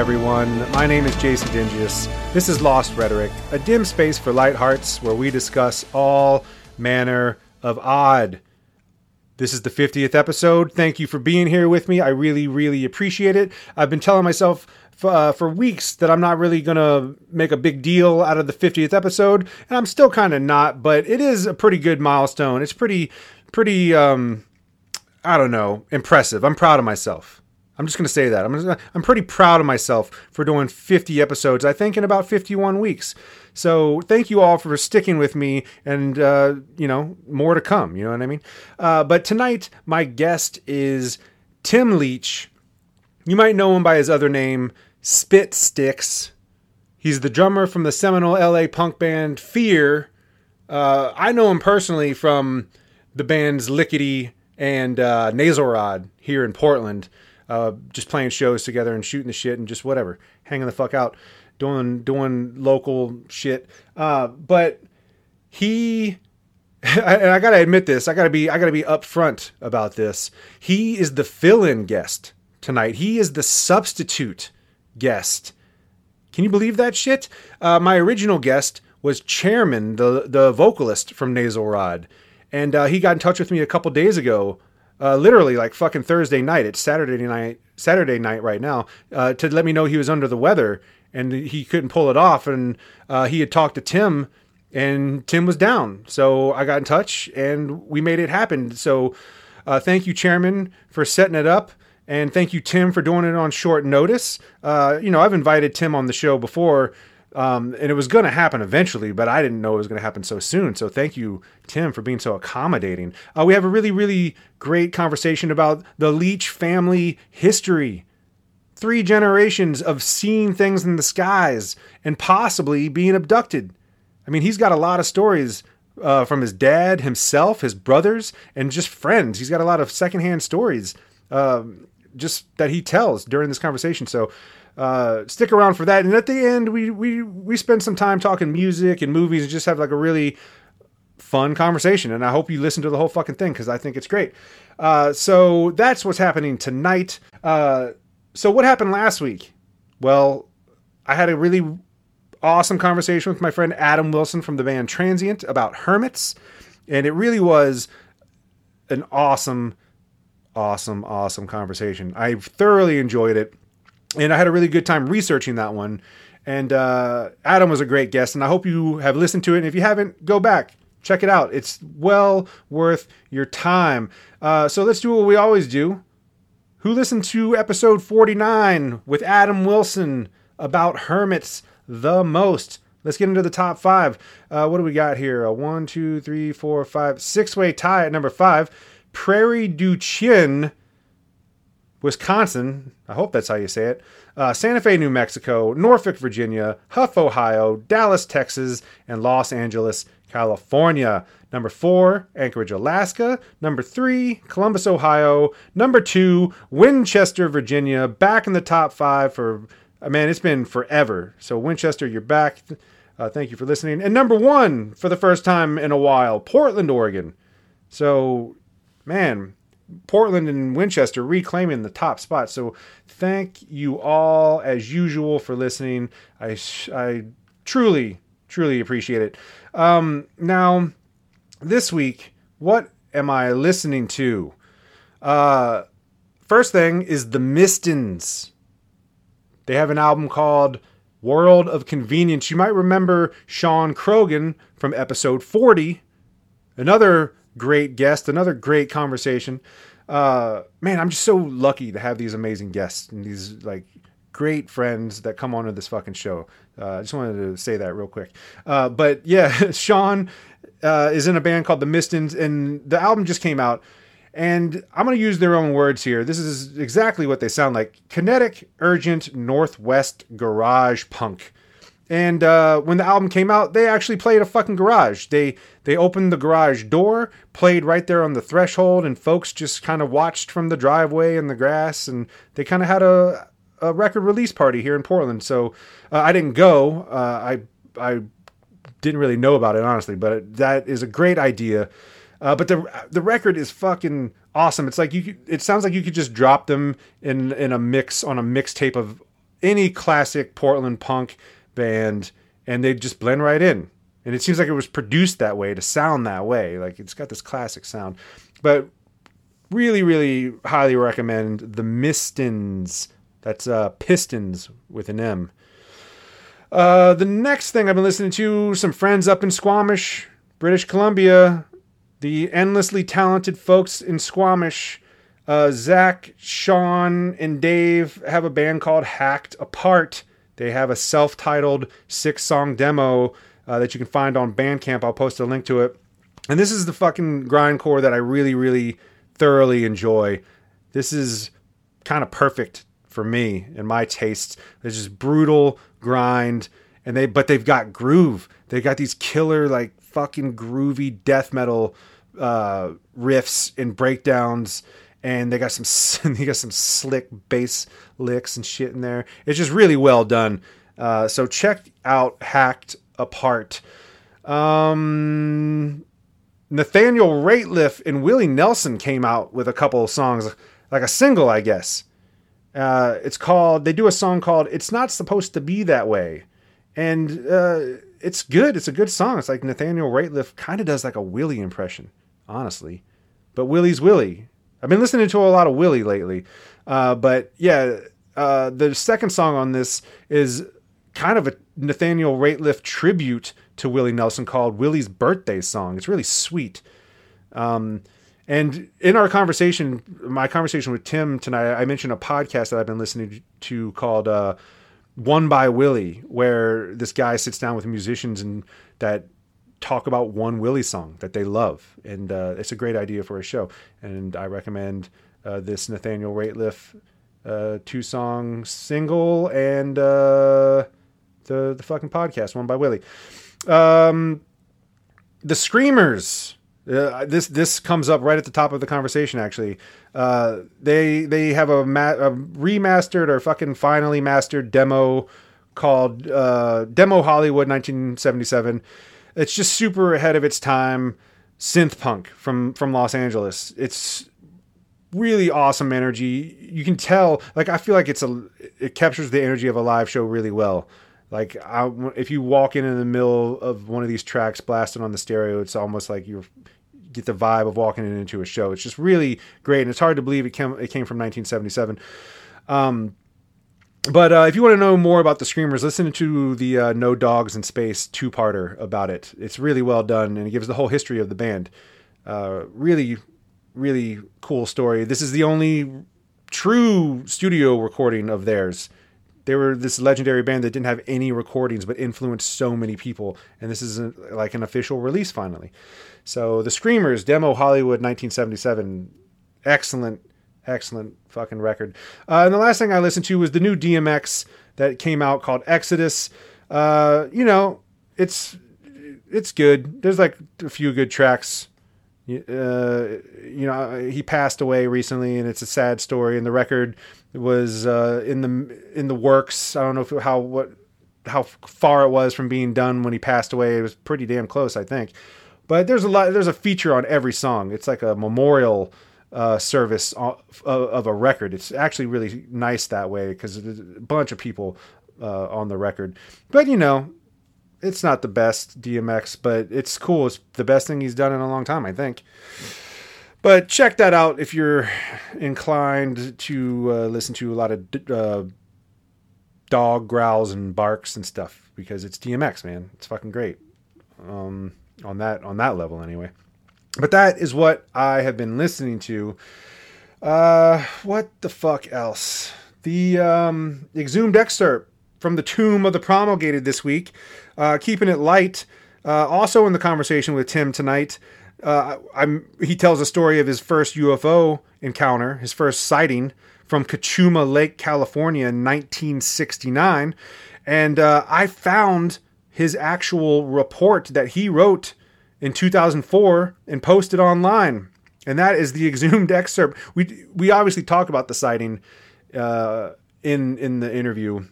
Everyone. My name is Jason Dingius. This is Lost Rhetoric, a dim space for light hearts where we discuss all manner of odd. This is the 50th episode. Thank you for being here with me. I really, really appreciate it. I've been telling myself uh, for weeks that I'm not really going to make a big deal out of the 50th episode, and I'm still kind of not, but it is a pretty good milestone. It's pretty, pretty, um, I don't know, impressive. I'm proud of myself. I'm just going to say that. I'm just, I'm pretty proud of myself for doing 50 episodes. I think in about 51 weeks. So thank you all for sticking with me, and uh, you know more to come. You know what I mean? Uh, but tonight my guest is Tim Leach. You might know him by his other name, Spit Stix. He's the drummer from the seminal LA punk band Fear. Uh, I know him personally from the bands Lickety and uh, Nasal Rod here in Portland uh, just playing shows together and shooting the shit and just whatever, hanging the fuck out, doing doing local shit. Uh, but he, and I gotta admit this, I gotta be I gotta be upfront about this. He is the fill-in guest tonight. He is the substitute guest. Can you believe that shit? Uh, my original guest was Chairman, the the vocalist from Nasal Rod, and uh, he got in touch with me a couple days ago uh, literally like fucking Thursday night. It's Saturday night, Saturday night right now, uh, to let me know he was under the weather and he couldn't pull it off. And uh, he had talked to Tim, and Tim was down. So I got in touch and we made it happen. So uh, thank you, Chairman, for setting it up. And thank you, Tim, for doing it on short notice. Uh, you know, I've invited Tim on the show before um, and it was going to happen eventually, but I didn't know it was going to happen so soon. So thank you, Tim, for being so accommodating. Uh, we have a really, really great conversation about the Leach family history. Three generations of seeing things in the skies and possibly being abducted. I mean, he's got a lot of stories uh, from his dad, himself, his brothers, and just friends. He's got a lot of secondhand stories uh, just that he tells during this conversation. So uh, stick around for that. And at the end, we we we spend some time talking music and movies and just have like a really fun conversation. And I hope you listen to the whole fucking thing because I think it's great. Uh, so that's what's happening tonight. Uh, so what happened last week? Well, I had a really awesome conversation with my friend Adam Wilson from the band Transient about hermits, and it really was an awesome, awesome, awesome conversation. I thoroughly enjoyed it and I had a really good time researching that one. And uh, Adam was a great guest, and I hope you have listened to it. And if you haven't, go back, check it out. It's well worth your time. Uh, so let's do what we always do. Who listened to episode 49 with Adam Wilson about hermits the most? Let's get into the top five. Uh, what do we got here? A one, two, three, four, five, six way tie at number five. Prairie du Chien Wisconsin, I hope that's how you say it, uh, Santa Fe, New Mexico, Norfolk, Virginia, Huff, Ohio, Dallas, Texas, and Los Angeles, California. Number four, Anchorage, Alaska. Number three, Columbus, Ohio. Number two, Winchester, Virginia. Back in the top five for, uh, man, it's been forever. So, Winchester, you're back. Uh, thank you for listening. And number one, for the first time in a while, Portland, Oregon. So, man, Portland and Winchester reclaiming the top spot. So thank you all as usual for listening. I I truly truly appreciate it. Um, now this week, what am I listening to? Uh, first thing is the Mistons. They have an album called World of Convenience. You might remember Sean Crogan from episode 40, another great guest, another great conversation. Uh, man, I'm just so lucky to have these amazing guests and these like great friends that come onto this fucking show. Uh, I just wanted to say that real quick. Uh, but yeah, Sean uh, is in a band called the Mistons, and the album just came out. And I'm going to use their own words here. This is exactly what they sound like kinetic, urgent, Northwest garage punk. And uh, when the album came out, they actually played a fucking garage. They they opened the garage door, played right there on the threshold, and folks just kind of watched from the driveway and the grass. And they kind of had a, a record release party here in Portland. So uh, I didn't go. Uh, I I didn't really know about it honestly, but that is a great idea. Uh, but the the record is fucking awesome. It's like you. It sounds like you could just drop them in in a mix on a mixtape of any classic Portland punk band, and they just blend right in. And it seems like it was produced that way to sound that way. Like it's got this classic sound. But really, really highly recommend the Mistons. That's uh, Pistons with an M. Uh, the next thing I've been listening to, some friends up in Squamish, British Columbia, the endlessly talented folks in Squamish. Uh, Zach, Sean, and Dave have a band called Hacked Apart. They have a self titled six song demo uh, that you can find on Bandcamp. I'll post a link to it. And this is the fucking grindcore that I really, really thoroughly enjoy. This is kind of perfect for me and my tastes. It's just brutal grind, and they but they've got groove. They've got these killer like fucking groovy death metal uh, riffs and breakdowns, and they got some they got some slick bass licks and shit in there. It's just really well done. Uh, so check out Hacked Apart. Um, Nathaniel Rateliff and Willie Nelson came out with a couple of songs, like a single, I guess. Uh, it's called. They do a song called "It's Not Supposed to Be That Way," and uh, it's good. It's a good song. It's like Nathaniel Rateliff kind of does like a Willie impression, honestly. But Willie's Willie. I've been listening to a lot of Willie lately. Uh, but yeah, uh, the second song on this is kind of a Nathaniel Rateliff tribute to Willie Nelson called Willie's Birthday Song. It's really sweet. Um, and in our conversation, my conversation with Tim tonight, I mentioned a podcast that I've been listening to called uh, One by Willie, where this guy sits down with musicians and that talk about one Willie song that they love. And uh, it's a great idea for a show. And I recommend uh, this Nathaniel Rateliff uh, two song single and uh, the, the fucking podcast, One by Willie. Um, the Screamers. Uh, this this comes up right at the top of the conversation. Actually, uh, they they have a, ma- a, remastered or fucking finally mastered demo called uh, Demo Hollywood 1977. It's just super ahead of its time, synth punk from from Los Angeles. It's really awesome energy. You can tell, like I feel like it's a it captures the energy of a live show really well. Like I, if you walk in in the middle of one of these tracks blasted on the stereo, it's almost like you get the vibe of walking into a show. It's just really great, and it's hard to believe it came it came from 1977. Um, but uh, if you want to know more about the Screamers, listen to the uh, No Dogs in Space two parter about it. It's really well done, and it gives the whole history of the band. Uh, really, really cool story. This is the only true studio recording of theirs they were this legendary band that didn't have any recordings but influenced so many people and this is a, like an official release finally so the screamers demo hollywood 1977 excellent excellent fucking record uh, and the last thing i listened to was the new dmx that came out called exodus uh, you know it's it's good there's like a few good tracks uh, you know, he passed away recently, and it's a sad story. And the record was uh, in the in the works. I don't know if, how what how far it was from being done when he passed away. It was pretty damn close, I think. But there's a lot. There's a feature on every song. It's like a memorial uh, service of, a record. It's actually really nice that way because a bunch of people uh, on the record. But you know, it's not the best DMX, but it's cool. It's the best thing he's done in a long time, I think. But check that out if you're inclined to uh, listen to a lot of uh, dog growls and barks and stuff because it's DMX, man. It's fucking great. Um, on that on that level, anyway. But that is what I have been listening to. Uh, what the fuck else? The um, exhumed excerpt from the tomb of the promulgated this week, uh, keeping it light. Uh, also in the conversation with Tim tonight, uh, he tells a story of his first UFO encounter, his first sighting from Cachuma Lake, California in 1969. And uh, I found his actual report that he wrote in 2004 and posted online. And that is the exhumed excerpt. We, we obviously talk about the sighting uh, in, in the interview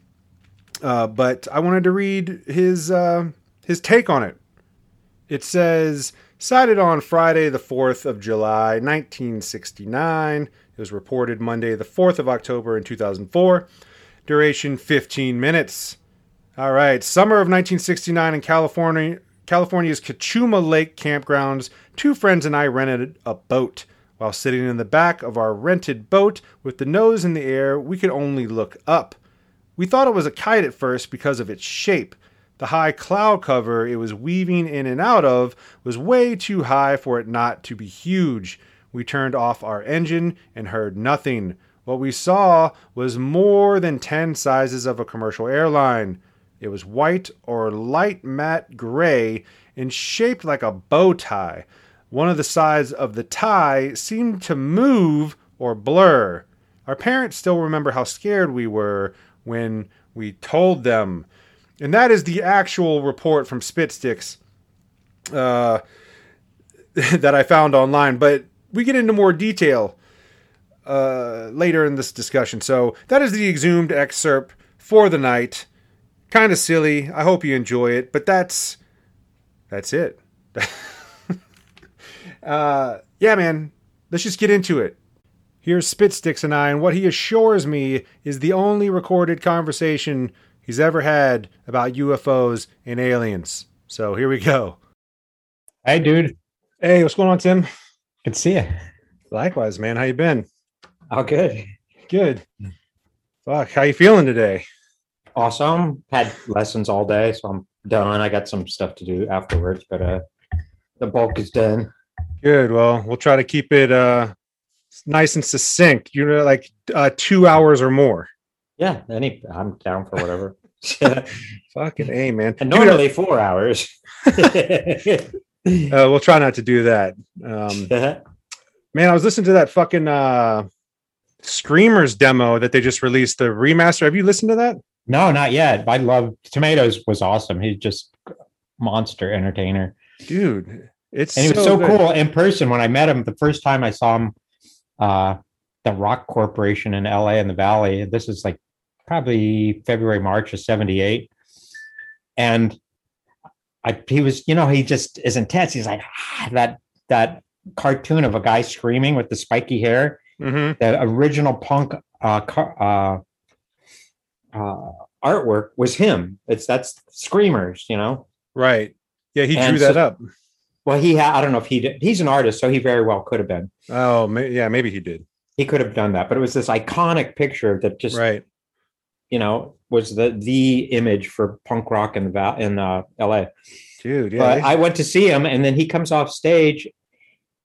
uh, but I wanted to read his uh, his take on it. It says, sighted on Friday, the 4th of July, 1969. It was reported Monday, the 4th of October in 2004. duration 15 minutes. All right, summer of 1969 in California, California's Cachuma Lake campgrounds, two friends and I rented a boat. While sitting in the back of our rented boat with the nose in the air, we could only look up. We thought it was a kite at first because of its shape. The high cloud cover it was weaving in and out of was way too high for it not to be huge. We turned off our engine and heard nothing. What we saw was more than 10 sizes of a commercial airline. It was white or light matte gray and shaped like a bow tie. One of the sides of the tie seemed to move or blur. Our parents still remember how scared we were when we told them. And that is the actual report from Spit Stix uh, that I found online. But we get into more detail uh, later in this discussion. So that is the exhumed excerpt for the night. Kind of silly. I hope you enjoy it, but that's that's it. uh, yeah, man. Let's just get into it. Here's Spit Stix and I, and what he assures me is the only recorded conversation he's ever had about UFOs and aliens. So here we go. Hey, dude. Hey, what's going on, Tim? Good to see you. Likewise, man. How you been? Oh, good. Good. Fuck, how you feeling today? Awesome. Had lessons all day, so I'm done. I got some stuff to do afterwards, but uh, the bulk is done. Good. Well, we'll try to keep it uh nice and succinct. You know, like uh, two hours or more. Yeah, any I'm down for whatever. Fucking a man. and normally four hours. Uh, we'll try not to do that. Um, man, I was listening to that fucking uh, Screamers demo that they just released, the remaster. Have you listened to that? No, not yet. I love Tomatoes was awesome. He's just monster entertainer. Dude, it's And he was so good. cool in person when I met him the first time I saw him uh the Rock Corporation in LA in the Valley. This is like probably February, March of 78. And I he was, you know, he just is intense. He's like "Ah," that that cartoon of a guy screaming with the spiky hair. Mhm. The original punk uh, car, uh, uh, artwork was him. It's that's screamers, you know. Right. Yeah, he drew that so- up. Well, he ha- I don't know if he did. He's an artist, so he very well could have been. Oh, ma- yeah, maybe he did. He could have done that, but it was this iconic picture that just Right. you know was the the image for punk rock in the Val- in uh, L.A. Dude, yeah. But I went to see him, and then he comes off stage,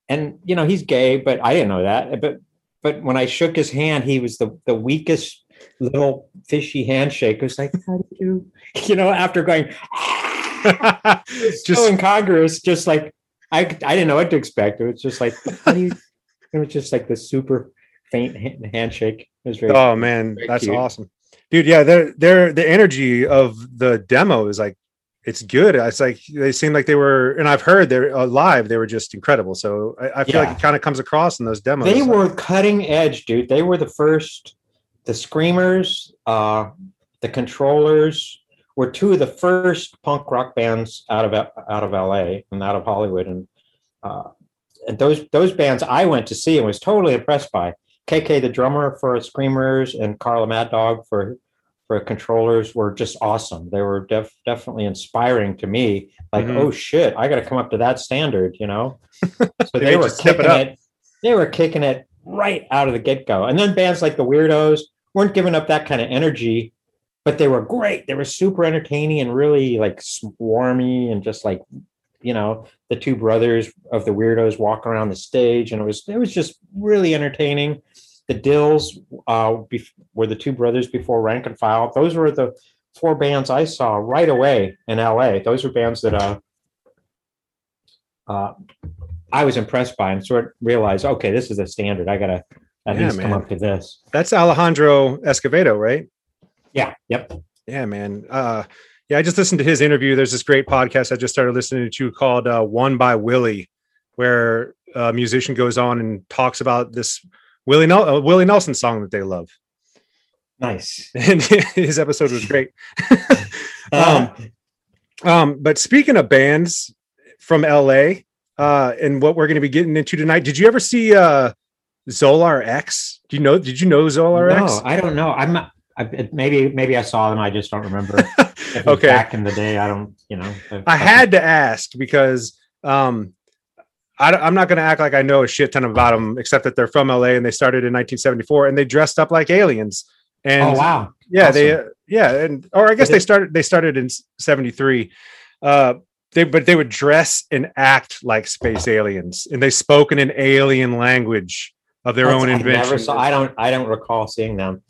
and you know he's gay, but I didn't know that. But but when I shook his hand, he was the the weakest little fishy handshake. It was like, how do you, you know, after going just so incongruous, just like I I didn't know what to expect. It was just like, how do you? It was just like the super faint handshake. It was very. oh man, very that's cute. awesome. Dude, yeah, they're they're the energy of the demo is like it's good. It's like they seem like they were, and I've heard they're uh, live. They were just incredible. So I, I feel like it kind of comes across in those demos. They were cutting edge, dude. They were the first. The Screamers, uh, the Controllers were two of the first punk rock bands out of out of LA and out of Hollywood, and uh, and those those bands I went to see and was totally impressed by. KK, the drummer for Screamers, and Carla Mad Dog for for Controllers were just awesome. They were def- definitely inspiring to me. Like, Mhm. oh shit, I got to come up to that standard, you know. So They were it kicking up. it. They were kicking it right out of the get go. And then bands like the Weirdos weren't giving up that kind of energy, but they were great. They were super entertaining and really like swarmy and just like you know the two brothers of the Weirdos walk around the stage, and it was it was just really entertaining. The Dils uh, were the two brothers before Rank and File. Those were the four bands I saw right away in LA. Those were bands that uh, uh, I was impressed by and sort of realized, okay, this is a standard. I gotta Yeah, least come man. up to this. That's Alejandro Escovedo, right? Yeah. Yep. Yeah, man. Uh, yeah, I just listened to his interview. There's this great podcast I just started listening to called uh, "One by Willie," where a musician goes on and talks about this Willie Nel- uh, Willie Nelson song that they love. Nice. And his episode was great. um, um, but speaking of bands from LA, uh, and what we're going to be getting into tonight, did you ever see uh, Zolar X? Do you know? Did you know Zolar no, X? I don't know. I'm I, maybe maybe I saw them. I just don't remember. If it was Okay. Back in the day, I don't. You know. I had to ask because um, I, am not going to act like I know a shit ton about them, except that they're from LA and they started in 1974 and they dressed up like aliens. And Oh wow. yeah, they Awesome. uh, yeah, and or I guess they started they started in '73. Uh, they but they would dress and act like space aliens, and they spoke in an alien language of their own I invention. Never saw. I don't. I don't recall seeing them.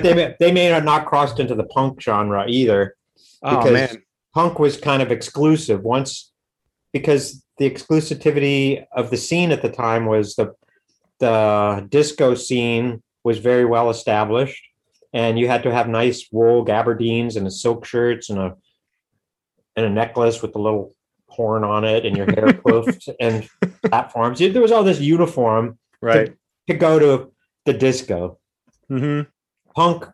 they may, they may have not crossed into the punk genre either. oh because- man, Punk was kind of exclusive once because the exclusivity of the scene at the time was the the disco scene was very well established, and you had to have nice wool gabardines and a silk shirts and a and a necklace with a little horn on it and your hair poofed and platforms. There was all this uniform right? to go to the disco. hmm Punk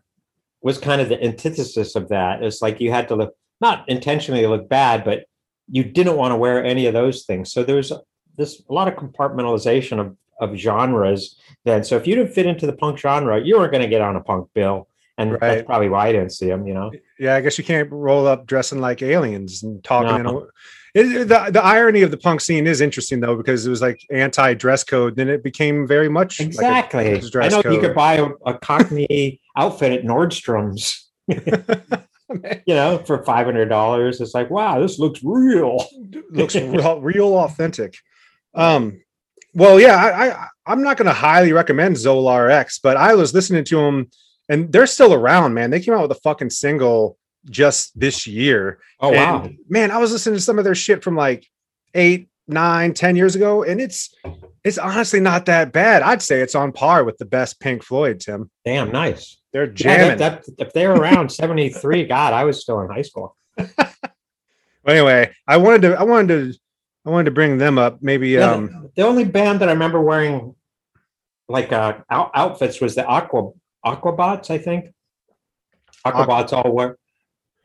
was kind of the antithesis of that. It's like you had to look not intentionally look bad, but you didn't want to wear any of those things. So there was this a lot of compartmentalization of of genres then. So if you didn't fit into the punk genre, you weren't going to get on a punk bill. And Right. that's probably why I didn't see them, you know. Yeah, I guess you can't roll up dressing like aliens and talking. In a, No. It, the the irony of the punk scene is interesting though because it was like anti dress code, then it became very much like Exactly. dress I know you could buy a, a Cockney outfit at Nordstrom's, you know, for five hundred dollars. It's like, wow, this looks real. looks real, real authentic. Um, well, yeah, I, I I'm not going to highly recommend Zolar X, but I was listening to them, and they're still around, man. They came out with a fucking single just this year. Oh And, wow. man! I was listening to some of their shit from like eight, nine, ten years ago, and it's it's honestly not that bad. I'd say it's on par with the best Pink Floyd. Tim, Damn, nice. they're Yeah, jamming. that, that, if they were around 73, God, I was still in high school. Anyway, I wanted to, I wanted to, I wanted to bring them up. Maybe, Yeah, um, the only band that I remember wearing like uh, out, outfits was the Aqua Aquabots, I think. Aquabots all wear.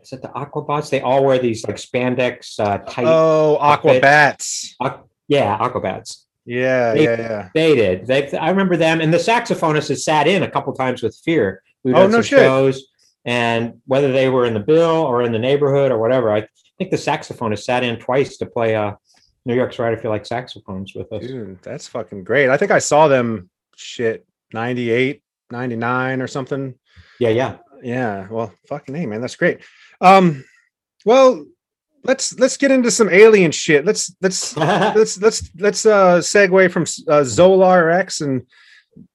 Is it the Aquabots? They all wear these like spandex uh, tight. oh, Aqua outfit. Bats. Aqu- yeah, Aquabats. Yeah, They- yeah, yeah. They did. They, I remember them, and the saxophonist has sat in a couple times with Fear. We've Oh, done no some shit. shows, and whether they were in the bill or in the neighborhood or whatever, I think the saxophonist sat in twice to play uh, New York's Right. I feel like saxophones with us. Dude, that's fucking great. I think I saw them shit 98, 99 or something. Yeah, yeah. Yeah. Well, fucking hey, man. That's great. Um, well, let's let's get into some alien shit. Let's let's let's let's let's uh segue from uh, Zolar X and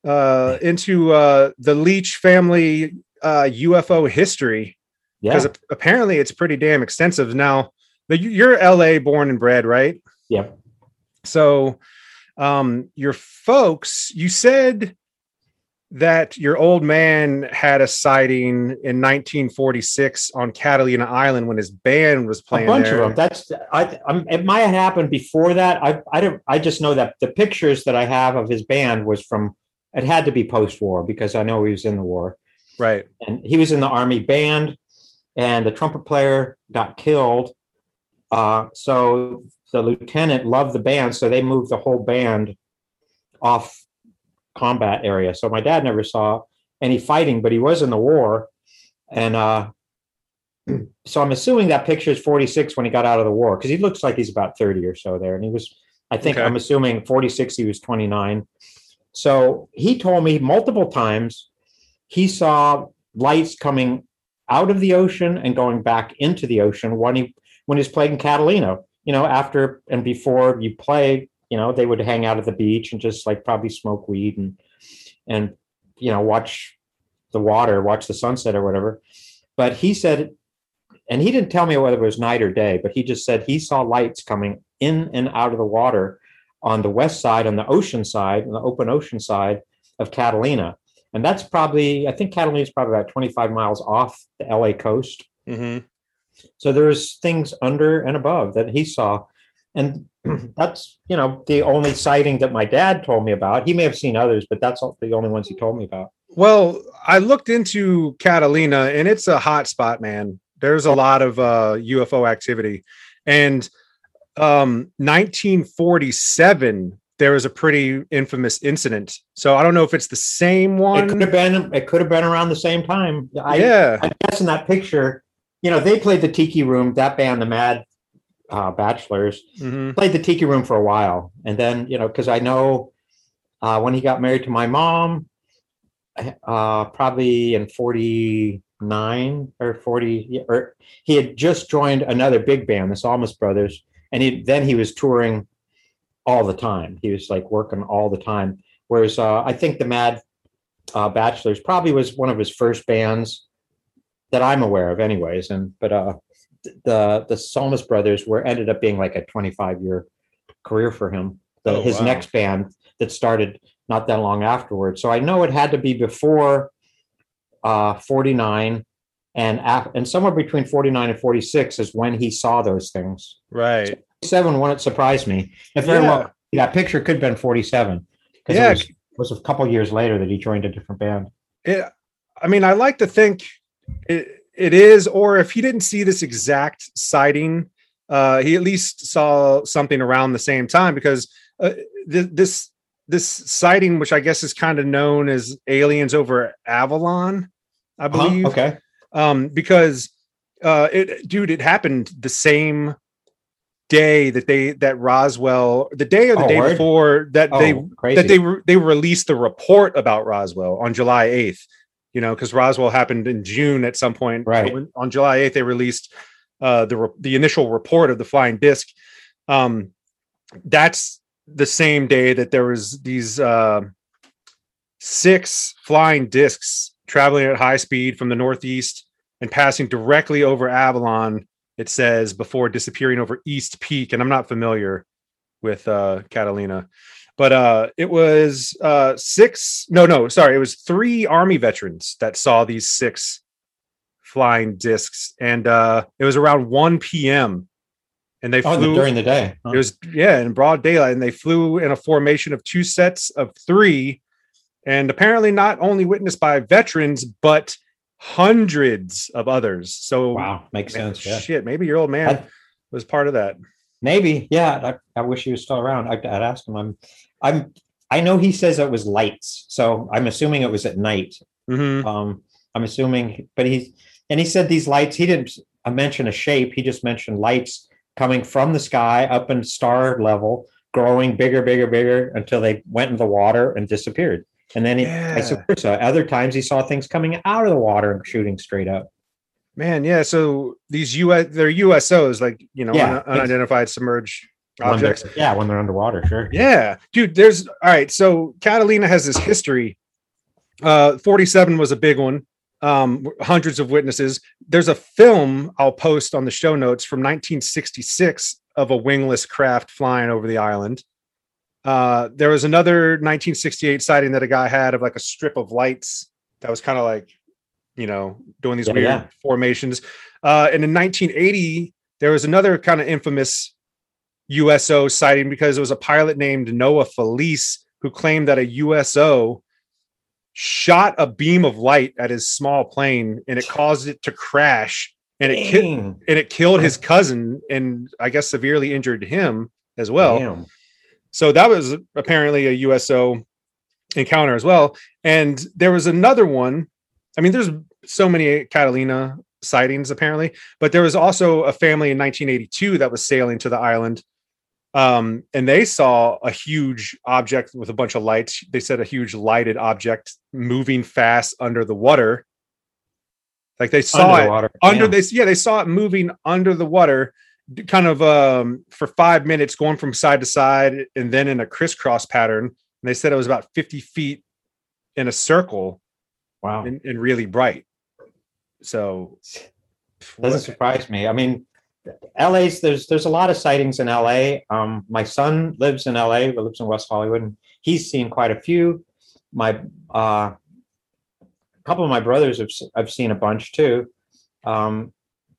uh into uh the Leach family uh UFO history yeah. because apparently it's pretty damn extensive. Now, the, you're LA born and bred, right? Yeah. So, um, your folks, you said that your old man had a sighting in 1946 on Catalina Island when his band was playing. a bunch there. of them. That's I. I'm, it might have happened before that. I. I don't. I just know that the pictures that I have of his band was from. It had to be post-war because I know he was in the war, Right. and he was in the army band, and the trumpet player got killed. Uh, so the lieutenant loved the band, so they moved the whole band off combat area. So my dad never saw any fighting, but he was in the war, and uh, so I'm assuming that picture is 46 when he got out of the war because he looks like he's about 30 or so there, and he was. I think Okay. I'm assuming 46. He was 29. So he told me multiple times he saw lights coming out of the ocean and going back into the ocean when he when he's playing Catalina. You know, after and before you play, you know, they would hang out at the beach and just like probably smoke weed and and you know watch the water, watch the sunset or whatever. But he said, and he didn't tell me whether it was night or day, but he just said he saw lights coming in and out of the water on the west side, on the ocean side, on the open ocean side of Catalina. And that's probably, I think Catalina is probably about 25 miles off the LA coast. Mm-hmm. So there's things under and above that he saw. And that's, you know, the only sighting that my dad told me about. He may have seen others, but that's the only ones he told me about. Well, I looked into Catalina and it's a hot spot, man. There's a lot of uh, UFO activity. And um, 1947, there was a pretty infamous incident. So I don't know if it's the same one. It could have been. It could have been around the same time. I, yeah. I guess in that picture, you know, they played the Tiki Room. That band, the Mad uh, Bachelors, hmm played the Tiki Room for a while, and then you know, because I know uh, when he got married to my mom, uh, probably in '49 or '40, or he had just joined another big band, the Psalmist Brothers, and he then he was touring all the time. He was like working all the time. Whereas uh, I think the Mad uh, Bachelors probably was one of his first bands that I'm aware of, anyways. And but uh, the the Psalmist Brothers were ended up being like a 25 year career for him. The, Oh, his wow. next band that started not that long afterwards. So I know it had to be before uh, 49 and af- and somewhere between 49 and 46 is when he saw those things. Right. Seven wouldn't surprise me. If very Yeah. well that picture could have been 47 because Yeah. it was, it was a couple years later that he joined a different band. It, I mean, I like to think it, it is, or if he didn't see this exact sighting, uh, he at least saw something around the same time because uh, th- this this sighting, which I guess is kind of known as aliens over Avalon, I Uh-huh, believe, Okay. um, because uh, it, dude, it happened the same day that they that Roswell, the day or the Oh, day word? before that Oh, they crazy. that they re- they released the report about Roswell on July 8th. You know, because Roswell happened in June at some point. Right. So on July 8th, they released uh, the re- the initial report of the flying disc. Um, that's the same day that there was these uh, six flying discs traveling at high speed from the northeast and passing directly over Avalon. It says before disappearing over East Peak, and I'm not familiar with uh, Catalina, but uh, it was uh, six. No, no, sorry, it was three Army veterans that saw these six flying discs, and uh, it was around 1 p.m. And they Oh, flew during the day. huh? it was yeah, in broad daylight, and they flew in a formation of two sets of three, and apparently not only witnessed by veterans but hundreds of others. So wow, makes man, sense. Yeah. shit, maybe your old man I- was part of that. Maybe, yeah. I, I wish he was still around. I'd, I'd ask him. I'm, I'm, I know he says it was lights, so I'm assuming it was at night. Mhm. Um, I'm assuming, but he's, and he said these lights. He didn't mention a shape. He just mentioned lights coming from the sky up in star level, growing bigger, bigger, bigger until they went in the water and disappeared. And then he, vice Yeah. versa. Other times he saw things coming out of the water and shooting straight up. Man, yeah. So these US, they're USOs, like you know, Yeah. un- unidentified submerged When yeah, when they're underwater, sure. Yeah, dude. There's all right. So Catalina has this history. Uh, 47 was a big one. Um, hundreds of witnesses. There's a film I'll post on the show notes from 1966 of a wingless craft flying over the island. Uh, there was another 1968 sighting that a guy had of like a strip of lights that was kind of like, you know, doing these Yeah, weird yeah. formations. Uh, and in 1980, there was another kind of infamous USO sighting because it was a pilot named Noah Felice who claimed that a USO shot a beam of light at his small plane and it caused it to crash and it ki- and it killed his cousin and I guess severely injured him as well. Damn. So that was apparently a USO encounter as well. And there was another one. I mean, there's so many Catalina sightings apparently, but there was also a family in 1982 that was sailing to the island. Um, and they saw a huge object with a bunch of lights. They said a huge lighted object moving fast under the water. Like they saw Under it the water. under Damn. this yeah they saw it moving under the water kind of um for five minutes going from side to side and then in a crisscross pattern and they said it was about 50 feet in a circle Wow. and, and really bright so Doesn't surprise me. I mean, LA's there's there's a lot of sightings in LA. Um, my son lives in LA, but lives in West Hollywood, and he's seen quite a few. My uh, a couple of my brothers have I've seen a bunch too. Um,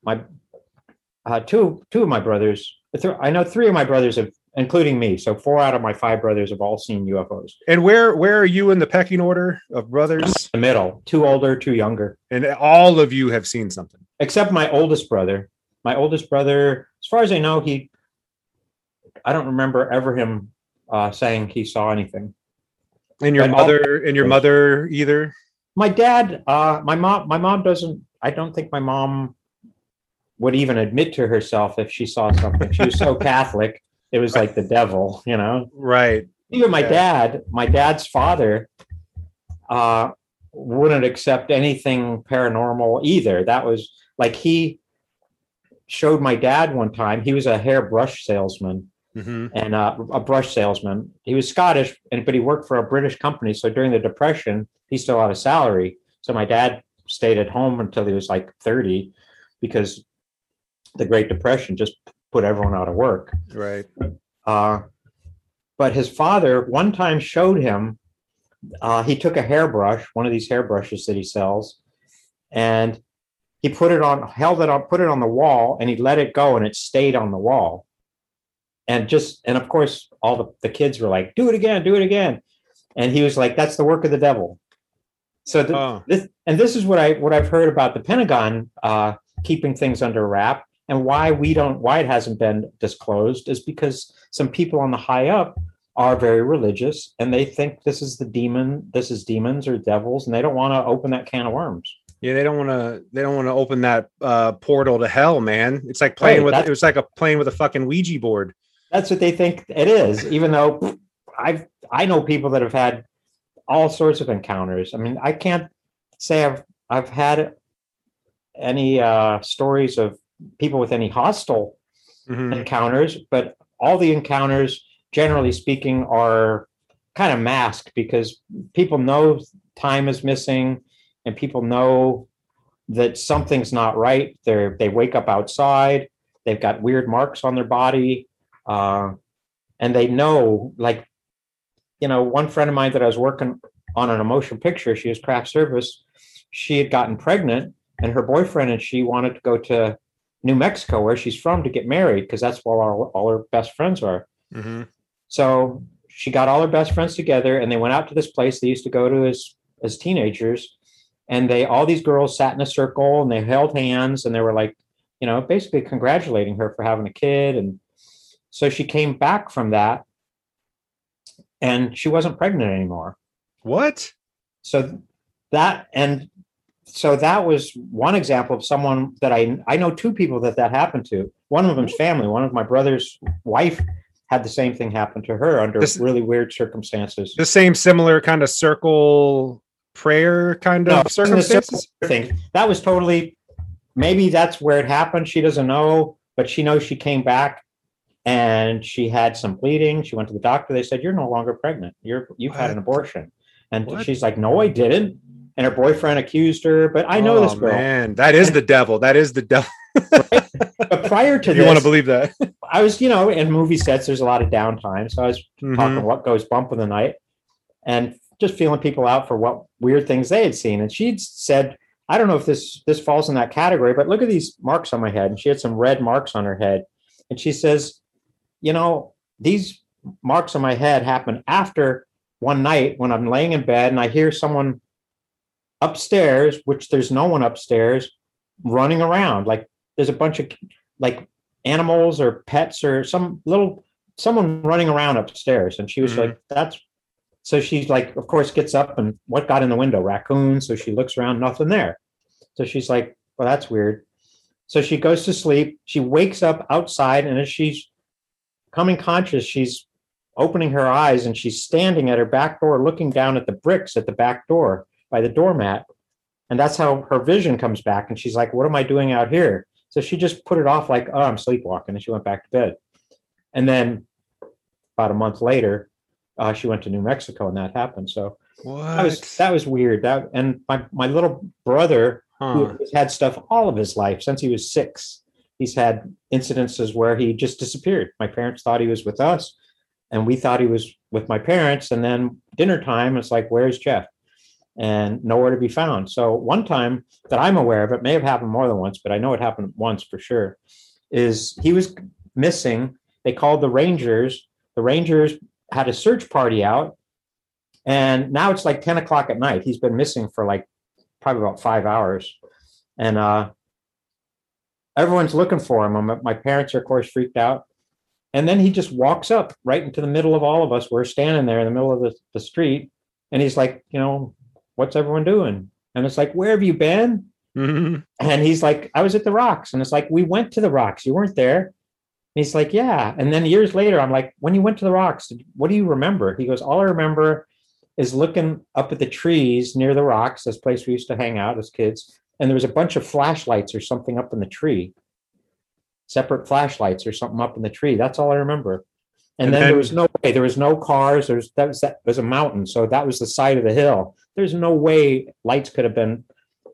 my uh, two two of my brothers, th- I know three of my brothers have, including me. So four out of my five brothers have all seen UFOs. and where where are you in the pecking order of brothers The middle, two older, two younger. and all of you have seen something except my oldest brother. My oldest brother, as far as I know, he, I don't remember ever him uh, saying he saw anything. And your But all- mother and your mother either. My dad, uh, my mom, my mom doesn't. I don't think my mom would even admit to herself if she saw something. She was so Catholic; it was like the devil, you know. Right. Even my Yeah. dad, my dad's father, uh, wouldn't accept anything paranormal either. That was like he showed my dad one time. He was a hairbrush salesman hmm and uh, a brush salesman. He was Scottish, and but he worked for a British company. So during the Depression, he still had a salary. So my dad stayed at home until he was like thirty, because the Great Depression just put everyone out of work. Right. Uh, but his father one time showed him. Uh, he took a hairbrush, one of these hairbrushes that he sells, and he put it on, held it up, put it on the wall, and he let it go, and it stayed on the wall. And just, and of course, all the, the kids were like, "Do it again, do it again," and he was like, "That's the work of the devil." So th- Oh. this, and this is what I what I've heard about the Pentagon uh, keeping things under wrap, and why we don't, why it hasn't been disclosed, is because some people on the high up are very religious, and they think this is the demon, this is demons or devils, and they don't want to open that can of worms. Yeah, they don't want to. They don't want to open that uh, portal to hell, man. It's like playing Right, with. It was like a playing with a fucking Ouija board. That's what they think it is, even though I've I know people that have had all sorts of encounters. I mean, I can't say I've I've had any uh, stories of people with any hostile Mhm. encounters, but all the encounters, generally speaking, are kind of masked because people know time is missing and people know that something's not right. They're they wake up outside, they've got weird marks on their body, uh, and they know, like, you know, one friend of mine that I was working on an emotion picture, she was craft service, she had gotten pregnant, and her boyfriend and she wanted to go to New Mexico, where she's from, to get married because that's where all, all her best friends are. Mhm. So she got all her best friends together and they went out to this place they used to go to as as teenagers. And they all these girls sat in a circle and they held hands and they were like, you know, basically congratulating her for having a kid. And so she came back from that and she wasn't pregnant anymore. What? So that and so that was one example of someone that I I know two people that that happened to. One of them's family. One of my brother's wife had the same thing happen to her under This- really weird circumstances. The same similar kind of circle prayer kind No, of circumstances. thing that was totally maybe that's where it happened. She doesn't know, but she knows she came back and she had some bleeding. She went to the doctor. They said, You're no longer pregnant. You're you've had an abortion. And What? she's like, No, I didn't. And her boyfriend accused her, but I know Oh, this girl. Man, that is the devil. That is the devil. But prior to If you want to believe that. I was, you know, in movie sets, there's a lot of downtime. So I was Mhm. talking what goes bump in the night and just feeling people out for what weird things they had seen. And she'd said, I don't know if this this falls in that category, but look at these marks on my head. And she had some red marks on her head. And she says, you know, these marks on my head happen after one night when I'm laying in bed and I hear someone upstairs, which there's no one upstairs, running around. Like there's a bunch of like animals or pets or some little someone running around upstairs. And she was Mhm. like, that's so she's like, of course, gets up and what got in the window? Raccoon. So she looks around, nothing there. So she's like, well, that's weird. So she goes to sleep. She wakes up outside, and as she's coming conscious, she's opening her eyes and she's standing at her back door looking down at the bricks at the back door by the doormat. And that's how her vision comes back. And she's like, What am I doing out here? So she just put it off like, Oh, I'm sleepwalking. And she went back to bed. And then about a month later, uh, she went to New Mexico and that happened. So What? that was that was weird. That and my, my little brother Huh. who has had stuff all of his life since he was six. He's had incidences where he just disappeared. My parents thought he was with us, and we thought he was with my parents. And then dinner time, it's like, where's Jeff? And nowhere to be found. So one time that I'm aware of, it may have happened more than once, but I know it happened once for sure. Is he was missing? They called the Rangers. The Rangers had a search party out, and now it's like 10 o'clock at night. He's been missing for like probably about five hours. And uh, everyone's looking for him. And my- parents are, of course, freaked out. And then he just walks up right into the middle of all of us. We're standing there in the middle of the, the street. And he's like, you know, what's everyone doing? And it's like, where have you been? Mhm. And he's like, I was at the rocks. And it's like, we went to the rocks. You weren't there. And he's like, yeah. And then years later, I'm like, when you went to the rocks, what do you remember? He goes, all I remember is looking up at the trees near the rocks, this place we used to hang out as kids. And there was a bunch of flashlights or something up in the tree, separate flashlights or something up in the tree. That's all I remember. And, And then, then- there was no way, there was no cars. There's that was that was a mountain. So that was the side of the hill. There's no way lights could have been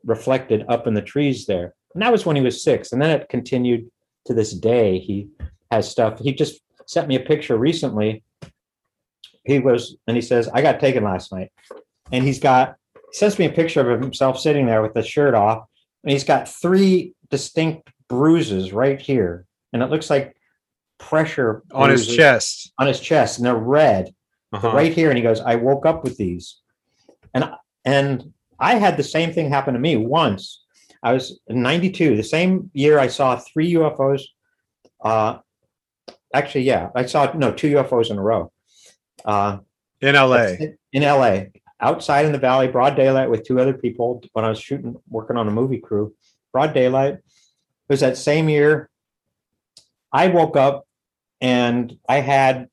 reflected up in the trees there. And that was when he was six. And then it continued to this day. He has stuff. He just sent me a picture recently. He was, and he says, I got taken last night. And he's got, he sends me a picture of himself sitting there with the shirt off. And he's got three distinct bruises right here. And it looks like pressure On his chest. on his chest, and they're red Uh-huh. right here and he goes i woke up with these and and i had the same thing happen to me once i was in 92 the same year i saw three ufos uh actually yeah i saw no two ufos in a row uh In LA. in la outside in the valley broad daylight with two other people when i was shooting working on a movie crew broad daylight it was that same year i woke up and i had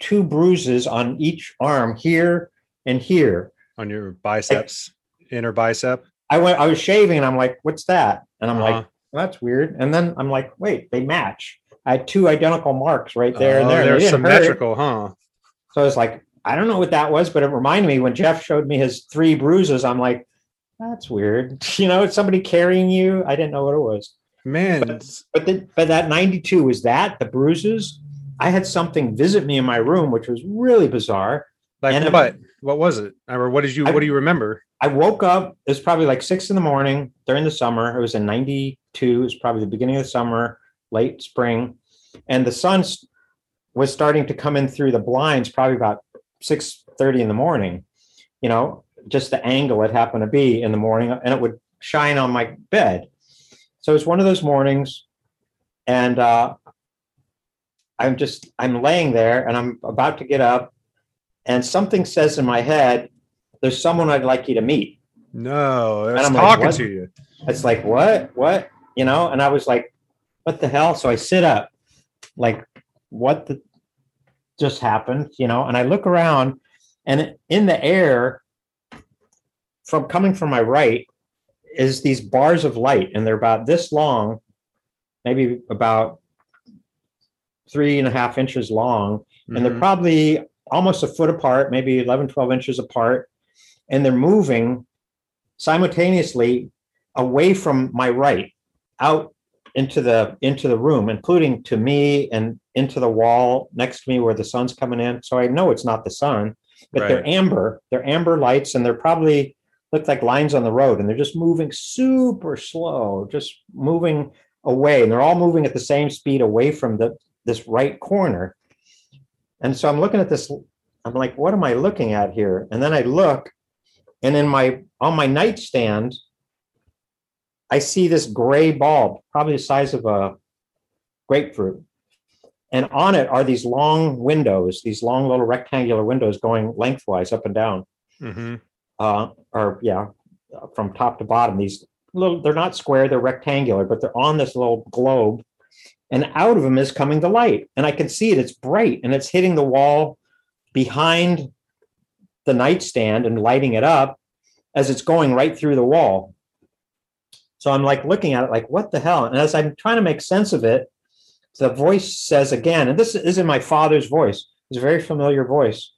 two bruises on each arm here and here On your biceps. Inner bicep. I went i was shaving and i'm like what's that and i'm Uh-huh. like well, that's weird and then i'm like wait they match i had two identical marks right there and Oh, there They're they symmetrical, huh? So I was like, I don't know what that was, but it reminded me when Jeff showed me his three bruises. I'm like, that's weird. You know, it's somebody carrying you. I didn't know what it was. Man, But the, but that 92 was that the bruises. I had something visit me in my room, which was really bizarre. like and- what? What was it? Or what did you I- what do you remember? I woke up. It was probably like six in the morning during the summer. It was in '92. It was probably the beginning of the summer, late spring, and the sun was starting to come in through the blinds. Probably about six thirty in the morning. You know, just the angle it happened to be in the morning, and it would shine on my bed. So it's one of those mornings, and uh, I'm just I'm laying there, and I'm about to get up, and something says in my head, "There's someone I'd like you to meet." No, it's I'm like, talking what? to you. It's like, what? What? You know? And I was like, what the hell? So I sit up, like, what the just happened? You know? And I look around, and in the air, from coming from my right, is these bars of light, and they're about this long, maybe about three and a half inches long and they're Mhm. probably almost a foot apart, maybe 11, 12 inches apart. And they're moving simultaneously away from my right out into the into the room, including to me and into the wall next to me where the sun's coming in. So I know it's not the sun, but they're amber. They're amber lights and they're probably look like lines on the road and they're just moving super slow, just moving away. And they're all moving at the same speed away from the this right corner. And so I'm looking at this, I'm like, what am I looking at here? And then I look, and in my on my nightstand, I see this gray bulb, probably the size of a grapefruit. And on it are these long windows, these long little rectangular windows going lengthwise up and down. Mhm. Uh, or yeah, from top to bottom. These little, they're not square, they're rectangular, but they're on this little globe and out of them is coming the light. And i can see it it's bright and it's hitting the wall behind the nightstand and lighting it up as it's going right through the wall. So i'm like looking at it like what the hell? And as i'm trying to make sense of it the voice says again and this is in my father's voice it's a very familiar voice.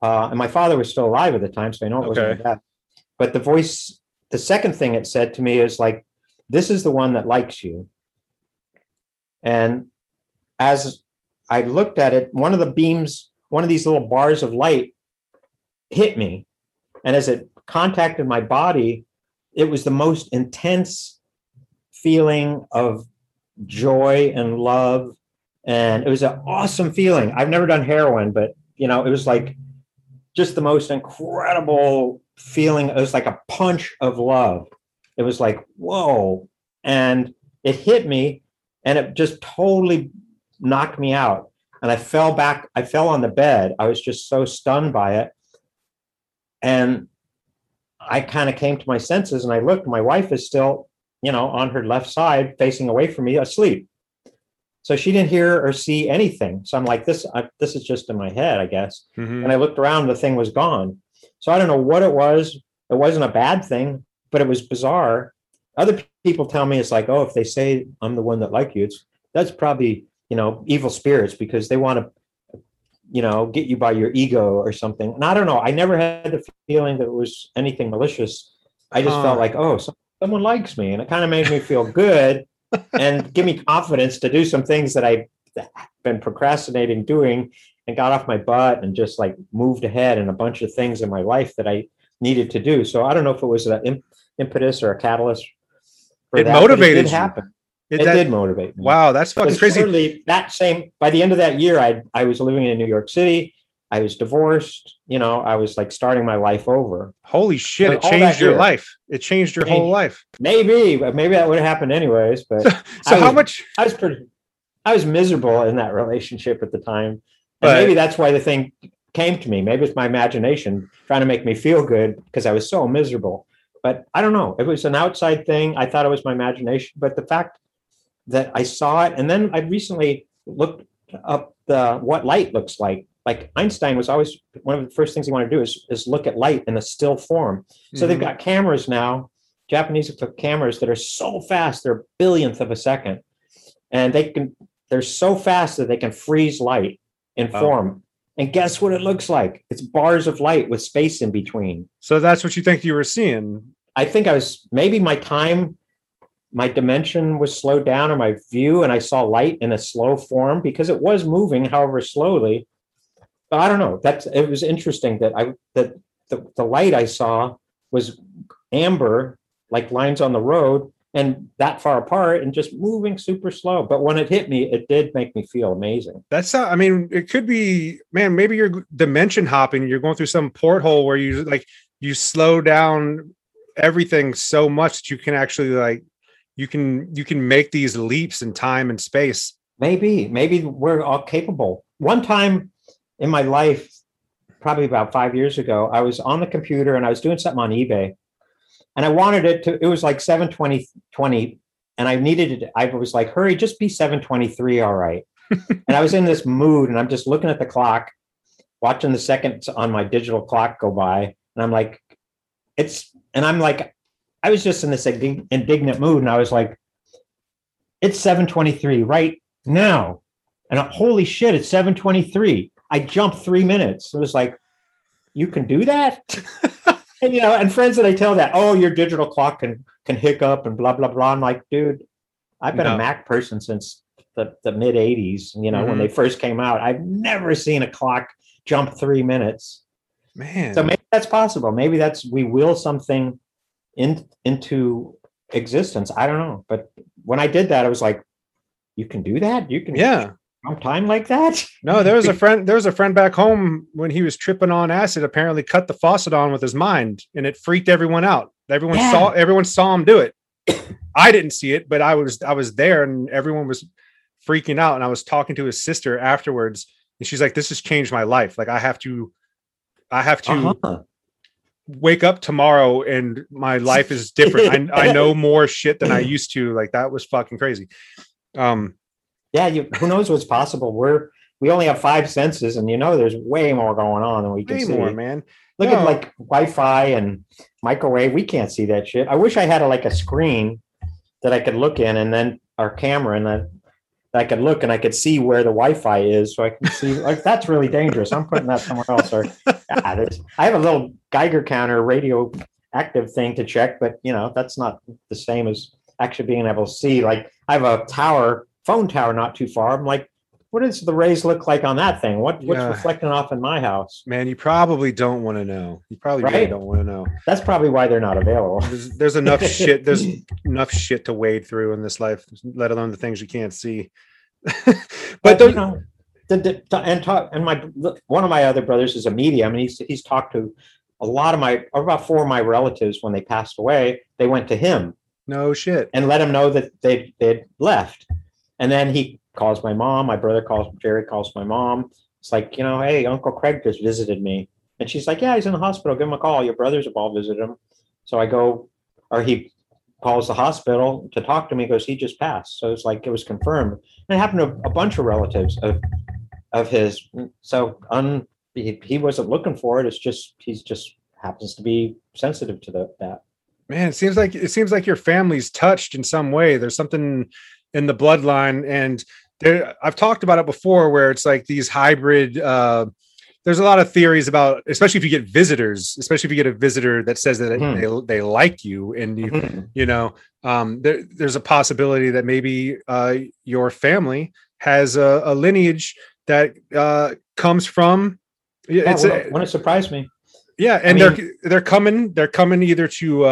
Uh, and my father was still alive at the time so i know it wasn't my dad but the voice the second thing it said to me is like this is the one that likes you and as I looked at it, one of the beams, one of these little bars of light hit me. And as it contacted my body, it was the most intense feeling of joy and love. And it was an awesome feeling. I've never done heroin, but you know, it was like just the most incredible feeling. It was like a punch of love. It was like, whoa. And it hit me and it just totally knocked me out. and I fell back. I fell on the bed. I was just so stunned by it, and I kind of came to my senses. And I looked. My wife is still, you know, on her left side, facing away from me, asleep. So she didn't hear or see anything. So I'm like, this, I, this is just in my head, I guess. Mhm. And I looked around, the thing was gone. So I don't know what it was. It wasn't a bad thing, but it was bizarre. Other people tell me it's like, oh, if they say I'm the one that like you, it's that's probably you know evil spirits because they want to, you know, get you by your ego or something. And I don't know. I never had the feeling that it was anything malicious. I just Huh. felt like, oh, so, someone likes me, and it kind of made me feel good and give me confidence to do some things that I've been procrastinating doing and got off my butt and just like moved ahead in a bunch of things in my life that I needed to do. So I don't know if it was an im- impetus or a catalyst. It that, but motivated did you. happen. It- It that- did motivate me. wow, that's fucking crazy. that same by the end of that year, I I was living in New York City. I was divorced. You know, I was like starting my life over. Holy shit! Like, It changed your year. life. It changed your whole life. Maybe, but maybe that would have happened anyways. But So I how much? I was pretty, I was miserable in that relationship at the time. And But- maybe that's why the thing came to me. Maybe it's my imagination trying to make me feel good because I was so miserable. But I don't know. It was an outside thing. I thought it was my imagination. But the fact that I saw it, and then I recently looked up the what light looks like. Like Einstein was always one of the first things he wanted to do is, is look at light in a still form. So they've Mhm. got cameras now, Japanese took cameras that are so fast, they're a billionth of a second. And they can, they're so fast that they can freeze light in Wow. form. And guess what it looks like? It's bars of light with space in between. So that's what you think you were seeing. I think I was maybe my time, my dimension was slowed down or my view, and I saw light in a slow form because it was moving, however slowly. But I don't know. That's it was interesting that I that the, the light I saw was amber, like lines on the road, and that far apart and just moving super slow. But when it hit me, it did make me feel amazing. That's how, I mean, it could be, man, maybe you're dimension hopping. You're going through some porthole where you like, you slow down everything so much that you can actually like, you can, you can make these leaps in time and space. Maybe, maybe we're all capable. One time in my life, probably about five years ago, I was on the computer and I was doing something on eBay. And I wanted it to, it was like 720, 20, and I needed it. I was like, hurry, just be 723, all right. and I was in this mood and I'm just looking at the clock, watching the seconds on my digital clock go by. And I'm like, it's, and I'm like, I was just in this indignant mood. And I was like, it's 723 right now. And uh, holy shit, it's 723. I jumped three minutes. It was like, you can do that? and you know, and friends that I tell that, oh, your digital clock can can hiccup and blah blah blah. I'm like, dude, I've been No. a Mac person since the, the mid 80s, you know, when Mhm. they first came out. I've never seen a clock jump three minutes. Man. So maybe that's possible. Maybe that's we will something in into existence. I don't know. But when I did that, I was like, you can do that? You can yeah. Time like that? No, there was a friend. There was a friend back home when he was tripping on acid. Apparently, cut the faucet on with his mind, and it freaked everyone out. Everyone Yeah. saw. Everyone saw him do it. I didn't see it, but I was. I was there, and everyone was freaking out. And I was talking to his sister afterwards, and she's like, "This has changed my life. Like, I have to. I have to Uh-huh. wake up tomorrow, and my life is different. I, I know more shit than I used to. Like, that was fucking crazy. Um, Yeah, you, who knows what's possible? We're we only have five senses, and you know there's way more going on than we can way see. more, man. Look No. at like Wi-Fi and microwave. We can't see that shit. I wish I had a, like a screen that I could look in, and then our camera, and then I could look and I could see where the Wi-Fi is, so I can see. like that's really dangerous. I'm putting that somewhere else. Or yeah, I have a little Geiger counter radio active thing to check, but you know that's not the same as actually being able to see. Like I have a tower, phone tower, not too far. I'm like, what does the rays look like on that thing? What what's Yeah. reflecting off in my house? Man, you probably don't want to know. You probably really don't want to know. That's probably why they're not available. There's, there's enough shit. There's enough shit to wade through in this life, let alone the things you can't see. but but the, you know, the, the, and talk and my one of my other brothers is a medium, and he's he's talked to a lot of my or about four of my relatives when they passed away. They went to him no shit. and let him know that they they'd left, and then he calls my mom. My brother calls Jerry calls my mom. It's like you know, hey, Uncle Craig just visited me, and she's like, yeah, he's in the hospital. Give him a call. Your brothers have all visited him. So I go, or he calls the hospital to talk to me because he just passed. So it's like it was confirmed. And it happened to a bunch of relatives of of his. So un, he, he wasn't looking for it. It's just he's just happens to be sensitive to the, that. Man, it seems like it seems like your family's touched in some way. There's something in the bloodline, and there, I've talked about it before, where it's like these hybrid. Uh, there's a lot of theories about, especially if you get visitors, especially if you get a visitor that says that Mhm. they, they like you, and you Mhm. you know, um, there, there's a possibility that maybe uh, your family has a, a lineage that uh, comes from. Yeah, it's it wouldn't surprise me. yeah, and mean- they're they're coming. They're coming either to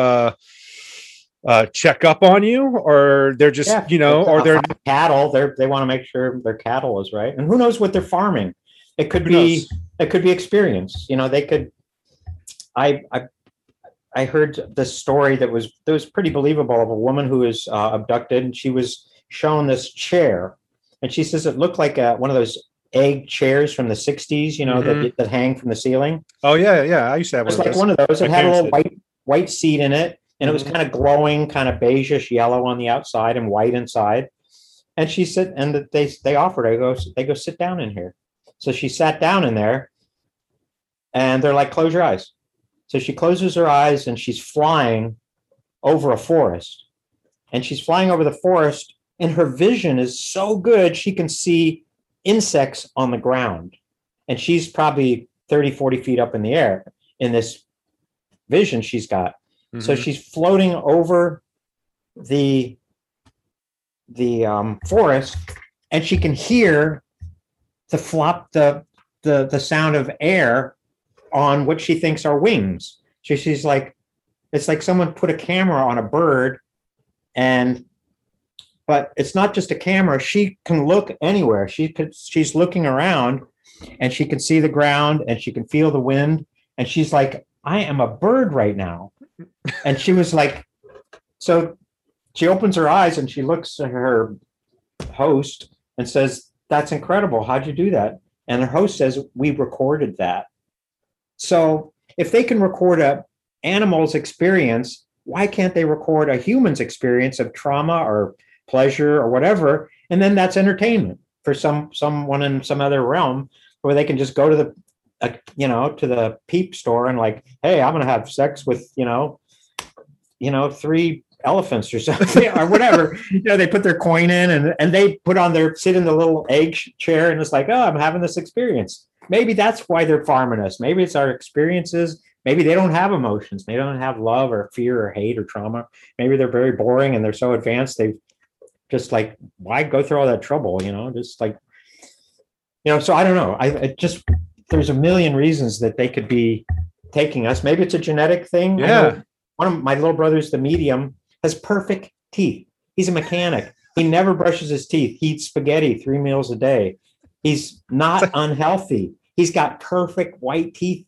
uh, uh, check up on you, or they're just Yeah, you know, or uh, they're cattle. They're they want to make sure their cattle is right, and who knows what they're farming? It could Who be knows? it could be experience. You know, they could. I I I heard this story that was that was pretty believable of a woman who was uh, abducted, and she was shown this chair, and she says it looked like a, one of those egg chairs from the '60s. You know that that hang from the ceiling. Oh yeah, yeah. I used to have It one. like of those. one of those. It My had a little parents white white seat in it, and it was Mhm. kind of glowing, kind of beigeish yellow on the outside and white inside. And she said, and that they they offered. I go, they go sit down in here. So she sat down in there, and they're like, close your eyes. So she closes her eyes, and she's flying over a forest, and she's flying over the forest, and her vision is so good she can see insects on the ground, and she's probably 30, 40 feet up in the air in this vision she's got. So Mhm. she's floating over the the um, forest, and she can hear the flop the the the sound of air on what she thinks are wings. So she's like, it's like someone put a camera on a bird, and but it's not just a camera. She can look anywhere. She could. She's looking around, and she can see the ground, and she can feel the wind, and she's like, I am a bird right now. And she was like, so she opens her eyes and she looks at her host and says, That's incredible. How'd you do that? And her host says, We recorded that. So if they can record a animal's experience, why can't they record a human's experience of trauma or pleasure or whatever? And then that's entertainment for some someone in some other realm where they can just go to the uh, you know to the peep store and like hey i'm gonna have sex with you know you know three elephants or something or whatever. You know they put their coin in and and they put on their sit in the little egg chair and it's like oh i'm having this experience. Maybe that's why they're farming us. Maybe it's our experiences. Maybe they don't have emotions. They don't have love or fear or hate or trauma. Maybe they're very boring and they're so advanced they've just like why go through all that trouble you know just like you know so i don't know. I it just there's a million reasons that they could be taking us. Maybe it's a genetic thing. Yeah. one of my little brothers the medium has perfect teeth. He's a mechanic. He never brushes his teeth. He eats spaghetti three meals a day. He's not unhealthy. He's got perfect white teeth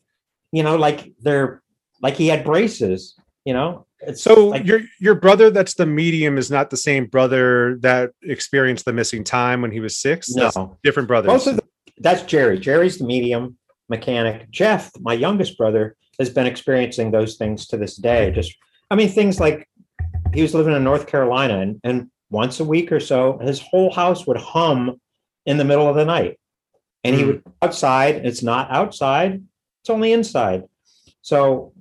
you know like they're like he had braces you know? It's So like, your your brother that's the medium is not the same brother that experienced the missing time when he was six. That's no different brothers. Both of the, that's Jerry. Jerry's the medium mechanic. Jeff, my youngest brother, has been experiencing those things to this day. Just, I mean, things like he was living in North Carolina, and, and once a week or so, his whole house would hum in the middle of the night, and he Hmm. would outside. It's not outside; it's only inside. So,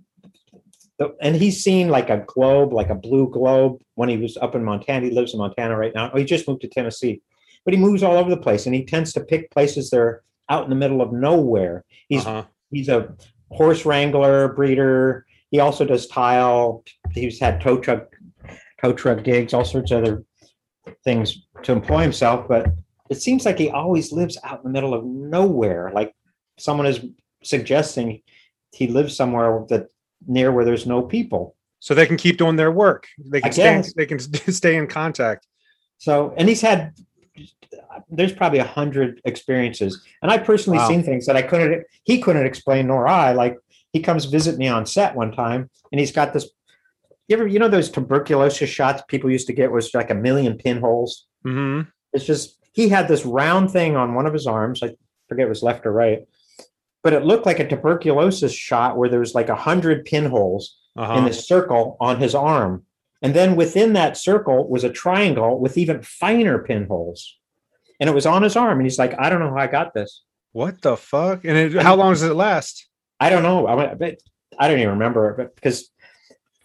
and he's seen like a globe, like a blue globe, when he was up in Montana. He lives in Montana right now. Oh, he just moved to Tennessee but he moves all over the place and he tends to pick places that are out in the middle of nowhere. He's Uh-huh. he's a horse wrangler, breeder. He also does tile. He's had tow truck tow truck gigs, all sorts of other things to employ himself. But it seems like he always lives out in the middle of nowhere. Like someone is suggesting he lives somewhere that near where there's no people. so they can keep doing their work. They can stay. They can stay in contact. So, and he's had, there's probably a hundred experiences, and I personally Wow. seen things that I couldn't, he couldn't explain, nor I. Like he comes visit me on set one time, and he's got this. You ever, you know, those tuberculosis shots people used to get was like a million pinholes. hmm It's just he had this round thing on one of his arms. I forget it was left or right, but it looked like a tuberculosis shot where there was like a hundred pinholes Uh-huh. in this circle on his arm. And then within that circle was a triangle with even finer pinholes. And it was on his arm. And he's like, I don't know how I got this. What the fuck? And it, how long does it last? I don't know. I, I don't even remember it but because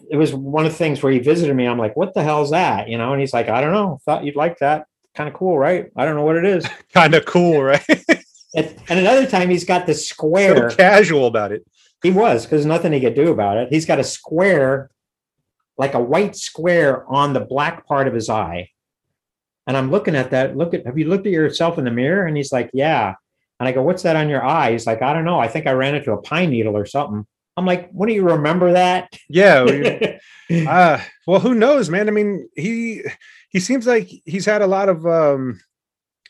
it was one of the things where he visited me. I'm like, what the hell's that? You know, and he's like, I don't know. Thought you'd like that. Kind of cool, right? I don't know what it is. Kind of cool, right? and, and another time he's got this so square. casual about it. He was because nothing he could do about it. He's got a square, like a white square on the black part of his eye. And I'm looking at that. Look at have you looked at yourself in the mirror? And he's like, Yeah. And I go, What's that on your eye? He's like, I don't know. I think I ran into a pine needle or something. I'm like, What do you remember that? Yeah. uh, well, who knows, man? I mean, he he seems like he's had a lot of um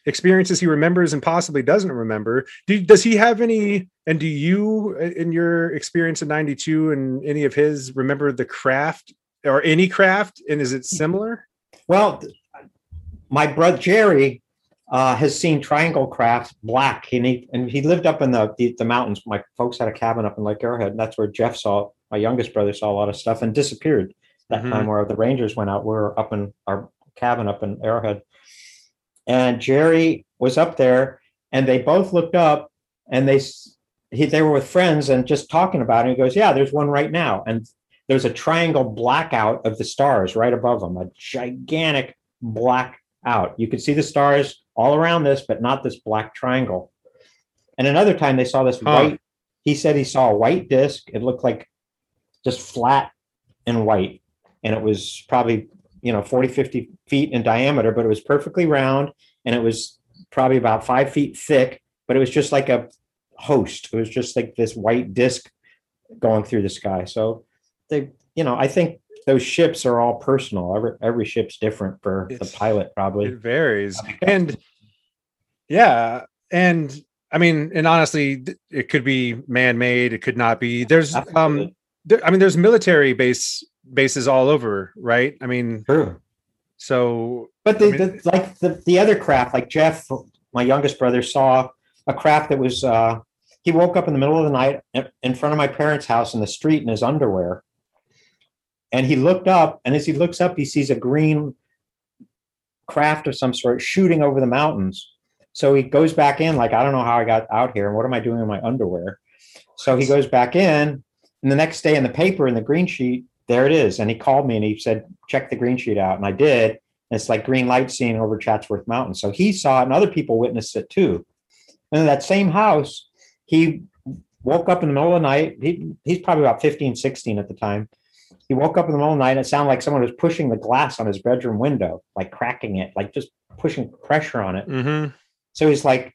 experiences he remembers and possibly doesn't remember. Do, does he have any? And do you, in your experience in '92 and any of his, remember the craft or any craft? And is it similar? Well, my brother Jerry uh, has seen Triangle crafts Black, and he and he lived up in the, the the mountains. My folks had a cabin up in Lake Arrowhead, and that's where Jeff saw my youngest brother saw a lot of stuff and disappeared that Mhm. time where the Rangers went out. We were up in our cabin up in Arrowhead, and Jerry was up there, and they both looked up, and they he they were with friends and just talking about it. He goes, "Yeah, there's one right now," and there's a triangle blackout of the stars right above them, a gigantic black out. You could see the stars all around this, but not this black triangle. And another time they saw this Huh. white, he said he saw a white disc. It looked like just flat and white. And it was probably, you know, 40, 50 feet in diameter, but it was perfectly round and it was probably about five feet thick, but it was just like a host. It was just like this white disc going through the sky. So they, you know, I think those ships are all personal. Every every ship's different for the pilot, probably. It varies. And yeah, and I mean, and honestly, it could be man-made. It could not be. There's um, there, I mean, there's military base bases all over, right? I mean, True. so But the, I mean- the like the, the other craft, like Jeff, my youngest brother, saw a craft that was uh he woke up in the middle of the night in front of my parents' house in the street in his underwear. And he looked up, and as he looks up, he sees a green craft of some sort shooting over the mountains. So he goes back in, like, I don't know how I got out here, and what am I doing in my underwear? So he goes back in, and the next day in the paper in the green sheet, there it is. And he called me and he said, check the green sheet out. And I did. And it's like green light seen over Chatsworth Mountain. So he saw it and other people witnessed it too. And in that same house, he woke up in the middle of the night. He, he's probably about 15, 16 at the time. He woke up in the middle of the night and it sounded like someone was pushing the glass on his bedroom window, like cracking it, like just pushing pressure on it. mhm. So he's like,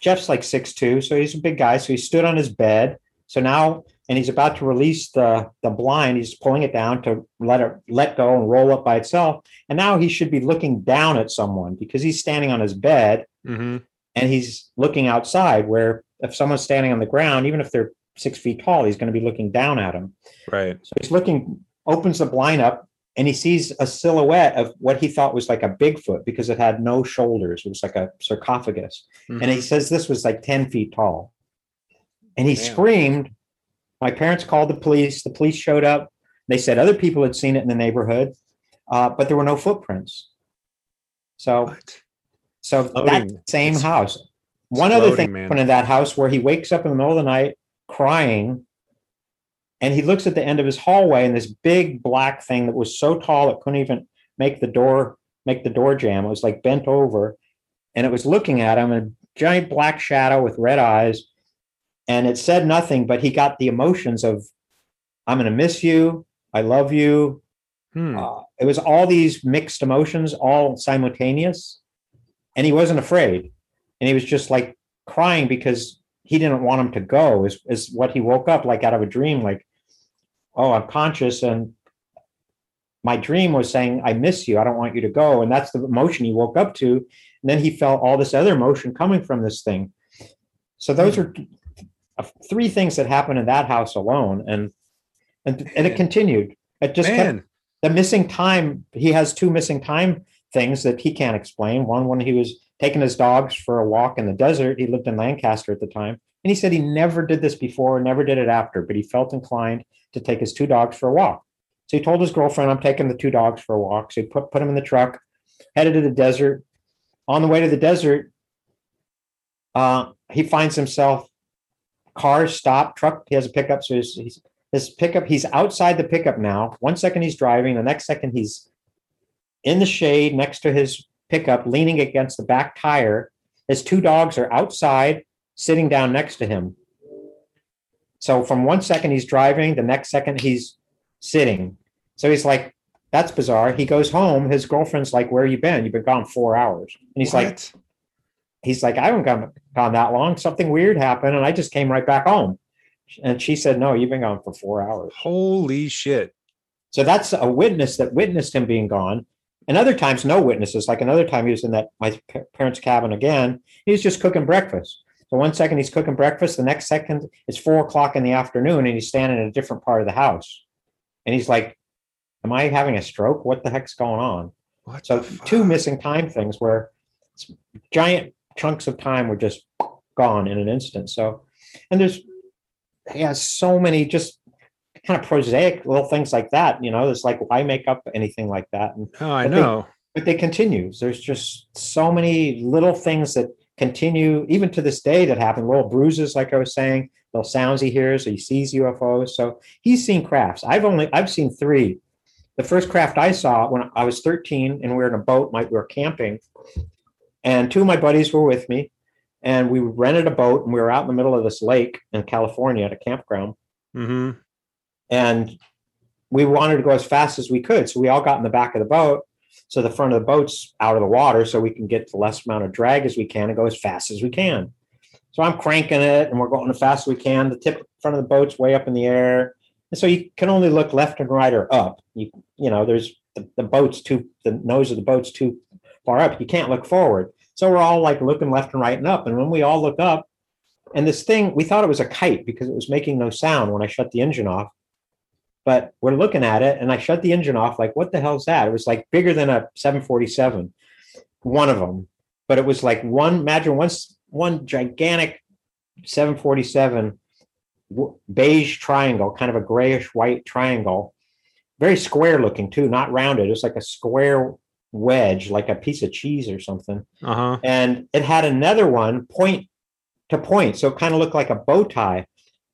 Jeff's like six two, so he's a big guy. So he stood on his bed. So now, and he's about to release the the blind. He's pulling it down to let it let go and roll up by itself. And now he should be looking down at someone because he's standing on his bed Mhm. and he's looking outside. Where if someone's standing on the ground, even if they're six feet tall, he's going to be looking down at him. right. So he's looking, opens the blind up, and he sees a silhouette of what he thought was like a Bigfoot because it had no shoulders. It was like a sarcophagus. And he says this was like 10 feet tall. And he Damn. screamed. My parents called the police. The police showed up. They said other people had seen it in the neighborhood, uh, but there were no footprints. So, What? so Floating. that same It's- house. One other thing man. happened in that house where he wakes up in the middle of the night crying, and he looks at the end of his hallway, and this big black thing that was so tall it couldn't even make the door make the door jam. It was like bent over, and it was looking at him, a giant black shadow with red eyes, and it said nothing, but he got the emotions of, "I'm going to miss you. I love you." Hmm. Uh, it was all these mixed emotions, all simultaneous, and he wasn't afraid, and he was just like crying because he didn't want him to go. Is is what he woke up like out of a dream, like, oh, I'm conscious, and my dream was saying, "I miss you. I don't want you to go," and that's the emotion he woke up to. And then he felt all this other emotion coming from this thing. So those are three things that happened in that house alone, and and and it continued. It just kept the missing time he has two missing time things that he can't explain one when he was taking his dogs for a walk in the desert. He lived in Lancaster at the time. And he said he never did this before, never did it after, but he felt inclined to take his two dogs for a walk. So he told his girlfriend, I'm taking the two dogs for a walk. So he put, put them in the truck, headed to the desert. On the way to the desert, uh, he finds himself car stopped, truck. He has a pickup. So he's, he's, his pickup, he's outside the pickup now. One second he's driving, the next second he's in the shade next to his pickup, leaning against the back tire. His two dogs are outside, sitting down next to him. So from one second he's driving, the next second he's sitting. So he's like, that's bizarre. He goes home. His girlfriend's like, where you been? You've been gone four hours. And he's like, he's like, I haven't gone, gone that long. Something weird happened. And I just came right back home. And she said, no, you've been gone for four hours. holy shit. So that's a witness that witnessed him being gone. And other times, no witnesses. Like another time, he was in that my parents' cabin again. He was just cooking breakfast. So one second he's cooking breakfast, the next second it's four o'clock in the afternoon, and he's standing in a different part of the house. And he's like, "Am I having a stroke? What the heck's going on?" What So two missing time things where giant chunks of time were just gone in an instant. So, and there's he has so many just kind of prosaic little things like that. You know, it's like why make up anything like that? And Oh, I but they- know. but they continue. There's just so many little things that continue even to this day that happen. Little bruises, like I was saying, little sounds he hears. He sees UFOs. So he's seen crafts. I've only I've seen three. The first craft I saw when I was 13 and we were in a boat, we were camping, and two of my buddies were with me, and we rented a boat and we were out in the middle of this lake in California at a campground hmm and we wanted to go as fast as we could. So we all got in the back of the boat. So the front of the boat's out of the water, so we can get the less amount of drag as we can and go as fast as we can. So I'm cranking it, and we're going as fast as we can. The tip front of the boat's way up in the air, and so you can only look left and right or up. You you know, there's the, the boat's too the nose of the boat's too far up. You can't look forward. So we're all like looking left and right and up. And when we all look up, and this thing, we thought it was a kite because it was making no sound when I shut the engine off. But we're looking at it, and I shut the engine off. Like, what the hell's that? It was like bigger than a 747, one of them. But it was like one. Imagine one one gigantic 747 beige triangle, kind of a grayish white triangle, very square looking too, not rounded. It's like a square wedge, like a piece of cheese or something Uh huh. and it had another one point to point so it kind of looked like a bow tie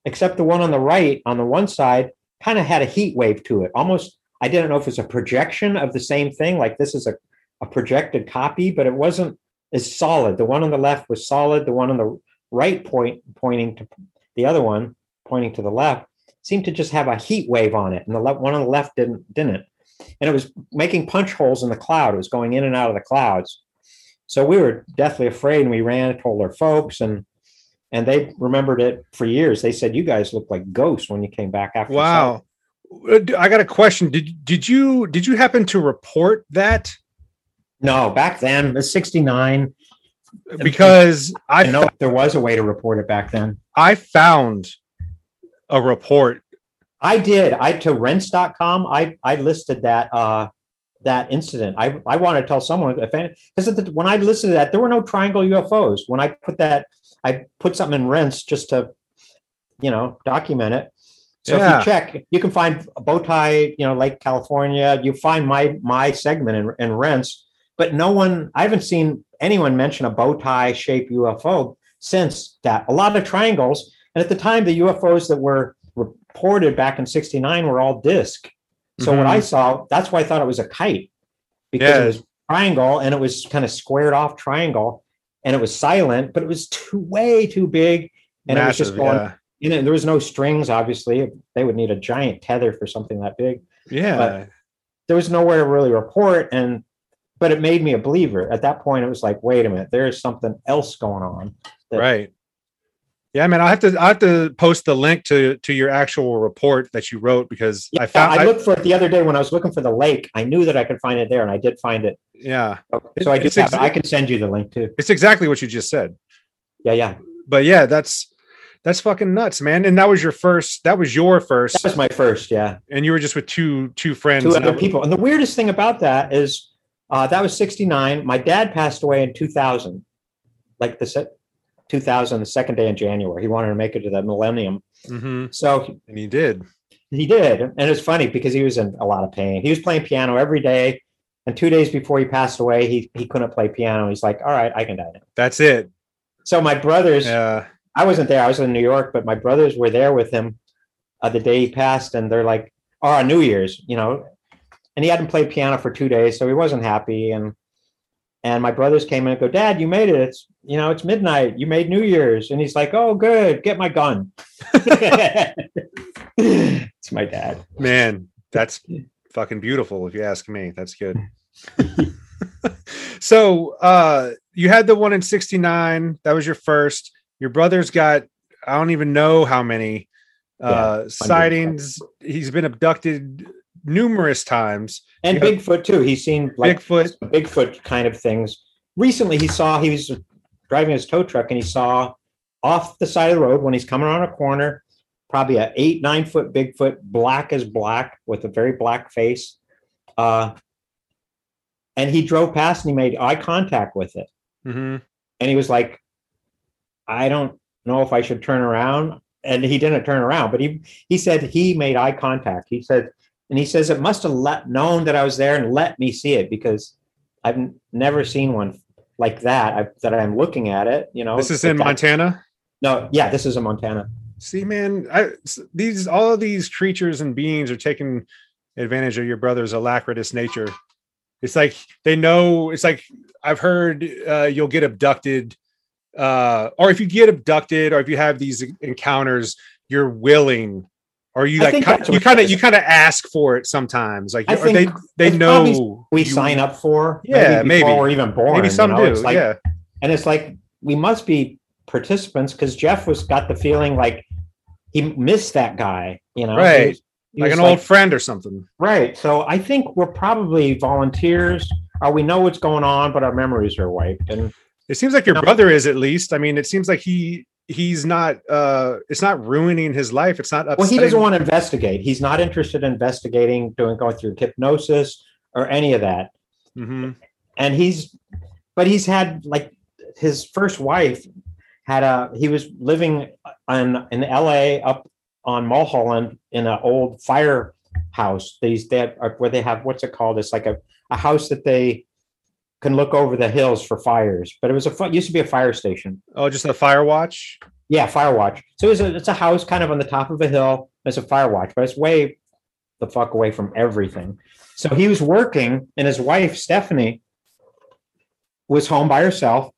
except the one on the right on the one side kind of had a heat wave to it almost i didn't know if it was a projection of the same thing like this is a, a projected copy but it wasn't as solid. The one on the left was solid the one on the right point pointing to the other one pointing to the left seemed to just have a heat wave on it and the le- one on the left didn't didn't. And it was making punch holes in the cloud it was going in and out of the clouds. So we were deathly afraid and we ran and told our folks and and they remembered it for years. They said you guys looked like ghosts when you came back after. Wow. Uh, I got a question. Did did you did you happen to report that? No, back then it's 69. Because I I know there was a way to report it back then. I found a report. I did. I to rents.com, I I listed that uh that incident. I I want to tell someone if because when I listed that, there were no triangle UFOs. When I put that, I put something in rents just to, you know, document it. So Yeah. if you check, you can find a bow tie, you know, Lake California. You find my my segment in, in rents, but no one. I haven't seen anyone mention a bow tie shaped UFO since that. A lot of triangles, and at the time, the UFOs that were reported back in '69 were all disc. So what Mhm. I saw, that's why I thought it was a kite because it was triangle and it was kind of squared off triangle and it was silent, but it was too way too big and it was just going. yeah. You know, there was no strings. Obviously, they would need a giant tether for something that big. Yeah. But- There was nowhere to really report, and but it made me a believer. At that point, it was like, wait a minute, there is something else going on. that- right. Yeah, man. I have to I have to post the link to to your actual report that you wrote because Yeah, I found I I- looked for it the other day when I was looking for the lake. I knew that I could find it there, and I did find it. yeah. So I just ex- I can send you the link too. It's exactly what you just said. Yeah, yeah. But yeah, that's that's fucking nuts, man. And that was your first that was your first That was my first. Yeah. and you were just with two two friends two and other people. And the weirdest thing about that is Uh, that was 69. My dad passed away in 2000, like the 2000, the second day in January. He wanted to make it to the millennium. hmm So And he did. he did. And it's funny because he was in a lot of pain. He was playing piano every day. And two days before he passed away, he, he couldn't play piano. He's like, all right, I can die now. That's it. So my brothers, Yeah. I wasn't there. I was in New York, but my brothers were there with him uh, the day he passed, and they're like, "Oh, on New Year's, you know." And he hadn't played piano for two days, so he wasn't happy. And and my brothers came in and go, "Dad, you made it. It's you know, it's midnight. You made New Year's." And he's like, "Oh, good. Get my gun." it's my dad. Man, that's fucking beautiful if you ask me. That's good. so uh you had the one in 69. That was your first. Your brother's got I don't even know how many uh hundreds. sightings. He's been abducted numerous times. And Yeah. Bigfoot too. He's seen like Bigfoot. Bigfoot kind of things. Recently, he saw he was driving his tow truck and he saw off the side of the road when he's coming around a corner, probably a eight nine foot Bigfoot, black as black with a very black face. Uh, and he drove past and he made eye contact with it, Mhm. and he was like, "I don't know if I should turn around." And he didn't turn around, but he he said he made eye contact. He said, and he says it must have let known that I was there and let me see it because I've n- never seen one like that. I, that I'm looking at it. You know, This is in That- Montana. No, yeah, this is in Montana. See, man, I, these all of these creatures and beings are taking advantage of your brother's alacritous nature. It's like they know. It's like I've heard uh, you'll get abducted, uh, or if you get abducted, or if you have these encounters, you're willing, or you like think ki- that's you kind of you kind of ask for it sometimes. Like they they know We you- sign up for Yeah, maybe. we're even born. Maybe some you know? do. It's like, yeah, and it's like we must be participants because Jeff was got the feeling like he missed that guy. You know, Right. He was- he like an old friend or something. Right. So I think we're probably volunteers, or we know what's going on, but our memories are wiped. And It seems like your No. brother is at least. I mean, it seems like he he's not uh it's not ruining his life. It's not well, he doesn't want to investigate. He's not interested in investigating, doing going through hypnosis or any of that. Mhm. And he's, but he's had like his first wife had a. He was living on in L.A. up on Mulholland in an old firehouse. These that are where they have what's it called? It's like a a house that they can look over the hills for fires. But it was a fi- used to be a fire station. Oh, just a fire watch. Yeah, fire watch. So it's a, it's a house kind of on the top of a hill. It's a fire watch, but it's way the fuck away from everything. So he was working, and his wife Stephanie was home by herself,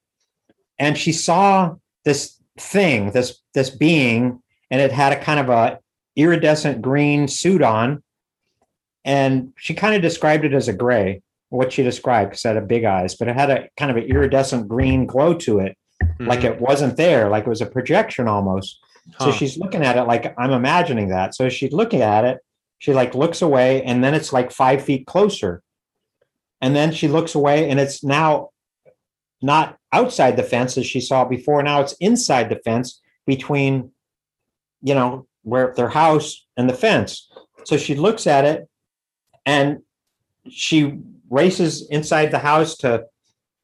and she saw this thing, this this being, and it had a kind of a iridescent green suit on, and she kind of described it as a gray. What she described, because it had a big eyes, but it had a kind of an iridescent green glow to it like Mhm. it wasn't there, like it was a projection almost. So she's looking at it like I'm imagining that. So she's looking at it, she like looks away, and then it's like five feet closer. And then she looks away, and it's now not outside the fence as she saw before. Now it's inside the fence between, you know, where their house and the fence. So she looks at it and she races inside the house to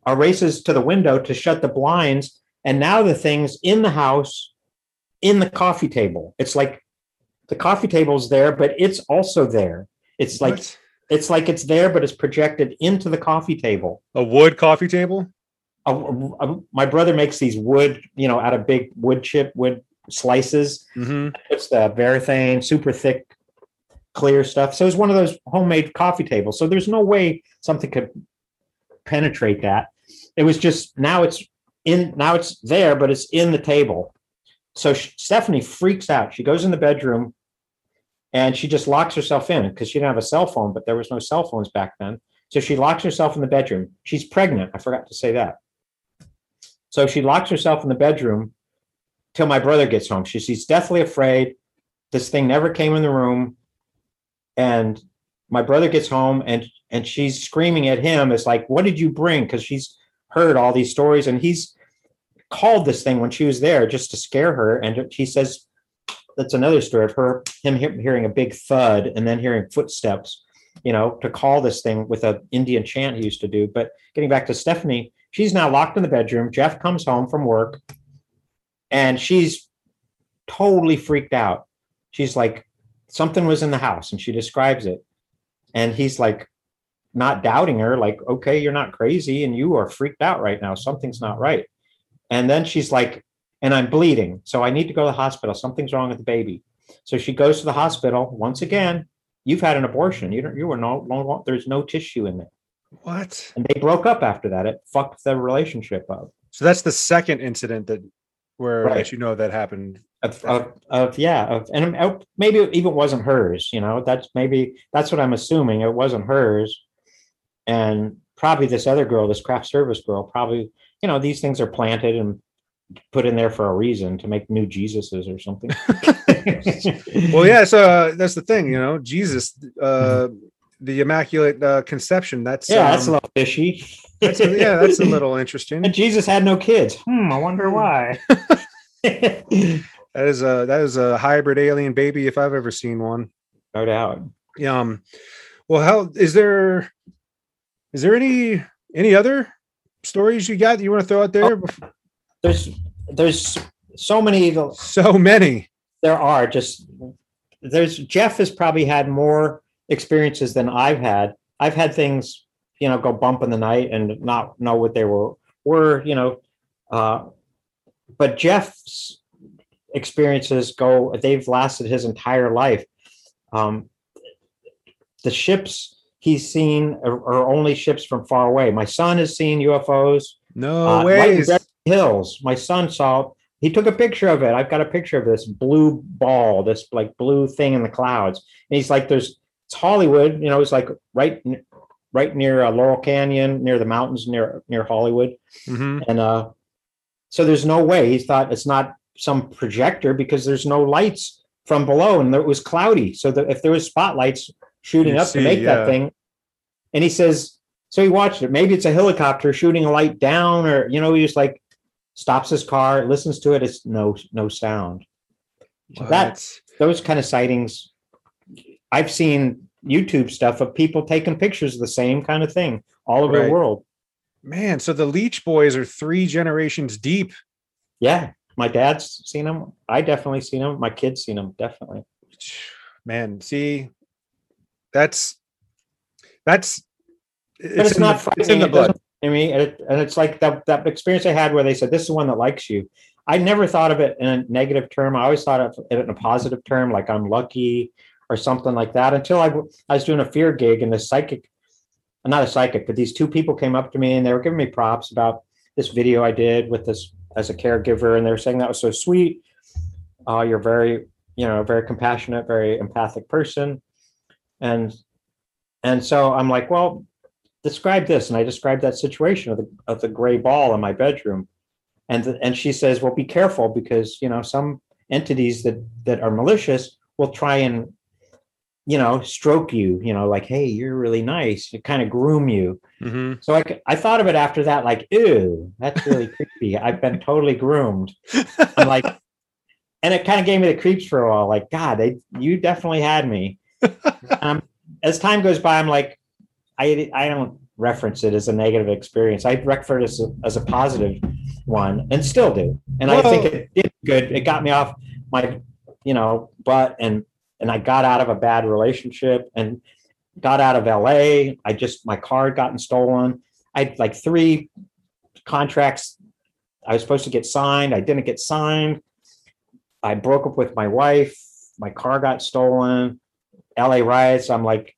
uh, races to the window to shut the blinds. And now the thing's in the house in the coffee table. It's like the coffee table's there but it's also there. It's like What? it's like it's there but it's projected into the coffee table. A wood coffee table. Uh, uh, my brother makes these wood you know out of big wood chip wood slices. Hmm puts the varathane super thick clear stuff. So it's one of those homemade coffee tables. So there's no way something could penetrate that. It was just now it's in now it's there but it's in the table. So sh- stephanie freaks out. She goes in the bedroom and she just locks herself in because she didn't have a cell phone but there was no cell phones back then. So she locks herself in the bedroom. She's pregnant. I forgot to say that. So she locks herself in the bedroom till my brother gets home. She, she's deathly afraid. This thing never came in the room. And my brother gets home and and she's screaming at him. It's like, what did you bring? Because she's heard all these stories and he's called this thing when she was there just to scare her. And she says that's another story of her him he- hearing a big thud and then hearing footsteps. you know, to call this thing with an Indian chant he used to do. But getting back to Stephanie, she's now locked in the bedroom. Jeff comes home from work and she's totally freaked out. She's like, something was in the house and she describes it. And he's like, not doubting her, like, okay, you're not crazy and you are freaked out right now. Something's not right. And then she's like, and I'm bleeding. So I need to go to the hospital. Something's wrong with the baby. So she goes to the hospital. Once again, you've had an abortion. You don't, you were no, no, there's no tissue in there. What? And they broke up after that. It fucked the relationship up. So that's the second incident that where Right. that you know that happened. Of, of, of yeah, of, and uh, maybe it even wasn't hers. You know, that's maybe that's what I'm assuming. It wasn't hers, and probably this other girl, this craft service girl, probably you know these things are planted and put in there for a reason to make new Jesuses or something. Well, yeah, so uh, that's the thing, you know, Jesus, uh, the Immaculate uh, Conception. That's Mm-hmm. yeah, that's a um, little fishy. That's a- yeah, that's a little interesting. And Jesus had no kids. Hmm, I wonder why. That is a that is a hybrid alien baby if I've ever seen one. No doubt. Um, well, how is there? Is there any any other stories you got that you want to throw out there? There's there's so many eagles. So many. there are just there's Jeff has probably had more experiences than I've had. I've had things, you know, go bump in the night and not know what they were were, you know, uh, but Jeff's experiences go they've lasted his entire life. Um, the ships he's seen are, are only ships from far away. My son has seen UFOs. No Uh, ways. Hills. My son saw. He took a picture of it. I've got a picture of this blue ball, this like blue thing in the clouds. And he's like, "There's it's Hollywood. You know, it's like right, right near uh, Laurel Canyon, near the mountains, near near Hollywood. Mhm. And uh, so there's no way. He thought it's not some projector because there's no lights from below, and it was cloudy. So that if there was spotlights shooting You'd up see, to make yeah. that thing, and he says, so he watched it. Maybe it's a helicopter shooting a light down, or you know, he just like stops his car, listens to it. It's no no sound. So that those kind of sightings, I've seen YouTube stuff of people taking pictures of the same kind of thing all over Right. the world. man. So the Leach Boys are three generations deep. Yeah, my dad's seen them. I definitely seen them. My kids seen them definitely. Man, see, that's that's But it's, not the, it's in the blood. I mean, and, it, and it's like that that experience I had where they said this is one that likes you. I never thought of it in a negative term. I always thought of it in a positive term, like I'm lucky or something like that. Until I, was doing a fear gig and this psychic, not a psychic, but these two people came up to me and they were giving me props about this video I did with this as a caregiver, and they were saying that was so sweet. Uh, you're very, you know, very compassionate, very empathic person, and and so I'm like, well, describe this, and I described that situation of the of the gray ball in my bedroom, and and she says, well, be careful because you know some entities that that are malicious will try and you know stroke you, you know, like hey, you're really nice, to kind of groom you. Mhm. So I thought of it after that, like, ew, that's really creepy. I've been totally groomed. I'm like, and it kind of gave me the creeps for a while. Like, God, they, you definitely had me. um, as time goes by, I'm like, I, I don't reference it as a negative experience. I reference it as a, as a positive one, and still do. And I think it did good. It got me off my, you know, butt, and and I got out of a bad relationship, and got out of LA. I just my car had gotten stolen. I had like three contracts I was supposed to get signed. I didn't get signed. I broke up with my wife. My car got stolen. LA riots. I'm like,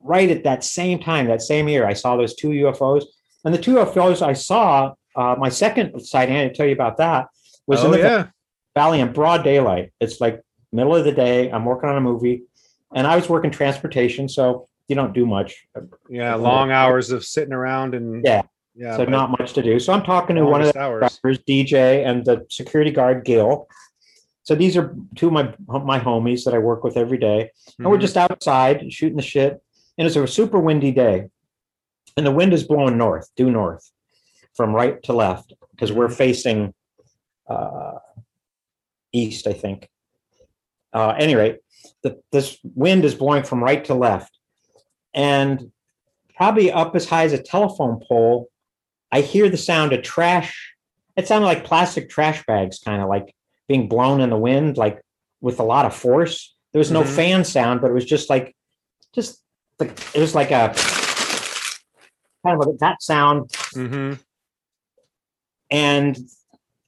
right at that same time, that same year, I saw those two UFOs. And the two UFOs I saw, uh, my second sighting, I didn't tell you about that, was in Oh the yeah. valley in broad daylight. It's like middle of the day. I'm working on a movie, and I was working transportation, so you don't do much. Yeah, long hours of sitting around and Yeah. yeah, so not much to do. So I'm talking to one of the hours. drivers, DJ, and the security guard, Gil. So these are two of my my homies that I work with every day, and we're Mhm. just outside shooting the shit. And it's a super windy day, and the wind is blowing north, due north, from right to left, because we're facing uh, east, I think. Uh, any rate, the, this wind is blowing from right to left, and probably up as high as a telephone pole, I hear the sound of trash. It sounded like plastic trash bags, kind of like being blown in the wind, like with a lot of force. There was no Mhm. fan sound, but it was just like, just the, it was like a kind of a, that sound, Mm-hmm. and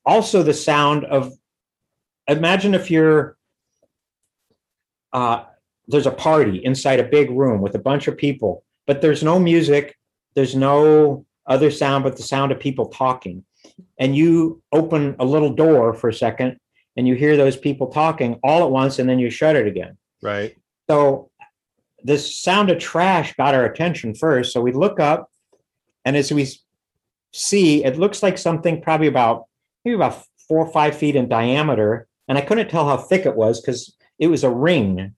also the sound of. Imagine if you're. Uh, there's a party inside a big room with a bunch of people, but there's no music, there's no other sound but the sound of people talking. And you open a little door for a second and you hear those people talking all at once and then you shut it again. Right. So this sound of trash got our attention first. So we look up and as we see, it looks like something probably about maybe about four or five feet in diameter. And I couldn't tell how thick it was because it was a ring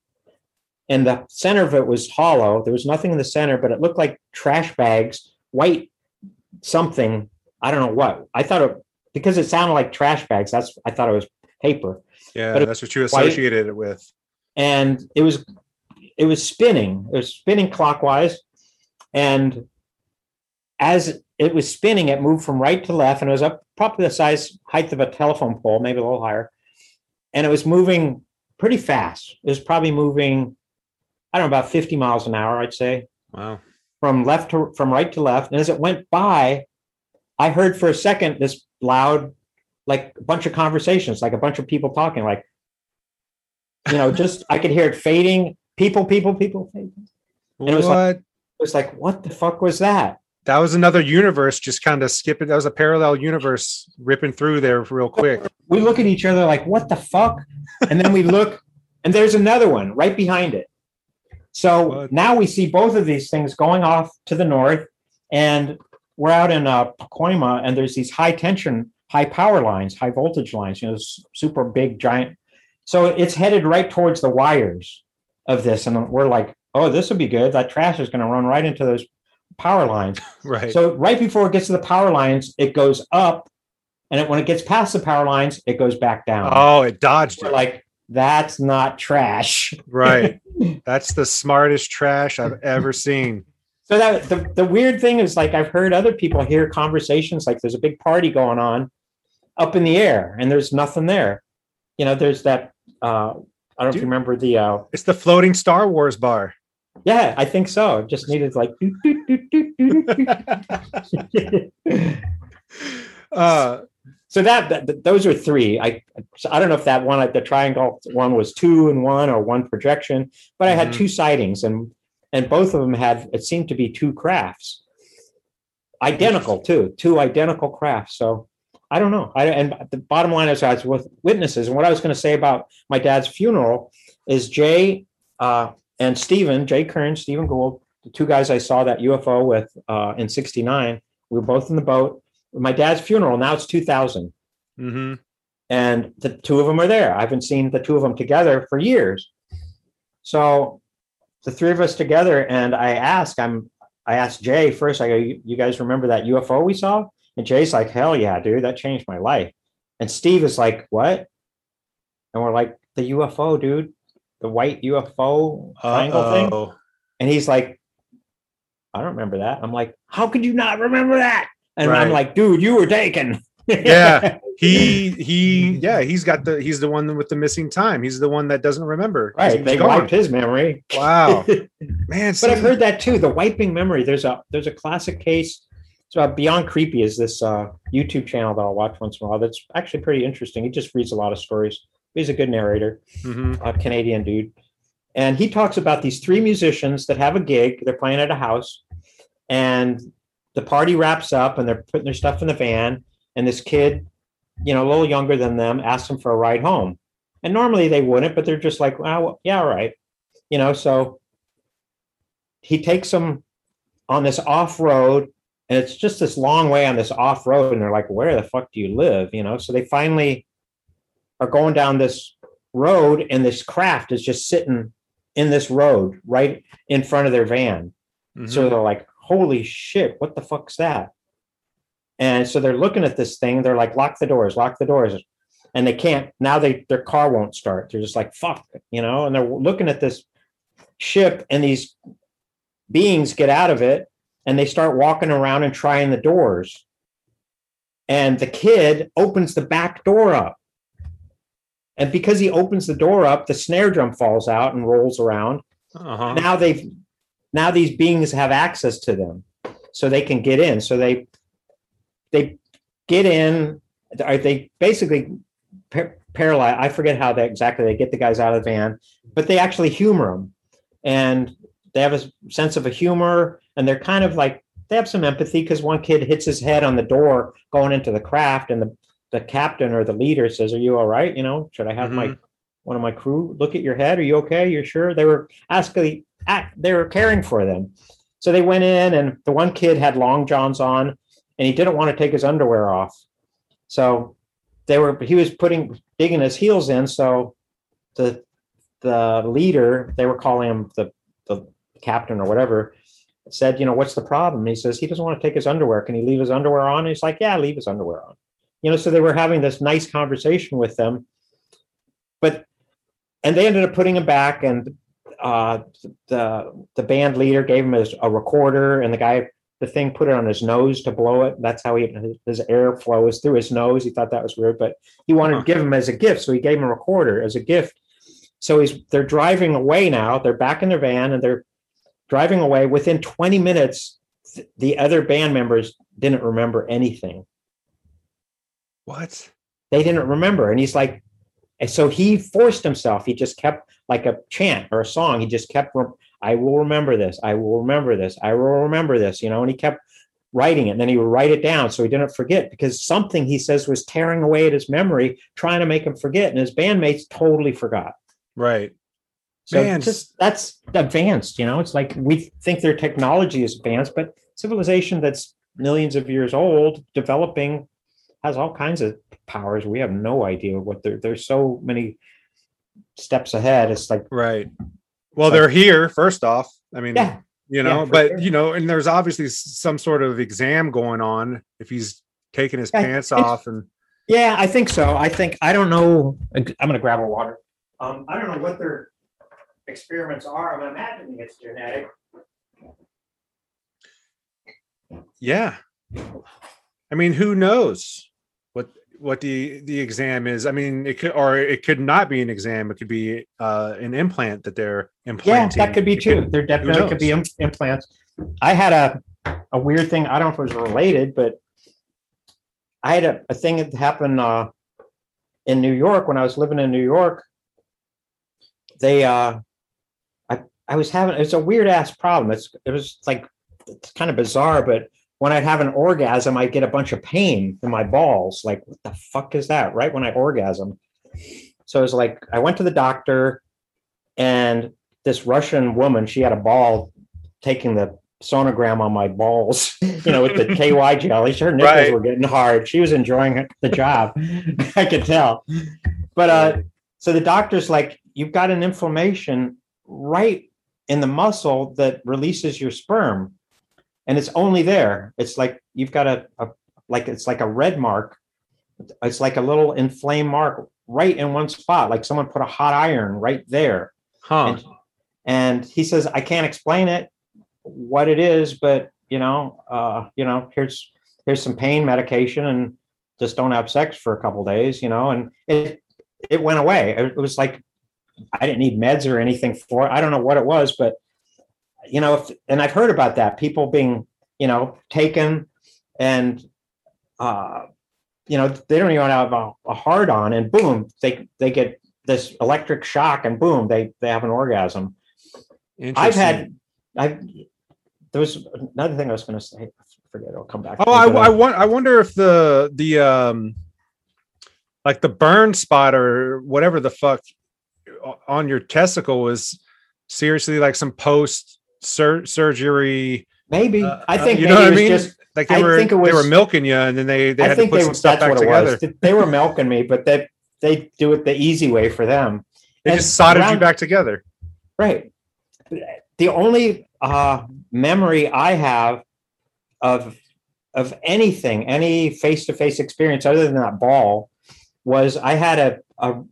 and the center of it was hollow. There was nothing in the center, but it looked like trash bags, white something. I don't know what. I thought it because it sounded like trash bags. That's I thought it was paper, Yeah, But that's what you associated it with. and it was it was spinning. It was spinning clockwise, and as it was spinning, it moved from right to left, and it was up probably the size height of a telephone pole, maybe a little higher, and it was moving pretty fast. It was probably moving, I don't know, about fifty miles an hour, I'd say. Wow. from left to from right to left. And as it went by, I heard for a second this loud, like a bunch of conversations, like a bunch of people talking, like, you know, just I could hear it fading. People, people, people. Fading. What? it was like- It was like, what the fuck was that? That was another universe just kind of skipping. That was a parallel universe ripping through there real quick. We look at each other like, what the fuck? And then we look, and there's another one right behind it. So What? now we see both of these things going off to the north, and we're out in uh, Pacoima, and there's these high tension, high power lines, high voltage lines, you know, super big, giant. So it's headed right towards the wires of this, and we're like, oh, this would be good. That trash is going to run right into those power lines. Right. So right before it gets to the power lines, it goes up, and it, when it gets past the power lines, it goes back down. oh, it dodged We're it. like, that's not trash. right. That's the smartest trash I've ever seen. So that the, the weird thing is like I've heard other people hear conversations like there's a big party going on up in the air and there's nothing there. You know, there's that uh I don't Dude. remember the uh It's the floating Star Wars bar. Yeah, I think so. Just needed like uh, so that, that those are three. I so I don't know if that one the triangle one was two and one or one projection, but I had Mhm. two sightings and and both of them had it seemed to be two crafts, identical too, two identical crafts. So I don't know. I and the bottom line is I was with witnesses, and what I was going to say about my dad's funeral is Jay uh, and Stephen, Jay Kern, Stephen Gould, the two guys I saw that UFO with uh, in '69. We were both in the boat. My dad's funeral. Now it's 2000 hmm and the two of them are there. I haven't seen the two of them together for years. So the three of us together, and I asked, I'm, I asked Jay first. I go, you guys remember that UFO we saw? And Jay's like, hell yeah, dude, that changed my life. And Steve is like, what? And we're like, the UFO, dude, the white UFO triangle thing. Uh-oh. And he's like, I don't remember that. I'm like, how could you not remember that? And Right. I'm like, dude, you were taken. Yeah. He he yeah, he's got the he's the one with the missing time. He's the one that doesn't remember. right. They gone. wiped his memory. Wow. Man, But I've heard that too. The wiping memory. There's a there's a classic case. So uh, Beyond Creepy is this uh, YouTube channel that I'll watch once in a while. That's actually pretty interesting. He just reads a lot of stories. He's a good narrator, Mhm. a Canadian dude, and he talks about these three musicians that have a gig. They're playing at a house, and the party wraps up, and they're putting their stuff in the van. And this kid, you know, a little younger than them, asks them for a ride home. And normally they wouldn't, but they're just like, well, yeah, all right. You know, so he takes them on this off road, and it's just this long way on this off road. And they're like, where the fuck do you live? You know, so they finally are going down this road, and this craft is just sitting in this road right in front of their van. Mhm. So they're like, holy shit, what the fuck's that? And so they're looking at this thing. They're like, lock the doors, lock the doors. And they can't, now they their car won't start. They're just like, fuck, you know, and they're looking at this ship and these beings get out of it and they start walking around and trying the doors. And the kid opens the back door up. And because he opens the door up, the snare drum falls out and rolls around. Uh-huh. Now they've now these beings have access to them, so they can get in. So they they get in. They basically par- paralyzed? I forget how they exactly they get the guys out of the van, but they actually humor them, and they have a sense of a humor, and they're kind of like they have some empathy because one kid hits his head on the door going into the craft, and the the captain or the leader says, "Are you all right? You know, should I have my Mhm. one of my crew look at your head? Are you okay? You're sure?" They were asking, act- they were caring for them, so they went in, and the one kid had long johns on, and he didn't want to take his underwear off, so they were he was putting digging his heels in, so the the leader they were calling him the the captain or whatever said, you know, what's the problem? He says he doesn't want to take his underwear. Can he leave his underwear on? he's like, yeah, leave his underwear on. You know, so they were having this nice conversation with them, but and they ended up putting him back, and uh, the the band leader gave him his, a recorder, and the guy the thing put it on his nose to blow it. That's how he his, airflow was through his nose. He thought that was weird, but he wanted Huh. to give him as a gift, so he gave him a recorder as a gift. So he's they're driving away now. They're back in their van and they're driving away. Within 20 minutes, the other band members didn't remember anything. What? They didn't remember. And he's like, and so he forced himself. He just kept like a chant or a song. He just kept, I will remember this. I will remember this. I will remember this, you know, and he kept writing it. And then he would write it down so he didn't forget because something he says was tearing away at his memory, trying to make him forget. And his bandmates totally forgot. Right. So Man, just that's advanced, you know. It's like we think their technology is advanced, but civilization that's millions of years old, developing, has all kinds of powers. We have no idea what they're. There's so many steps ahead. It's like Right. Well, they're here. First off, I mean, yeah, you know, yeah, but sure. you know, and there's obviously some sort of exam going on if he's taking his Yeah, pants off and yeah. I think so. I think I don't know. I'm gonna grab a water. Um, I don't know what their experiments are. I'm imagining it's genetic. yeah. I mean, who knows what the the exam is? I mean, it could or it could not be an exam. It could be uh, an implant that they're implanting. Yeah, that could be It too. there definitely could be im- implants. I had a a weird thing. I don't know if it was related, but I had a, a thing that happened uh, in New York when I was living in New York. They, uh, I I was having it's a weird ass problem. It's it was like it's kind of bizarre, but when I'd have an orgasm, I'd get a bunch of pain in my balls. Like, what the fuck is that? Right when I orgasm. So it was like I went to the doctor, and this Russian woman, she had a ball taking the sonogram on my balls, you know, with the KY jelly. Her nipples Right. were getting hard. She was enjoying the job. I could tell. But uh, so the doctor's like, you've got an inflammation right in the muscle that releases your sperm. And it's only there. It's like you've got a, a like it's like a red mark. It's like a little inflamed mark right in one spot, like someone put a hot iron right there. Huh. And, and he says, I can't explain it, what it is, but you know, uh, you know, here's here's some pain medication and just don't have sex for a couple days, you know, and it it went away. It was like I didn't need meds or anything for it. I don't know what it was, but you know, if, and I've heard about that people being, you know, taken and uh you know, they don't even have a, a hard on and boom, they they get this electric shock and boom, they they have an orgasm. I've had I've there was another thing I was going to say. I forget. I'll come back. Oh, I, I uh, want. I wonder if the the um, like the burn spot or whatever the fuck on your testicle was seriously like some post sur- surgery. maybe uh, I uh, think you maybe know what I was mean? just. Like they I were think it they were milking you, and then they they I had to put they, some stuff back together. was. They were milking me, but they they do it the easy way for them. They And just soldered you back together. Right. The only uh, memory I have of of anything, any face to face experience other than that ball, was I had a, a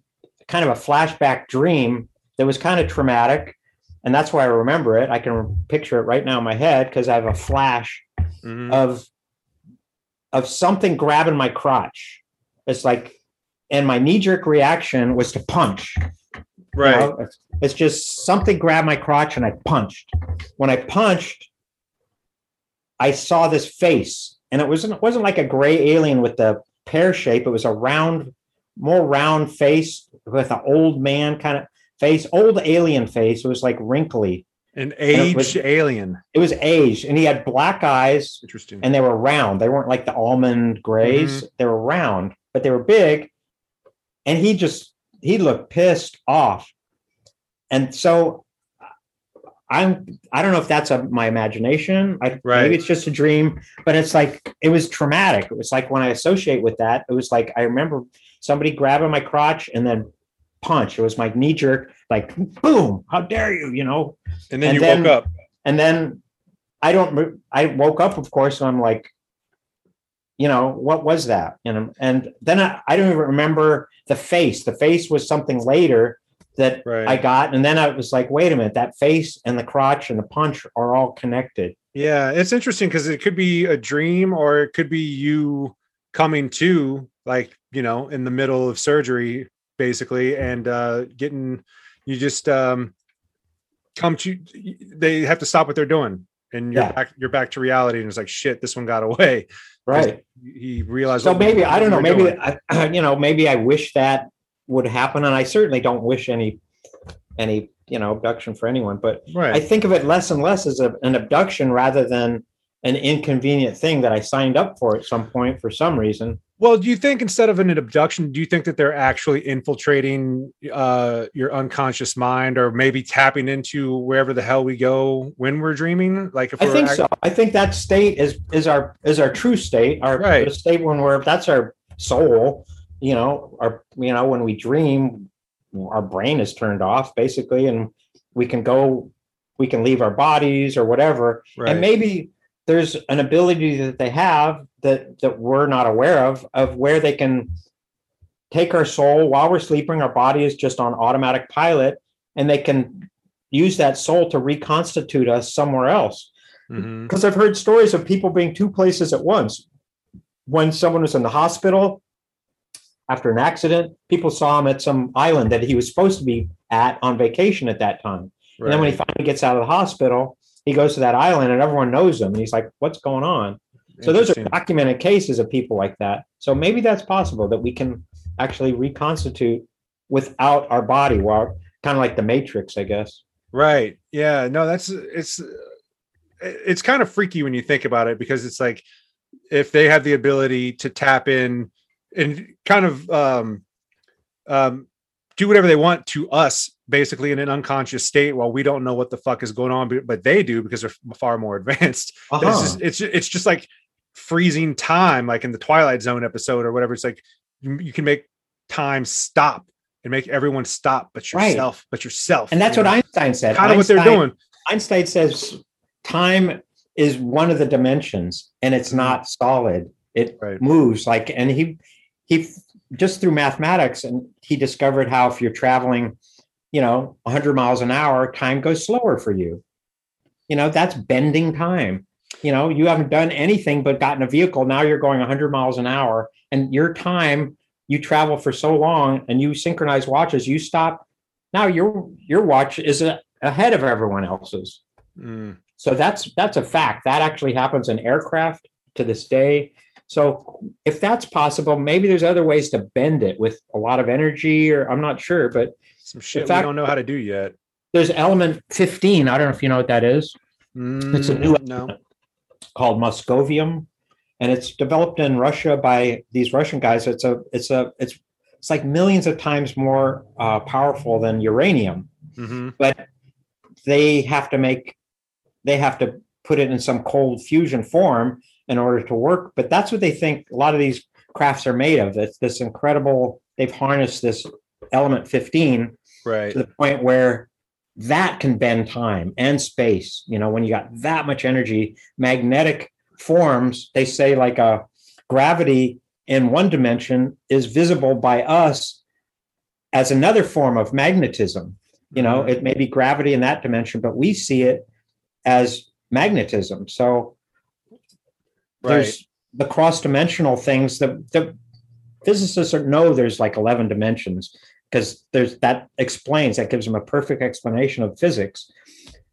kind of a flashback dream that was kind of traumatic. And that's why I remember it. I can picture it right now in my head because I have a flash Mhm. of of something grabbing my crotch. It's like, and my knee jerk reaction was to punch. you right. know? It's, it's just something grabbed my crotch and I punched. When I punched, I saw this face, and it wasn't it wasn't like a gray alien with the pear shape. It was a round, more round face with an old man kind of face, old alien face. It was like wrinkly. An it was- aged alien. It was aged, and he had black eyes, Interesting. and they were round. They weren't like the almond grays. Mm-hmm. They were round, but they were big. And he just he looked pissed off. And so I'm I don't know if that's a, my imagination. I, Right. Maybe it's just a dream, but it's like it was traumatic. It was like when I associate with that, it was like I remember somebody grabbing my crotch and then punch. It was my knee jerk, like boom, how dare you, you know? and then and you then- woke up. and then I don't. I woke up, of course, and I'm like, you know, what was that? And and then I, I don't even remember the face. The face was something later that Right. I got, and then I was like, wait a minute, that face and the crotch and the punch are all connected. Yeah, it's interesting because it could be a dream or it could be you coming to, like, you know, in the middle of surgery, basically, and uh getting you just um come to they have to stop what they're doing and you're Yeah. back you're back to reality and it's like shit, this one got away. Right. He realized So maybe I don't know. what you were Maybe. I, you know. Maybe I wish that would happen, and I certainly don't wish any any you know abduction for anyone. But right. I think of it less and less as a, an abduction rather than an inconvenient thing that I signed up for at some point for some reason. Well, do you think instead of an abduction, do you think that they're actually infiltrating uh, your unconscious mind, or maybe tapping into wherever the hell we go when we're dreaming? Like if I we're think act- so. I think that state is is our is our true state, our Right. state when we're that's our soul. You know, our you know when we dream, our brain is turned off basically, and we can go, we can leave our bodies or whatever, right. and maybe there's an ability that they have that that we're not aware of of where they can take our soul while we're sleeping. Our body is just on automatic pilot and they can use that soul to reconstitute us somewhere else. Mhm. because i've heard stories of people being two places at once. When someone was in the hospital after an accident people saw him at some island that he was supposed to be at on vacation at that time. And then when he finally gets out of the hospital, he goes to that island and everyone knows him. And he's like, what's going on? So those are documented cases of people like that. So maybe that's possible that we can actually reconstitute without our body, while kind of like the Matrix, I guess. right. Yeah. No, that's it's it's kind of freaky when you think about it because it's like if they have the ability to tap in and kind of um um do whatever they want to us basically in an unconscious state while we don't know what the fuck is going on but, they do because they're far more advanced it's Uh-huh. just it's it's just like freezing time like in the twilight zone episode or whatever it's like you, you can make time stop and make everyone stop but Right. yourself but yourself And that's you what know? Einstein said. kind of what they're doing Einstein says time is one of the dimensions and it's not solid. It Right. moves like, and he, he just through mathematics and he discovered how if you're traveling, you know, 100 miles an hour, time goes slower for you. You know, that's bending time. You know, you haven't done anything but gotten a vehicle. Now you're going 100 miles an hour and your time, you travel for so long and you synchronize watches, you stop. Now your your watch is a, ahead of everyone else's. Mm, So that's that's a fact. That actually happens in aircraft to this day. So if that's possible, maybe there's other ways to bend it with a lot of energy, or I'm not sure, but some shit fact- we don't know how to do yet there's element 15. I don't know if you know what that is. It's a Mm, new no called Moscovium, and it's developed in Russia by these Russian guys. It's a it's a it's it's like millions of times more uh, powerful than uranium. hmm but they have to make they have to put it in some cold fusion form in order to work but that's what they think a lot of these crafts are made of it's this incredible they've harnessed this element 15 right. to the point where that can bend time and space. You know when you got that much energy magnetic forms they say like a gravity in one dimension is visible by us as another form of magnetism. You know, Mhm. it may be gravity in that dimension, but we see it as magnetism. So there's the cross dimensional things that the physicists are, know there's like 11 dimensions because there's that explains that gives them a perfect explanation of physics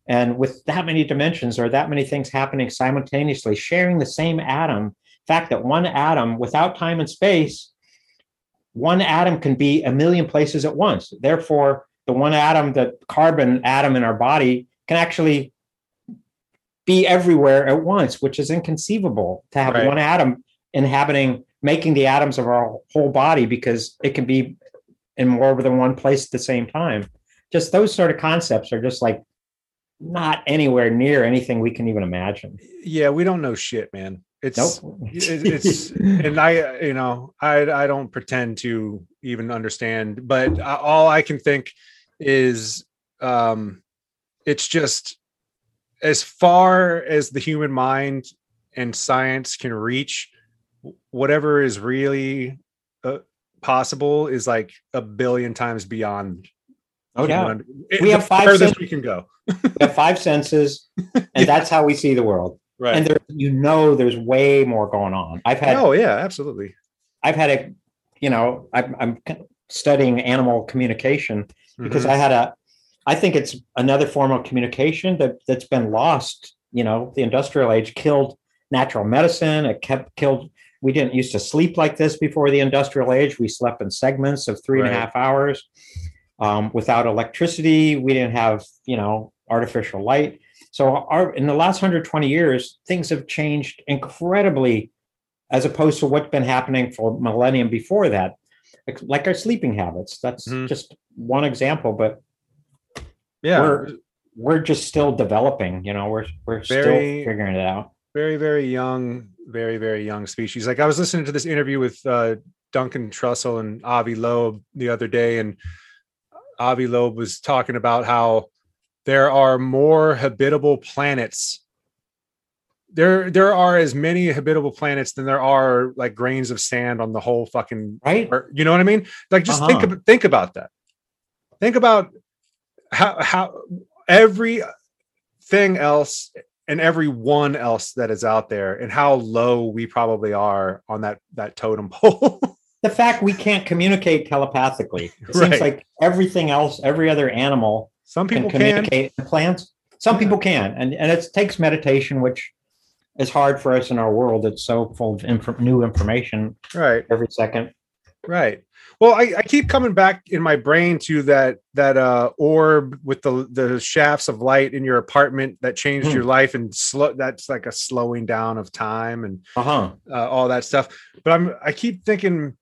and with that many dimensions or that many things happening simultaneously sharing the same atom fact that one atom without time and space one atom can be a million places at once therefore the one atom the carbon atom in our body can actually be everywhere at once, which is inconceivable to have Right. one atom inhabiting, making the atoms of our whole body because it can be in more than one place at the same time. Just those sort of concepts are just like not anywhere near anything we can even imagine. Yeah, we don't know shit, man. It's Nope. it- it's and I you know I I don't pretend to even understand, but all I can think is um it's just as far as the human mind and science can reach whatever is really possible is like a billion times beyond human doubt. We have five senses. we can go We have five senses, and that's how we see the world. right And there, you know, there's way more going on. I've had oh yeah absolutely I've had a, you know, I'm, I'm studying animal communication because Mhm. I had a, I think it's another form of communication that that's been lost. You know, the industrial age killed natural medicine. It kept killed. We didn't used to sleep like this before the industrial age. We slept in segments of three and a half hours. Um, without electricity, we didn't have you know artificial light. So our in the last 120 years, things have changed incredibly, as opposed to what's been happening for millennium before that, like- our sleeping habits. That's Mhm. just one example, but yeah we're we're just still developing. You know, we're we're still figuring it out. Very very young very very young species. Like i was listening to this interview with uh duncan trussell and avi loeb the other day and avi loeb was talking about how there are more habitable planets. There there are as many habitable planets than there are like grains of sand on the whole fucking Right? or- you know what i mean? Like just think Uh-huh. about think about that. Think about how how every thing else and everyone else that is out there and how low we probably are on that that totem pole The fact we can't communicate telepathically. It Right. seems like everything else, every other animal some people can, communicate. And plants, some people can, and and it takes meditation, which is hard for us in our world. It's so full of inf- new information right every second. right well I, I keep coming back in my brain to that that uh orb with the the shafts of light in your apartment that changed Hmm. your life and slow that's like a slowing down of time and Uh huh. uh, all that stuff. But I'm I keep thinking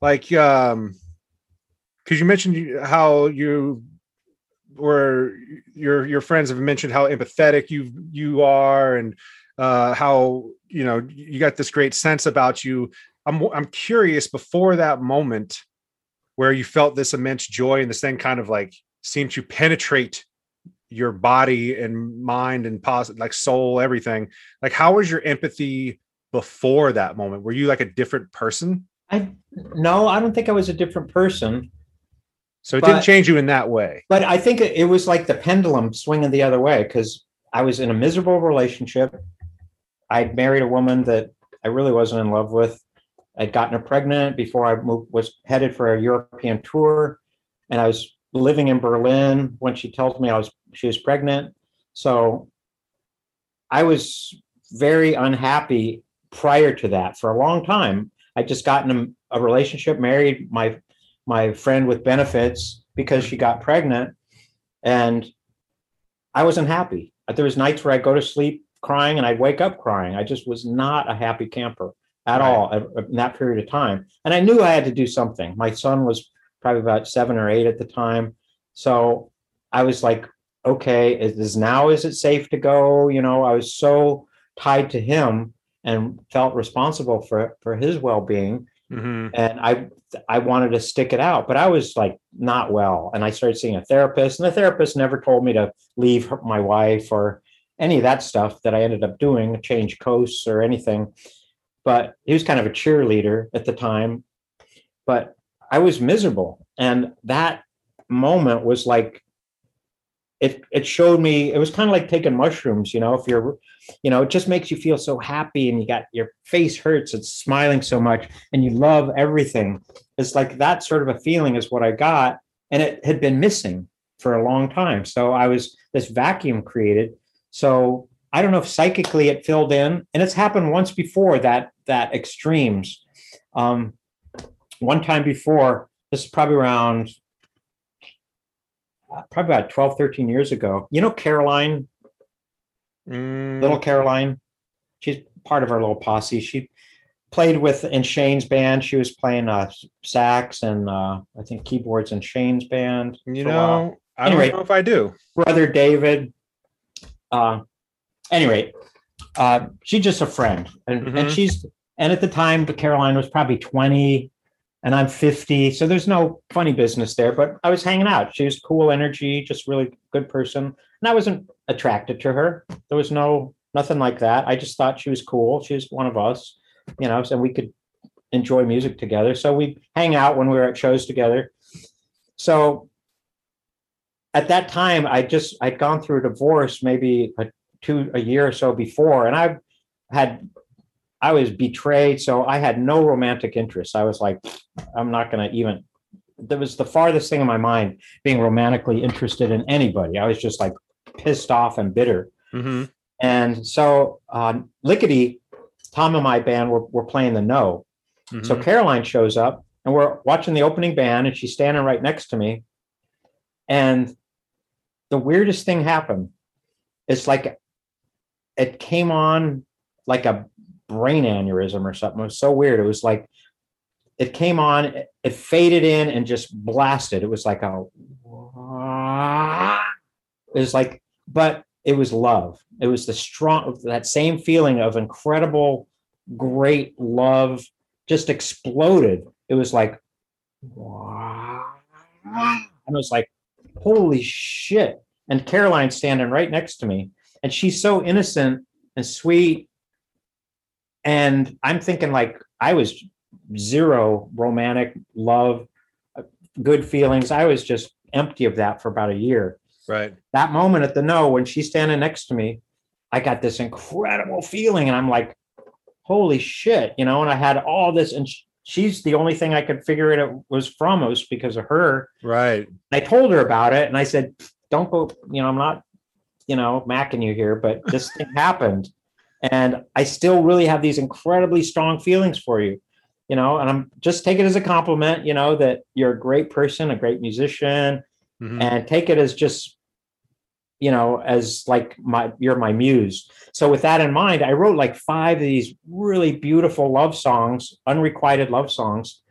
like um because you mentioned how you were your your friends have mentioned how empathetic you you are and uh how you know you got this great sense about you i'm i'm curious before that moment where you felt this immense joy and this thing kind of like seemed to penetrate your body and mind and pos- like soul everything like how was your empathy before that moment were you like a different person I no, I don't think I was a different person. so it But- didn't change you in that way But I think it it was like the pendulum swinging the other way because I was in a miserable relationship. I'd married a woman that I really wasn't in love with. I'd gotten her pregnant before I moved, was headed for a European tour, and I was living in Berlin when she tells me I was she was pregnant. So I was very unhappy prior to that for a long time. I just gotten a, a relationship, married my my friend with benefits because she got pregnant, and I wasn't happy. There was nights where I'd go to sleep crying and I'd wake up crying. I just was not a happy camper at Right. all at- in that period of time. And I knew I had to do something. My son was probably about seven or eight at the time, so I was like, okay, is is now is it safe to go? You know, I was so tied to him and felt responsible for for his well being Mhm. and I I wanted to stick it out, but I was like not well, and I started seeing a therapist, and the therapist never told me to leave her, my wife or any of that stuff that I ended up doing, change coasts or anything. But he was kind of a cheerleader at the time, but I was miserable, and that moment was like it it showed me it was kind of like taking mushrooms you know if you're you know it just makes you feel so happy and you got your face hurts it's smiling so much and you love everything. It's like that sort of a feeling is what i got and it had been missing for a long time. So i was this vacuum created. So i don't know if psychically it filled in and it's happened once before that that extremes um one time before this is probably around probably about 12, 13 years ago. You know, Caroline, Mm, little Caroline, she's part of our little posse. She played with in Shane's band. She was playing uh, sax and uh, I think keyboards in Shane's band. you know, I don't know if I do. brother David. Uh, anyway, uh, she's just a friend, and, and Mhm. she's and at the time, the Caroline was probably twenty, and I'm fifty, so there's no funny business there. But I was hanging out. She was cool energy, just really good person, and I wasn't attracted to her. There was no nothing like that. I just thought she was cool. She was one of us, you know, and we could enjoy music together. So we hang out when we were at shows together. So at that time i just i'd gone through a divorce maybe a two a year or so before and i had i was betrayed so i had no romantic interest i was like i'm not going to even that was the farthest thing in my mind being romantically interested in anybody i was just like pissed off and bitter hmm and so uh, lickety tom and my band were, were playing the no so Mm-hmm. Caroline shows up and we're watching the opening band and she's standing right next to me. And the weirdest thing happened. It's like it came on like a brain aneurysm or something. It was so weird. It was like it came on, it, faded in and just blasted. It was like a it was like, but it was love. It was the strong that same feeling of incredible, great love just exploded. It was like. And it was like, holy shit. And Caroline's standing right next to me. And she's so innocent and sweet. And I'm thinking, like, I was zero romantic love, uh, good feelings. I was just empty of that for about a year Right. that moment at the no when she's standing next to me i got this incredible feeling and i'm like holy shit you know and i had all this and sh- she's the only thing i could figure it was from it was because of her Right. i told her about it and i said don't go you know i'm not you know macking you here but this thing happened. And i still really have these incredibly strong feelings for you you know and i'm just take it as a compliment you know that you're a great person a great musician Mhm. and take it as just you know as like my you're my muse. So with that in mind i wrote like five of these really beautiful love songs unrequited love songs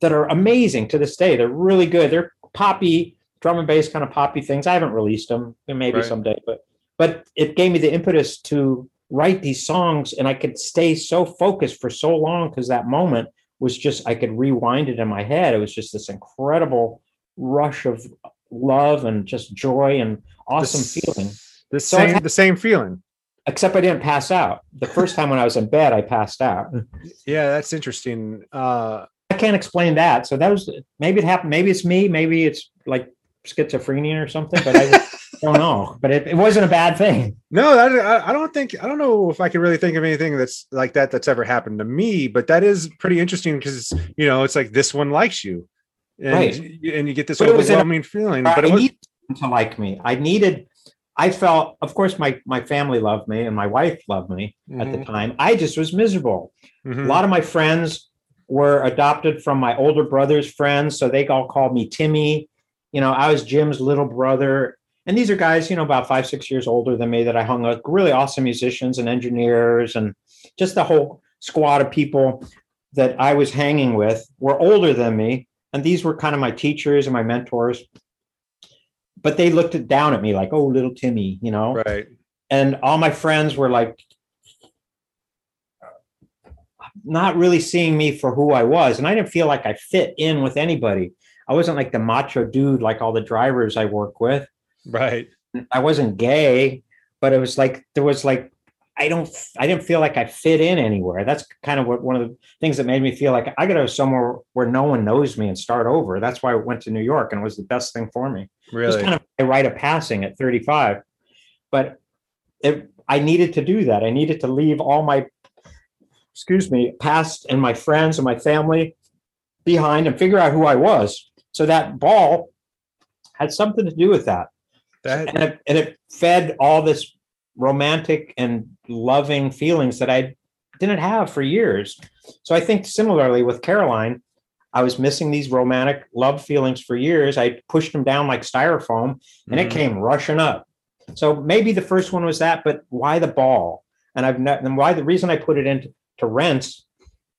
that are amazing to this day. They're really good. They're poppy drum and bass kind of poppy things i haven't released them maybe Right. someday but but it gave me the impetus to write these songs and i could stay so focused for so long because that moment was just i could rewind it in my head it was just this incredible rush of love and just joy and awesome s- feeling. The So same. had- the same feeling. Except I didn't pass out. The first time when I was in bed, I passed out. Yeah, that's interesting. Uh, I can't explain that. So that was maybe it happened. Maybe it's me. Maybe it's like schizophrenia or something. But I don't know. But it, it wasn't a bad thing. no, that, I, I don't think. I don't know if I can really think of anything that's like that that's ever happened to me. But that is pretty interesting because you know it's like this one likes you, and Right. you- and you get this But in a- overwhelming feeling. But I it was needed to like me. I needed. I felt, of course, my my family loved me and my wife loved me at the Mhm, time. I just was miserable. mhm. A lot of my friends were adopted from my older brother's friends, so they all called me Timmy. You know, I was Jim's little brother. And these are guys, you know, about five, six years older than me that I hung with, really awesome musicians and engineers, and just the whole squad of people that I was hanging with were older than me. And these were kind of my teachers and my mentors. But they looked down at me like, oh, little Timmy, you know? right. and all my friends were like not really seeing me for who I was. And I didn't feel like I fit in with anybody. I wasn't like the macho dude like all the drivers I work with. Right. I wasn't gay, but it was like there was like I don't I didn't feel like I fit in anywhere. That's kind of what one of the things that made me feel like I got to go somewhere where no one knows me and start over. That's why I went to New York and it was the best thing for me. Really? It was kind of a rite of passing at 35. But it, I needed to do that. I needed to leave all my excuse me, past and my friends and my family behind and figure out who I was. So that ball had something to do with that. that And it, and it fed all this romantic and loving feelings that I didn't have for years. So I think similarly with Caroline, I was missing these romantic love feelings for years. I pushed them down like styrofoam and it Mhm. came rushing up. So maybe the first one was that, but why the ball? And I've not, and why the reason I put it into to rents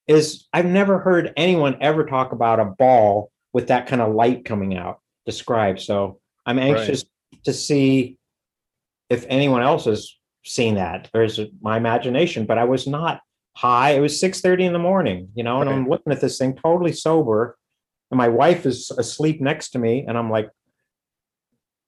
is I've never heard anyone ever talk about a ball with that kind of light coming out described. So I'm anxious to see if anyone else has seen that it my imagination, but I was not high. It was 6:30 in the morning, you know, and I'm looking at this thing totally sober. And my wife is asleep next to me, and I'm like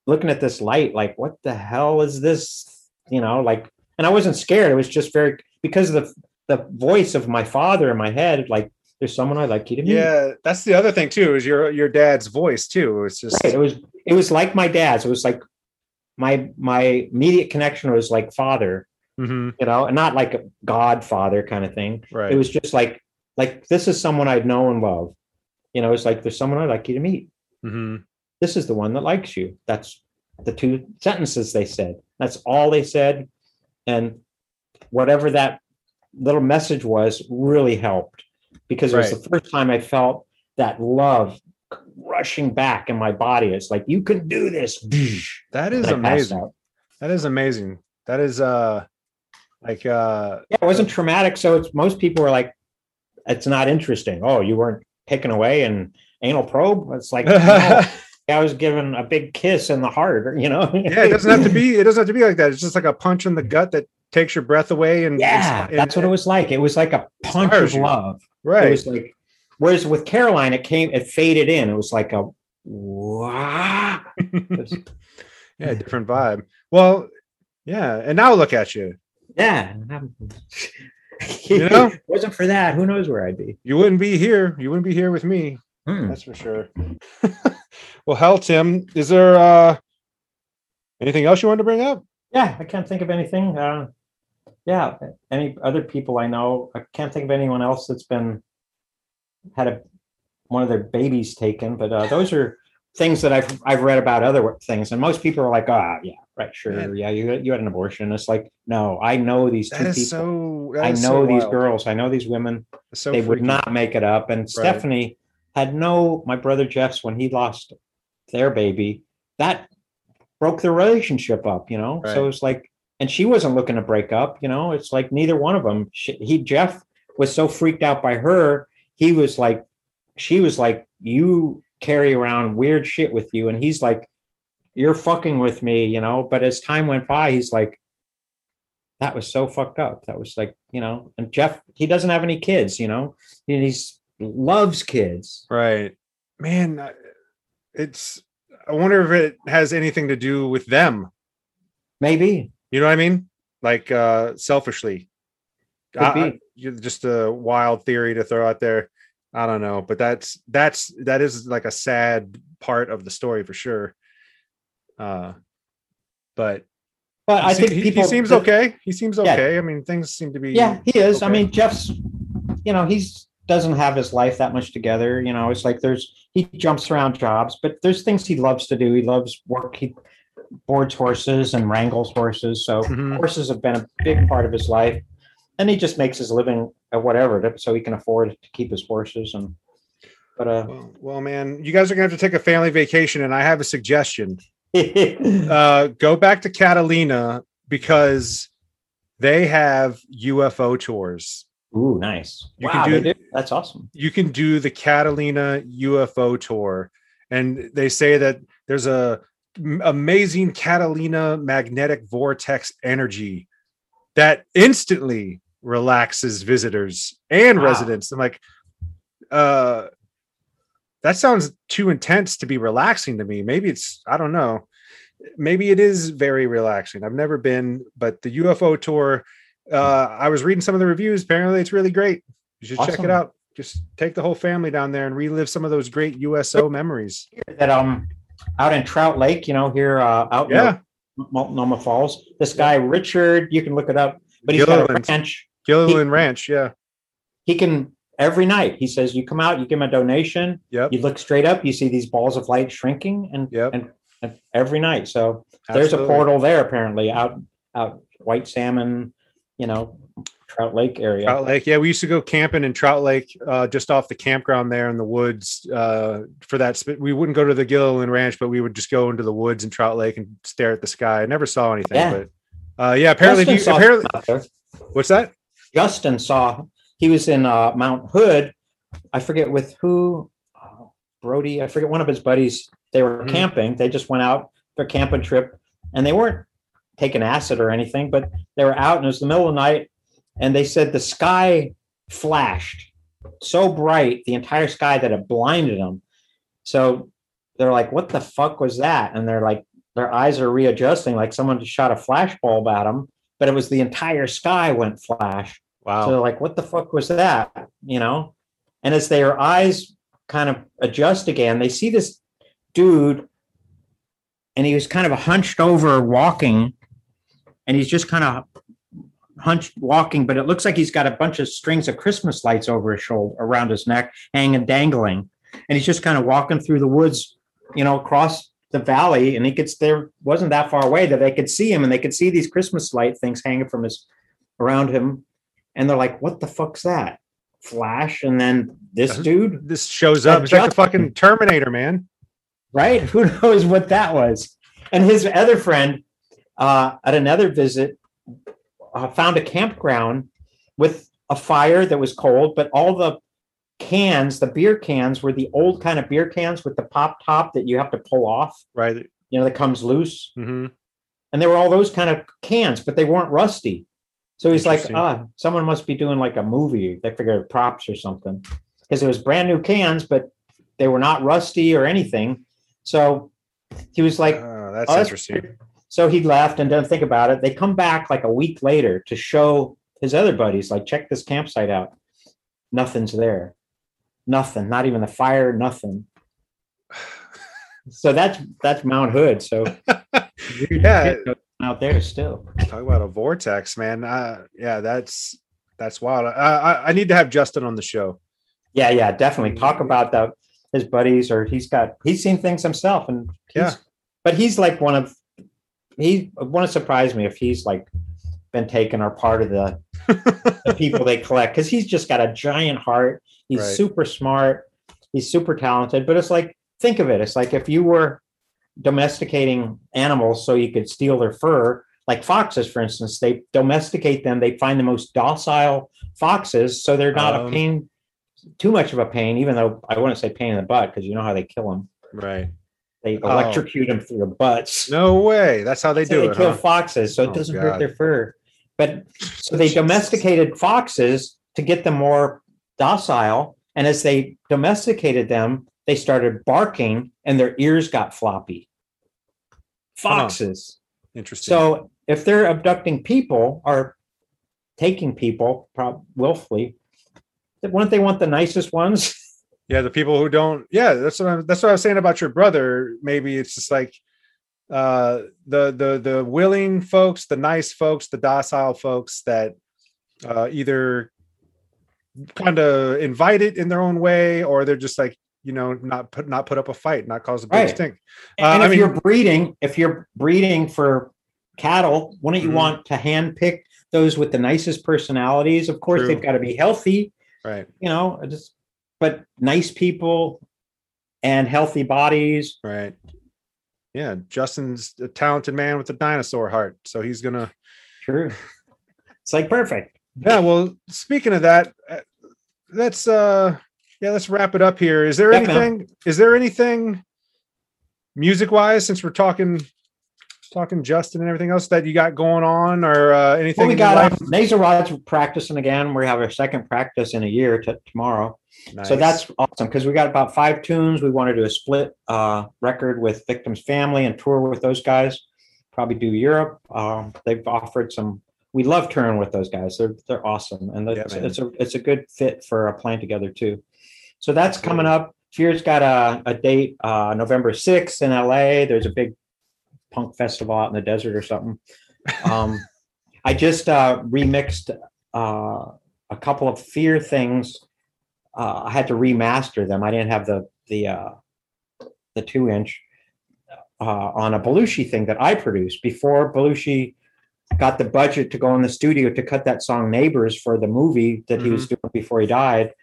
looking at this light, like, what the hell is this? You know, like, and I wasn't scared. It was just very because of the the voice of my father in my head, like, there's someone I'd like you to meet. yeah, that's the other thing too, is your your dad's voice too. It's just Right. It was it was like my dad's. It was like my my immediate connection was like father, Mhm, you know, and not like a godfather kind of thing. right. It was just like like this is someone I'd know and love. You know, it's like there's someone I'd like you to meet. Mhm. This is the one that likes you. That's the two sentences they said. That's all they said. And whatever that little message was really helped because it was the first time I felt that love rushing back in my body. It's like, you can do this. That is And I passed amazing. That is amazing. That is uh like uh Yeah, it wasn't traumatic. So it's most people were like, it's not interesting. Oh, you weren't taken away and anal probe. It's like, no, I was given a big kiss in the heart, you know? yeah, it doesn't have to be it doesn't have to be like that. It's just like a punch in the gut that takes your breath away and Yeah, and- that's what it was like. It was like a punch of love. It Right. was like, whereas with Caroline, it came, it faded in. It was like a wow. It yeah, different vibe. Well, yeah, and now look at you. yeah. You know? If it wasn't for that, who knows where I'd be? You wouldn't be here. You wouldn't be here with me. Hmm. That's for sure. well, hell, Tim, is there uh anything else you wanted to bring up? Yeah, I can't think of anything. Uh, yeah, any other people I know, I can't think of anyone else that's been had a one of their babies taken. But uh, those are things that I've I've read about other things, and most people are like, ah, yeah, right, sure, Man. yeah, you you had an abortion. It's like, no, I know these two people. so. I know so these wild. girls. I know these women. So they would not make it up. And Stephanie had no. My brother Jeff's when he lost their baby, that broke the relationship up. You know, Right. so it's like, and she wasn't looking to break up. You know, it's like neither one of them. She, he Jeff was so freaked out by her. He was like, she was like, you carry around weird shit with you, and he's like, you're fucking with me. You know, but as time went by, he's like. That was so fucked up. That was like, you know, and Jeff, he doesn't have any kids, you know, and he's loves kids. Right, man. It's. I wonder if it has anything to do with them. Maybe. You know what I mean? Like uh selfishly. I- I- just a wild theory to throw out there. I don't know, but that's that's that is like a sad part of the story for sure. Uh but But I think he, people he seems the- okay. He seems Yeah. okay. I mean, things seem to be Yeah, he is. I mean, Jeff's, you know, he's doesn't have his life that much together. You know, it's like there's he jumps around jobs, but there's things he loves to do. He loves work. He boards horses and wrangles horses. So Mhm. horses have been a big part of his life. And he just makes his living at whatever so he can afford to keep his horses and but uh Well, well, man, you guys are gonna have to take a family vacation, and I have a suggestion. Uh, go back to Catalina because they have UFO tours. Ooh, nice. You wow, can do- do. That's awesome. you can do the Catalina UFO tour, and they say that there's a amazing Catalina magnetic vortex energy that instantly relaxes visitors and Wow. residents. I'm like, uh, that sounds too intense to be relaxing to me. Maybe it's I don't know. Maybe it is very relaxing. I've never been, but the UFO tour uh, I was reading some of the reviews. Apparently, it's really great. You should check it out. Just take the whole family down there and relive some of those great USO memories. that um out in Trout Lake, you know, here uh, out Yeah, in Multnomah Falls. This guy Richard, you can look it up, but he's got a ranch. Gilliland Ranch. Yeah, He can every night. He says, "You come out, you give him a donation. yep, You look straight up, you see these balls of light shrinking, and, yep. and, and every night. So there's a portal there apparently out out White Salmon, you know, Trout Lake area. Trout Lake. Yeah, we used to go camping in Trout Lake, uh, just off the campground there in the woods. Uh, for that, sp- we wouldn't go to the Gilliland Ranch, but we would just go into the woods in Trout Lake and stare at the sky. I never saw anything, Yeah. but uh, yeah, apparently, you, apparently, what's that? Justin saw he was in uh, Mount Hood. I forget with who, uh, Brody. I forget one of his buddies. They were Mhm. camping. They just went out their camping trip, and they weren't taking acid or anything, but they were out, and it was the middle of the night, and they said the sky flashed so bright, the entire sky that it blinded them. So they're like, "What the fuck was that?" And they're like, their eyes are readjusting, like someone just shot a flash bulb at them, but it was the entire sky went flash. Wow. So they're like, what the fuck was that? You know? And as their eyes kind of adjust again, they see this dude and he was kind of hunched over walking and he's just kind of hunched walking, but it looks like he's got a bunch of strings of Christmas lights over his shoulder around his neck, hanging dangling. And he's just kind of walking through the woods, you know, across the valley. And he gets there, wasn't that far away that they could see him and they could see these Christmas light things hanging from his around him. And they're like, what the fuck's that? Flash. And then this Uh-huh. dude, this shows up. It's like the fucking Terminator, man. right? Who knows what that was? And his other friend uh, at another visit uh, found a campground with a fire that was cold, but all the cans, the beer cans, were the old kind of beer cans with the pop top that you have to pull off, Right. you know, that comes loose. hmm And there were all those kind of cans, but they weren't rusty. So he's like, ah, someone must be doing like a movie. They figured props or something because it was brand new cans, but they were not rusty or anything. So he was like, Oh, that's "Oh, that's interesting. weird." So he left and didn't think about it. They come back like a week later to show his other buddies, like, check this campsite out. Nothing's there. Nothing. Not even the fire. Nothing. So that's that's Mount Hood. So Yeah. out there still. Talk about a vortex, man. Uh, yeah, that's that's wild. I, I I need to have Justin on the show. Yeah, yeah, definitely. Talk about that. His buddies, or he's got he's seen things himself, and he's, Yeah. But he's like one of he wouldn't surprise me if he's like been taken or part of the, the people they collect because he's just got a giant heart. He's Right. super smart. He's super talented. But it's like think of it. It's like if you were domesticating animals so you could steal their fur, like foxes, for instance, they domesticate them. They find the most docile foxes, so they're not Um, a pain, too much of a pain. Even though I wouldn't say pain in the butt because you know how they kill them. Right. They Oh. electrocute them through the butts. No way. That's how they do they it. kill huh? foxes, so it Oh, doesn't God. hurt their fur. But so they domesticated foxes to get them more docile, and as they domesticated them, they started barking, and their ears got floppy. Foxes. Interesting. So if they're abducting people or taking people, prob- willfully, wouldn't they want the nicest ones? yeah, the people who don't. Yeah, that's what I'm, that's what I was saying about your brother. Maybe it's just like uh the the the willing folks, the nice folks, the docile folks that uh either kind of invite it in their own way, or they're just like you know not put not put up a fight, not cause a big Right. stink. and Uh, I if mean- you're breeding, if you're breeding for cattle, wouldn't you Mhm. want to handpick those with the nicest personalities? Of course, True. they've got to be healthy, Right. you know, I just but nice people and healthy bodies. Right. Yeah, Justin's a talented man with a dinosaur heart, so he's gonna. True. It's like perfect. Yeah. Well, speaking of that, uh, let's uh, yeah, let's wrap it up here. Is there anything? Is there anything music wise, since we're talking talking Justin and everything else that you got going on, or uh, anything? Well, we got um, Nasal Rod's practicing again. We have our second practice in a year t- tomorrow. So that's awesome because we got about five tunes. We want to do a split uh, record with Victims Family and tour with those guys. Probably do Europe. Um, they've offered some we love touring with those guys. They're they're awesome, and Yeah, it's, it's a it's a good fit for a playing together too. So that's coming up. Fear's got a, a date uh, November sixth in LA. There's a big punk festival out in the desert or something. Um, I just uh, remixed uh, a couple of Fear things. Uh, I had to remaster them. I didn't have the the uh, the two inch uh, on a Belushi thing that I produced before Belushi got the budget to go in the studio to cut that song "Neighbors" for the movie that he was doing before he died.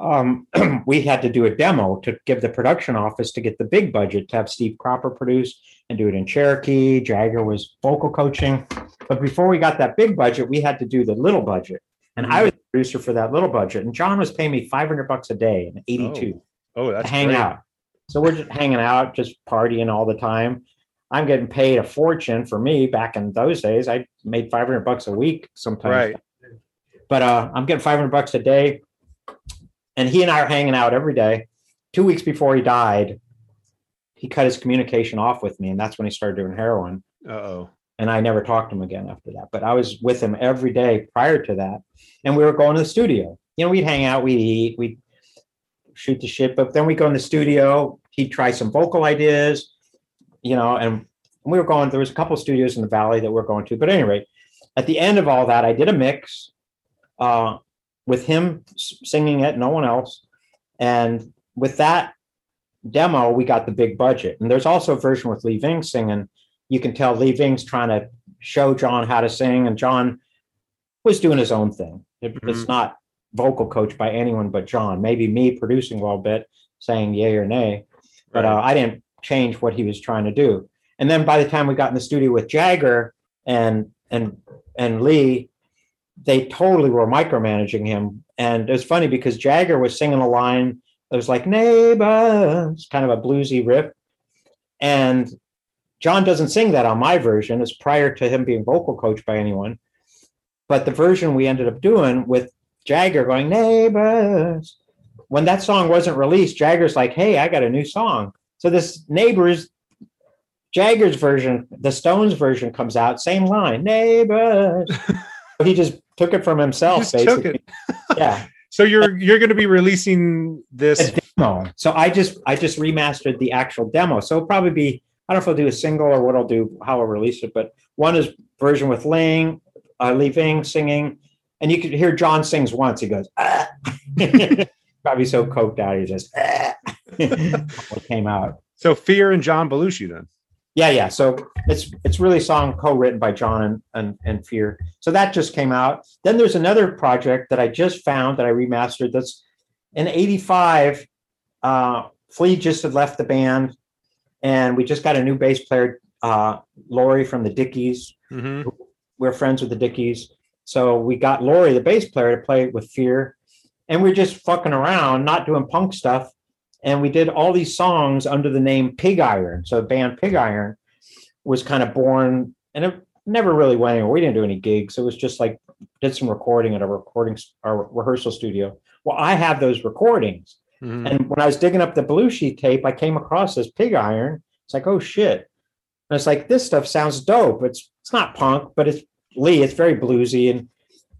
Um, we had to do a demo to give the production office to get the big budget to have Steve Cropper produce and do it in Cherokee. Jagger was vocal coaching, but before we got that big budget, we had to do the little budget, and I was producer for that little budget. And John was paying me five hundred bucks a day in '82 Oh, to that's hang great. out. So we're just hanging out, just partying all the time. I'm getting paid a fortune for me back in those days. I made 500 bucks a week sometimes. Right. But uh, I'm getting 500 bucks a day. And he and I are hanging out every day. Two weeks before he died, he cut his communication off with me. And that's when he started doing heroin. Uh oh. And I never talked to him again after that. But I was with him every day prior to that. And we were going to the studio. You know, we'd hang out, we'd eat, we'd shoot the shit. But then we'd go in the studio, he'd try some vocal ideas, you know, and we were going, there was a couple studios in the valley that we're going to. But anyway, at the end of all that, I did a mix uh, with him singing it, no one else. And with that demo, we got the big budget. And there's also a version with Lee Ving singing. You can tell Lee Ving's trying to show John how to sing, and John was doing his own thing. It- It's Mhm. not vocal coach by anyone but John. Maybe me producing a little bit, saying yay or nay, but uh, I didn't change what he was trying to do. And then by the time we got in the studio with Jagger and and and Lee, they totally were micromanaging him. And it was funny because Jagger was singing a line that was like neighbors, kind of a bluesy riff. And John doesn't sing that on my version. It's prior to him being vocal coached by anyone. But the version we ended up doing with Jagger going neighbors, when that song wasn't released, Jagger's like, "Hey, I got a new song." So this neighbors, Jagger's version, the Stones version comes out, same line, neighbors. he just took it from himself, Just took basically. yeah. So you're you're going to be releasing this. demo. So I just I just remastered the actual demo. So it'll probably be I don't know if I'll do a single or what I'll do, how I'll release it. But one is version with Ling, uh, Lee Ving singing, and you could hear John sings once. He goes, ah. probably so coked out. He just ah. what came out. So Fear and John Belushi then. Yeah, yeah. So it's it's really a song co-written by John and, and and Fear. So that just came out. Then there's another project that I just found that I remastered. That's in '85. Uh, Flea just had left the band, and we just got a new bass player, uh, Lori from the Dickies. Mm-hmm. We're friends with the Dickies, so we got Lori, the bass player, to play with Fear, and we're just fucking around, not doing punk stuff and we did all these songs under the name Pig Iron. So the band Pig Iron was kind of born, and it never really went anywhere. We didn't do any gigs. It was just like did some recording at a recording our rehearsal studio. Well, I have those recordings, Mhm. and when I was digging up the Belushi tape, I came across this Pig Iron. It's like, oh shit! And it's like this stuff sounds dope. It's it's not punk, but it's Lee. It's very bluesy, and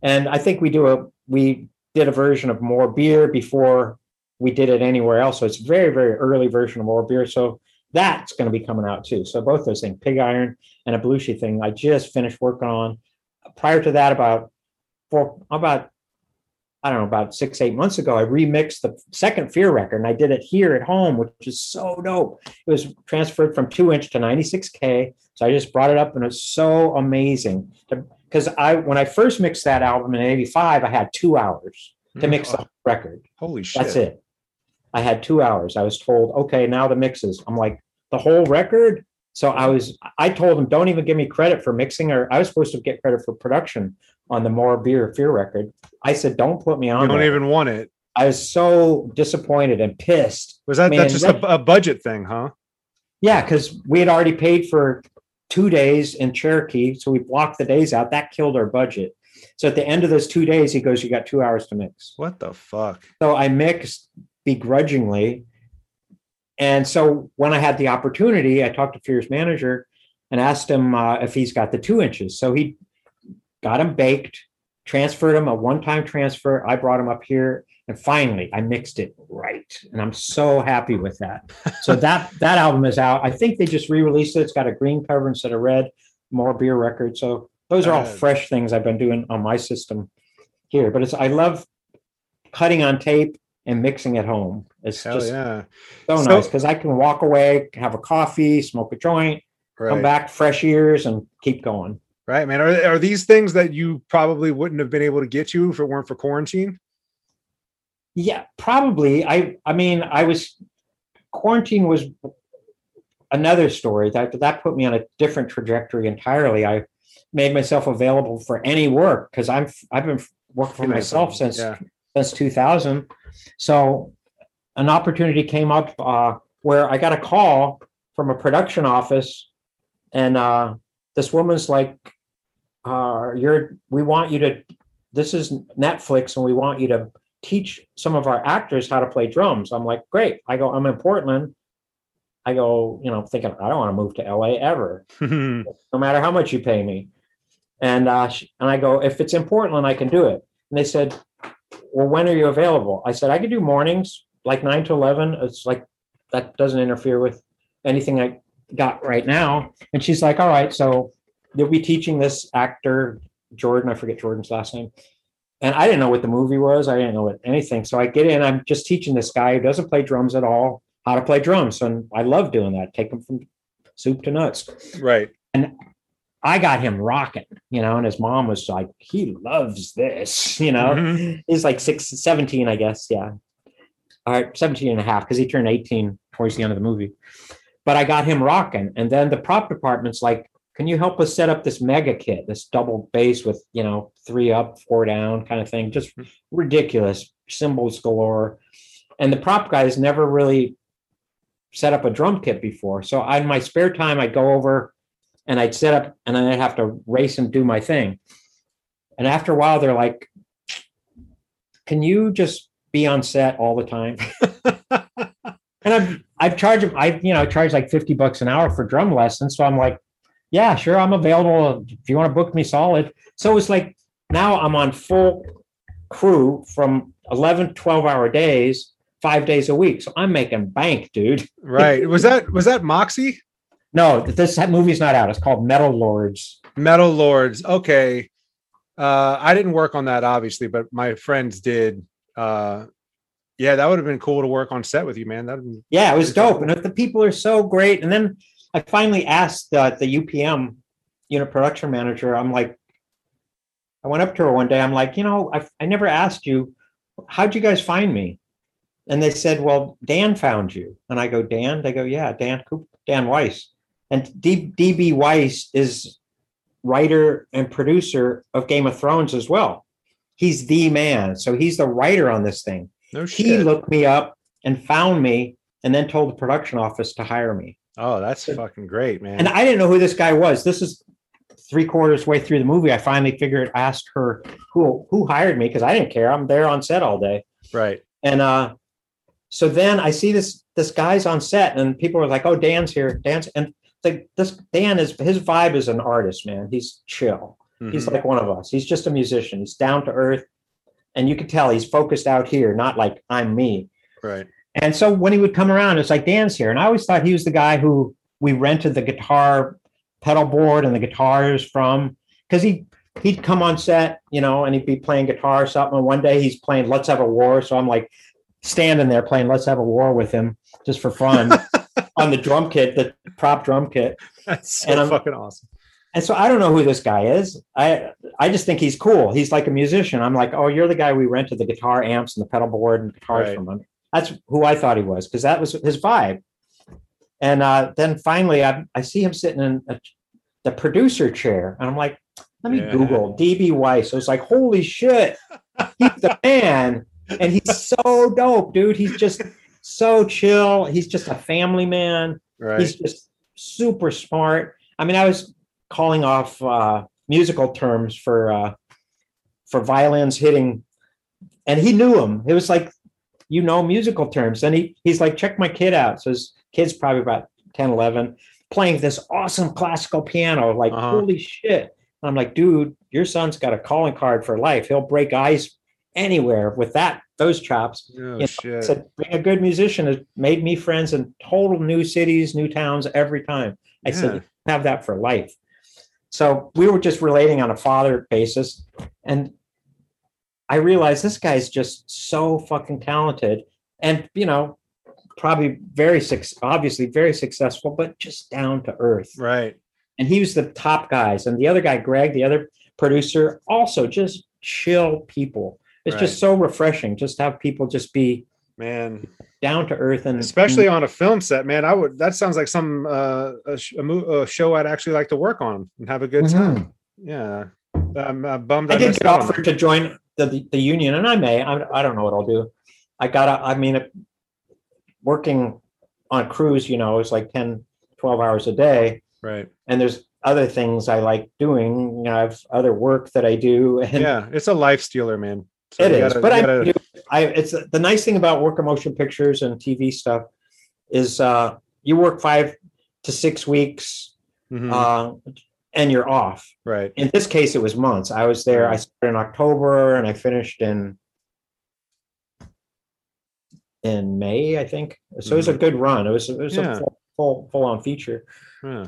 and I think we do a we did a version of More Beer before we did it anywhere else. So it's very, very early version of More Beer. So that's going to be coming out too. So both those things, Pig Iron and a Belushi thing, I just finished working on. Prior to that, about four, about I don't know, about six, eight months ago, I remixed the second Fear record and I did it here at home, which is so dope. It was transferred from two inch to 96K. So I just brought it up and it's so amazing. Because I when I first mixed that album in 85, I had two hours to mix the mm. record. Holy shit! That's it. I had two hours. I was told, okay, now the mixes. I'm like, the whole record. So I was, I told him, don't even give me credit for mixing, or I was supposed to get credit for production on the More Beer Fear record. I said, don't put me on. You don't there." even want it. I was so disappointed and pissed. Was that that's just that- a, a budget thing, huh? Yeah, because we had already paid for two days in Cherokee, so we blocked the days out. That killed our budget. So at the end of those two days, he goes, "You got two hours to mix." What the fuck? So I mixed begrudgingly. And so when I had the opportunity, I talked to Fear's manager and asked him uh, if he's got the two inches. So he got them baked, transferred them a one-time transfer. I brought them up here, and finally I mixed it right, and I'm so happy with that. So that that album is out. I think they just re-released it. It's got a green cover instead of red. More beer record. So those are all fresh things I've been doing on my system here. But it's I love cutting on tape and mixing at home. It's Hell just yeah. so, So- nice because I can walk away, have a coffee, smoke a joint, come back fresh ears, and keep going. Right, man. Are, are these things that you probably wouldn't have been able to get you if it weren't for quarantine? Yeah, probably. I I mean, I was quarantine was another story that that put me on a different trajectory entirely. I made myself available for any work because I'm I've been working for myself since Yeah. since 2000. So an opportunity came up uh, where I got a call from a production office, and uh, this woman's like, uh, "You're we want you to. This is Netflix, and we want you to teach some of our actors how to play drums." I'm like, "Great!" I go, "I'm in Portland." I go, you know, thinking I don't want to move to LA ever no matter how much you pay me. And uh, and I go, if it's in Portland, I can do it. And they said, well, when are you available? I said, I could do mornings, like nine to eleven. It's like that doesn't interfere with anything I got right now. And she's like, all right, so you'll be teaching this actor Jordan. I forget Jordan's last name. And I didn't know what the movie was. I didn't know what anything. So I get in. I'm just teaching this guy who doesn't play drums at all how to play drums, and I love doing that. Take him from soup to nuts. right. And I got him rocking, you know, and his mom was like, he loves this, you know. Mhm. He's like six, 17, I guess. Yeah. All right, 17 and a half, because he turned 18 towards the end of the movie. But I got him rocking. And then the prop department's like, can you help us set up this mega kit, this double bass with, you know, three up, four down kind of thing? Just mm-hmm. ridiculous cymbals galore. And the prop guys never really set up a drum kit before. So in my spare time, I'd go over and I'd set up and then I'd have to race and do my thing. And after a while, they're like, can you just be on set all the time? and I've I've charged them, I you know, charge like 50 bucks an hour for drum lessons. So I'm like, yeah, sure, I'm available. If you want to book me solid. So it's like now I'm on full crew from 11, 12 hour days, five days a week. So I'm making bank, dude. Right. Was that was that Moxie? No, this that movie's not out. It's called Metal Lords. Metal Lords. Okay. Uh I didn't work on that obviously, but my friends did. Uh yeah, that would have been cool to work on set with you, man. That Yeah, it was dope, and the people are so great. And then I finally asked uh, the UPM unit production manager. I'm like, I went up to her one day. I'm like, you know, I I never asked you, how'd you guys find me? And they said, well, Dan found you. And I go, Dan. They go, yeah, Dan Coop, Dan Weiss. And D, DB Weiss is writer and producer of Game of Thrones as well. He's the man. So he's the writer on this thing no he looked me up and found me and then told the production office to hire me oh, that's fucking great, man. and i didn't know who this guy was this is three quarters way through the movie i finally figured asked her who who hired me because i didn't care i'm there on set all day right. and uh so then i see this this guy's on set and people are like oh dan's here dan's and like this dan is his vibe is an artist man he's chill He's Mhm. like one of us. He's just a musician. He's down to earth. And you can tell he's focused out here, not like I'm me. right. And so when he would come around, it's like Dan's here. And I always thought he was the guy who we rented the guitar pedal board and the guitars from because he he'd come on set, you know, and he'd be playing guitar or something. And one day he's playing Let's Have a War. So I'm like standing there playing Let's Have a War with him just for fun on the drum kit, the prop drum kit. That's so And I'm- fucking awesome. And so I don't know who this guy is. I I just think he's cool. He's like a musician. I'm like, oh, you're the guy we rented the guitar amps and the pedal board and guitars Right. from him. That's who I thought he was because that was his vibe. And uh, then finally, I I see him sitting in a, the producer chair, and I'm like, let me Yeah. Google DB Weiss. So it's like, holy shit, he's the man, and he's so dope, dude. He's just so chill. He's just a family man. Right. He's just super smart. I mean, I was calling off uh, musical terms for uh, for violins hitting, and he knew them. It was like, you know, musical terms. And he he's like, check my kid out. So his kid's probably about 10, 11, playing this awesome classical piano. Like, Uh-huh. holy shit! And I'm like, dude, your son's got a calling card for life. He'll break ice anywhere with that, those chops. Oh You know, shit. Being a good musician has made me friends in total new cities, new towns every time. I Yeah. said, have that for life. So we were just relating on a father basis. And I realized this guy's just so fucking talented and, you know, probably very, suc- obviously very successful, but just down to earth. Right. And he was the top guys. And the other guy, Greg, the other producer, also just chill people. It's just so refreshing just have people just be Man. down to earth and Especially on a film set, man. I would that sounds like some uh a, sh- a, mo- a show I'd actually like to work on and have a good Mhm. time. Yeah. I'm uh, bummed I did missed get offered to join the, the, the union, and I may. I, I don't know what I'll do. I got. to I mean, working on a cruise, you know, is like 10, 12 hours a day. Right. and there's other things I like doing. You know, I have other work that I do, and Yeah. It's a life stealer, man. So it you is. gotta- but I, gotta- do, I. It's the nice thing about work of motion pictures and TV stuff is uh, you work five to six weeks, Mhm. uh, and you're off. right. in this case, it was months. I was there. I started in October and I finished in in May, I think. So it was a good run. It was it was Yeah. a full full, full on feature. Yeah.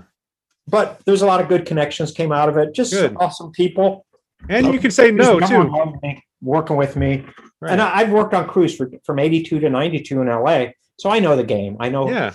But there's a lot of good connections came out of it. Just awesome people. And you can say no too. working with me. Right. And I, I've worked on crews for, from 82 to 92 in LA. So I know the game. I know yeah.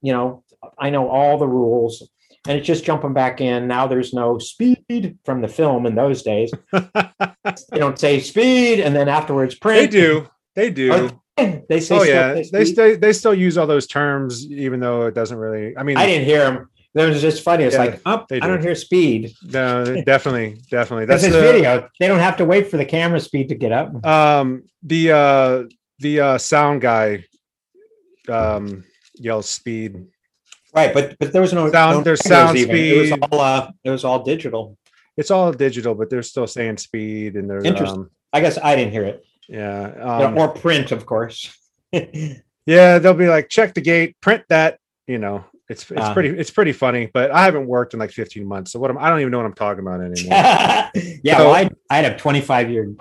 you know, I know all the rules. And it's just jumping back in. Now there's no speed from the film in those days. they don't say speed and then afterwards print. they do. They do. Oh, They say oh yeah. say They they still use all those terms even though it doesn't really I mean I didn't hear them. It was just funny. It's Yeah, like, oh, they I don't hear speed. no, definitely, definitely. That's this the, video. They don't have to wait for the camera speed to get up. um the uh the uh sound guy um yells speed Right, but but there was no Sound- no there's sound even. It was speed. all uh, it was all digital. it's all digital but they're still saying speed and they're Interesting. um I guess I didn't hear it. yeah um, or print, of course. yeah they'll be like check the gate print that you know it's it's Ah. pretty it's pretty funny but i haven't worked in like 15 months so what I'm, i don't even know what i'm talking about anymore yeah, So- well, I I had a 25 year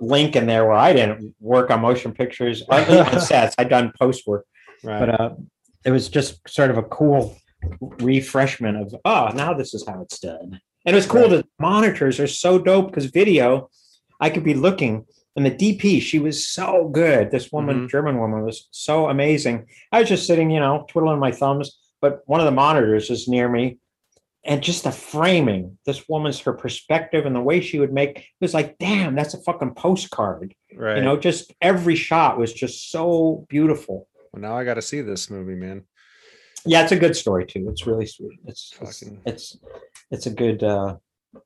link in there where I didn't work on motion pictures or on sets. I'd done post work, right but uh, it was just sort of a cool refreshment of oh, now this is how it's done. And it was cool. Right. The monitors are so dope because video, I could be looking. And the DP, she was so good. This woman, Mm-hmm. German woman, was so amazing. I was just sitting, you know, twiddling my thumbs, but one of the monitors is near me. And just the framing this woman's her perspective and the way she would make it was like damn that's a fucking postcard. Right you know just every shot was just so beautiful. Well, now i gotta see this movie man. Yeah it's a good story too. It's really sweet. It's it's Fucking- it's, it's a good uh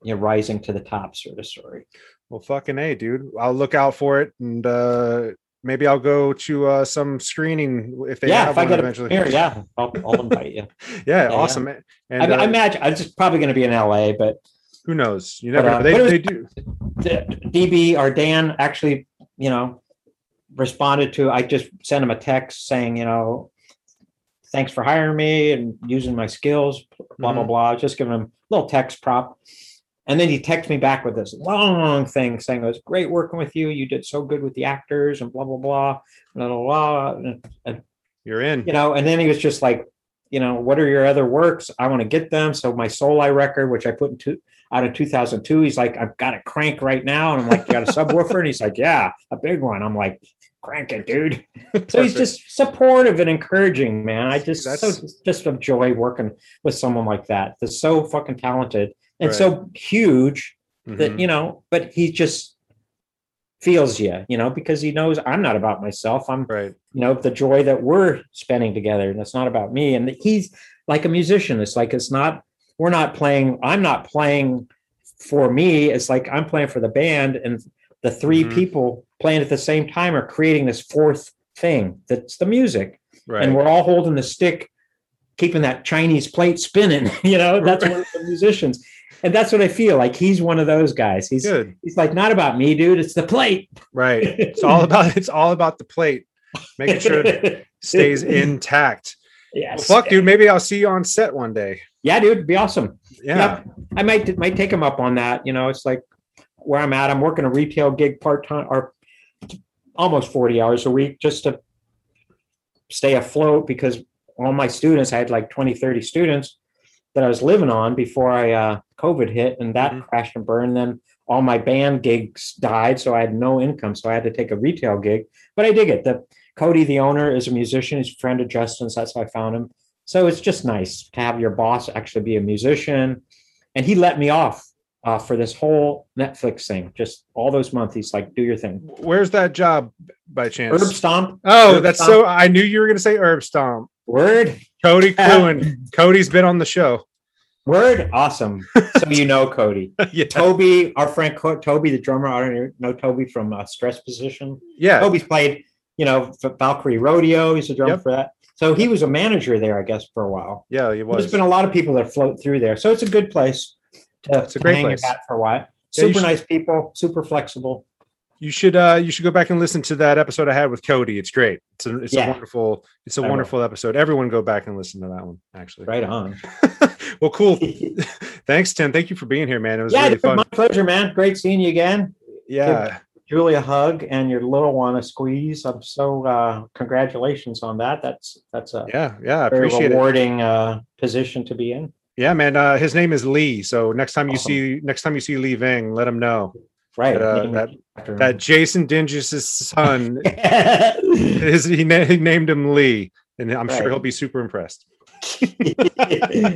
you know rising to the top sort of story well fucking a dude i'll look out for it and uh maybe i'll go to uh some screening if they yeah have if i one get eventually premiere yeah I'll, I'll invite you yeah, yeah. awesome man. and I, imagine I uh, imagine it's just probably going to be in la but who knows you never But, uh, know. They, was- they do DB or Dan actually, you know, responded to. I just sent him a text saying, you know, thanks for hiring me and using my skills. Blah blah Mhm. blah. Just giving him a little text prop, and then he texted me back with this long thing saying it was great working with you. You did so good with the actors and blah blah blah blah blah. blah. And, and you're in you know, and then he was just like, you know, what are your other works? I want to get them. So my Souleye record, which I put in two, out in 2002, he's like, I've got a crank right now. And I'm like, you got a subwoofer? And he's like, yeah, a big one. I'm like, crank it, dude. So he's just supportive and encouraging, man. I just so That's- just enjoy working with someone like that. That's so fucking talented and Right. so huge that Mhm. you know, but he just feels you, you know, because he knows I'm not about myself. I'm right you know the joy that we're spending together and it's not about me and he's like a musician it's like it's not we're not playing i'm not playing for me it's like i'm playing for the band and the 3 Mhm. people playing at the same time are creating this fourth thing that's the music right and we're all holding the stick keeping that chinese plate spinning you know that's one of the musicians and that's what i feel like he's one of those guys he's good he's like not about me dude it's the plate right it's all about it's all about the plate making sure it stays intact Yes. Well, fuck, dude. Maybe I'll see you on set one day. Yeah, dude, be awesome. Yeah. I might might take him up on that. You know, it's like where I'm at. I'm working a retail gig part time or almost 40 hours a week just to stay afloat because all my students, I had like 20, 30 students that I was living on before I uh, COVID hit, and that Mhm. crashed and burned. Then all my band gigs died, so I had no income. So I had to take a retail gig. But I dig it. The Cody, the owner, is a musician. He's a friend of Justin's. That's how I found him. So it's just nice to have your boss actually be a musician. And he let me off uh, for this whole Netflix thing. Just all those months, he's like, "Do your thing." Where's that job by chance? Herb Stomp. oh, Herb that's Stomp. so. I knew you were going to say Herb Stomp. Word. Cody Cluin. Cody's been on the show. Word. Awesome. so you know Cody. yeah. Toby, our friend Co- Toby, the drummer. I don't know Toby from uh, Stress Position. Yeah. Toby's played, you know, Valkyrie Rodeo. He's a drummer Yep. for that. So he was a manager there, I guess, for a while. Yeah, he was. There's been a lot of people that float through there. So it's a good place to, It's a great hang place. your hat for a while. Yeah, Super should- nice people, super flexible. You should uh you should go back and listen to that episode I had with Cody. It's great. It's a it's a wonderful it's a I will. wonderful episode. Everyone go back and listen to that one actually. Right on. well, cool. Thanks, Tim. Thank you for being here, man. It was really fun. my pleasure, man. Great seeing you again. Yeah. Julie a hug and your little one a squeeze. I'm so uh congratulations on that. That's that's a Yeah, yeah, very appreciate it. rewarding uh position to be in. Yeah, man. Uh, his name is Lee. So next time you Awesome. see next time you see Lee Ving, let him know Right. that uh, that, that Jason Dinges' son his he, na- he named him Lee, and I'm sure he'll be super impressed.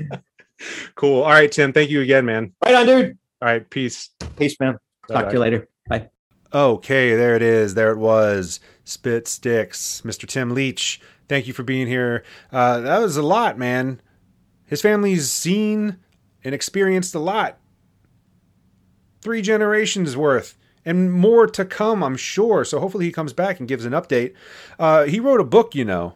Cool. All right, Tim. Thank you again, man. right on, dude. All right, peace. Peace, man. Talk Bye-bye. to you later. Bye. Okay, there it is. There it was. Spit Stix, Mr. Tim Leach. Thank you for being here. Uh, that was a lot, man. His family's seen and experienced a lot. Three generations worth, and more to come, I'm sure. So hopefully he comes back and gives an update. Uh, he wrote a book, you know.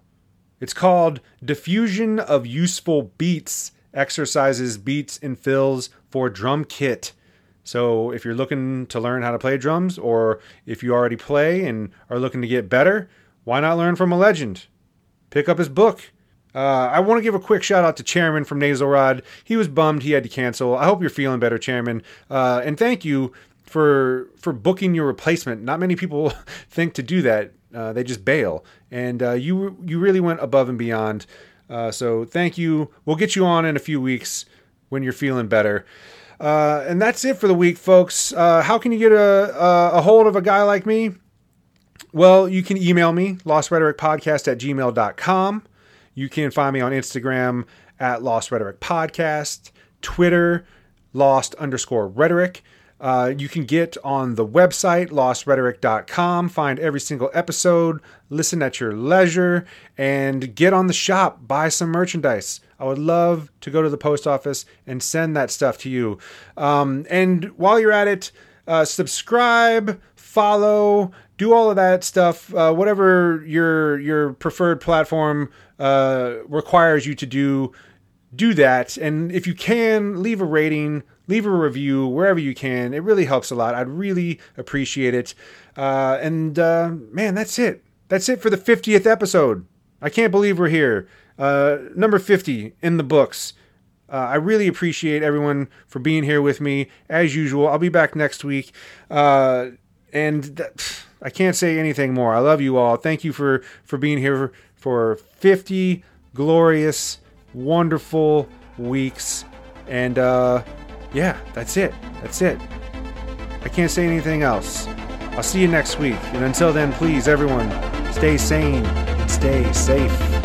It's called Diffusion of Useful Beats Exercises, Beats, and Fills for Drum Kit. So if you're looking to learn how to play drums, or if you already play and are looking to get better, why not learn from a legend? Pick up his book. Uh, I want to give a quick shout out to Chairman from Nasal Rod. He was bummed he had to cancel. I hope you're feeling better, Chairman. Uh, and thank you for for booking your replacement. Not many people think to do that. Uh, they just bail, and uh, you you really went above and beyond. Uh, so thank you. We'll get you on in a few weeks when you're feeling better. Uh, and that's it for the week, folks. How can you get a, a, a hold of a guy like me? Well, you can email me, lostrhetoricpodcast at gmail.com. You can find me on Instagram at Lost Rhetoric Podcast, Twitter, Lost underscore rhetoric. Uh, you can get on the website, lostrhetoric.com, find every single episode, listen at your leisure, and get on the shop, buy some merchandise. I would love to go to the post office and send that stuff to you. Um, and while you're at it, uh, subscribe, follow, do all of that stuff. Uh, whatever your your preferred platform uh, requires you to do, do that. And if you can, leave a rating, leave a review wherever you can. It really helps a lot. I'd really appreciate it. Uh, and uh, man, that's it. That's it for the 50th episode. I can't believe we're here. Uh, number 50 in the books. Uh, I really appreciate everyone for being here with me as usual. I'll be back next week. Uh, and I can't say anything more. I love you all. Thank you for, for being here for 50 glorious, wonderful weeks. And uh, yeah, that's it. That's it. I can't say anything else. I'll see you next week. And until then, please, everyone, stay sane and stay safe.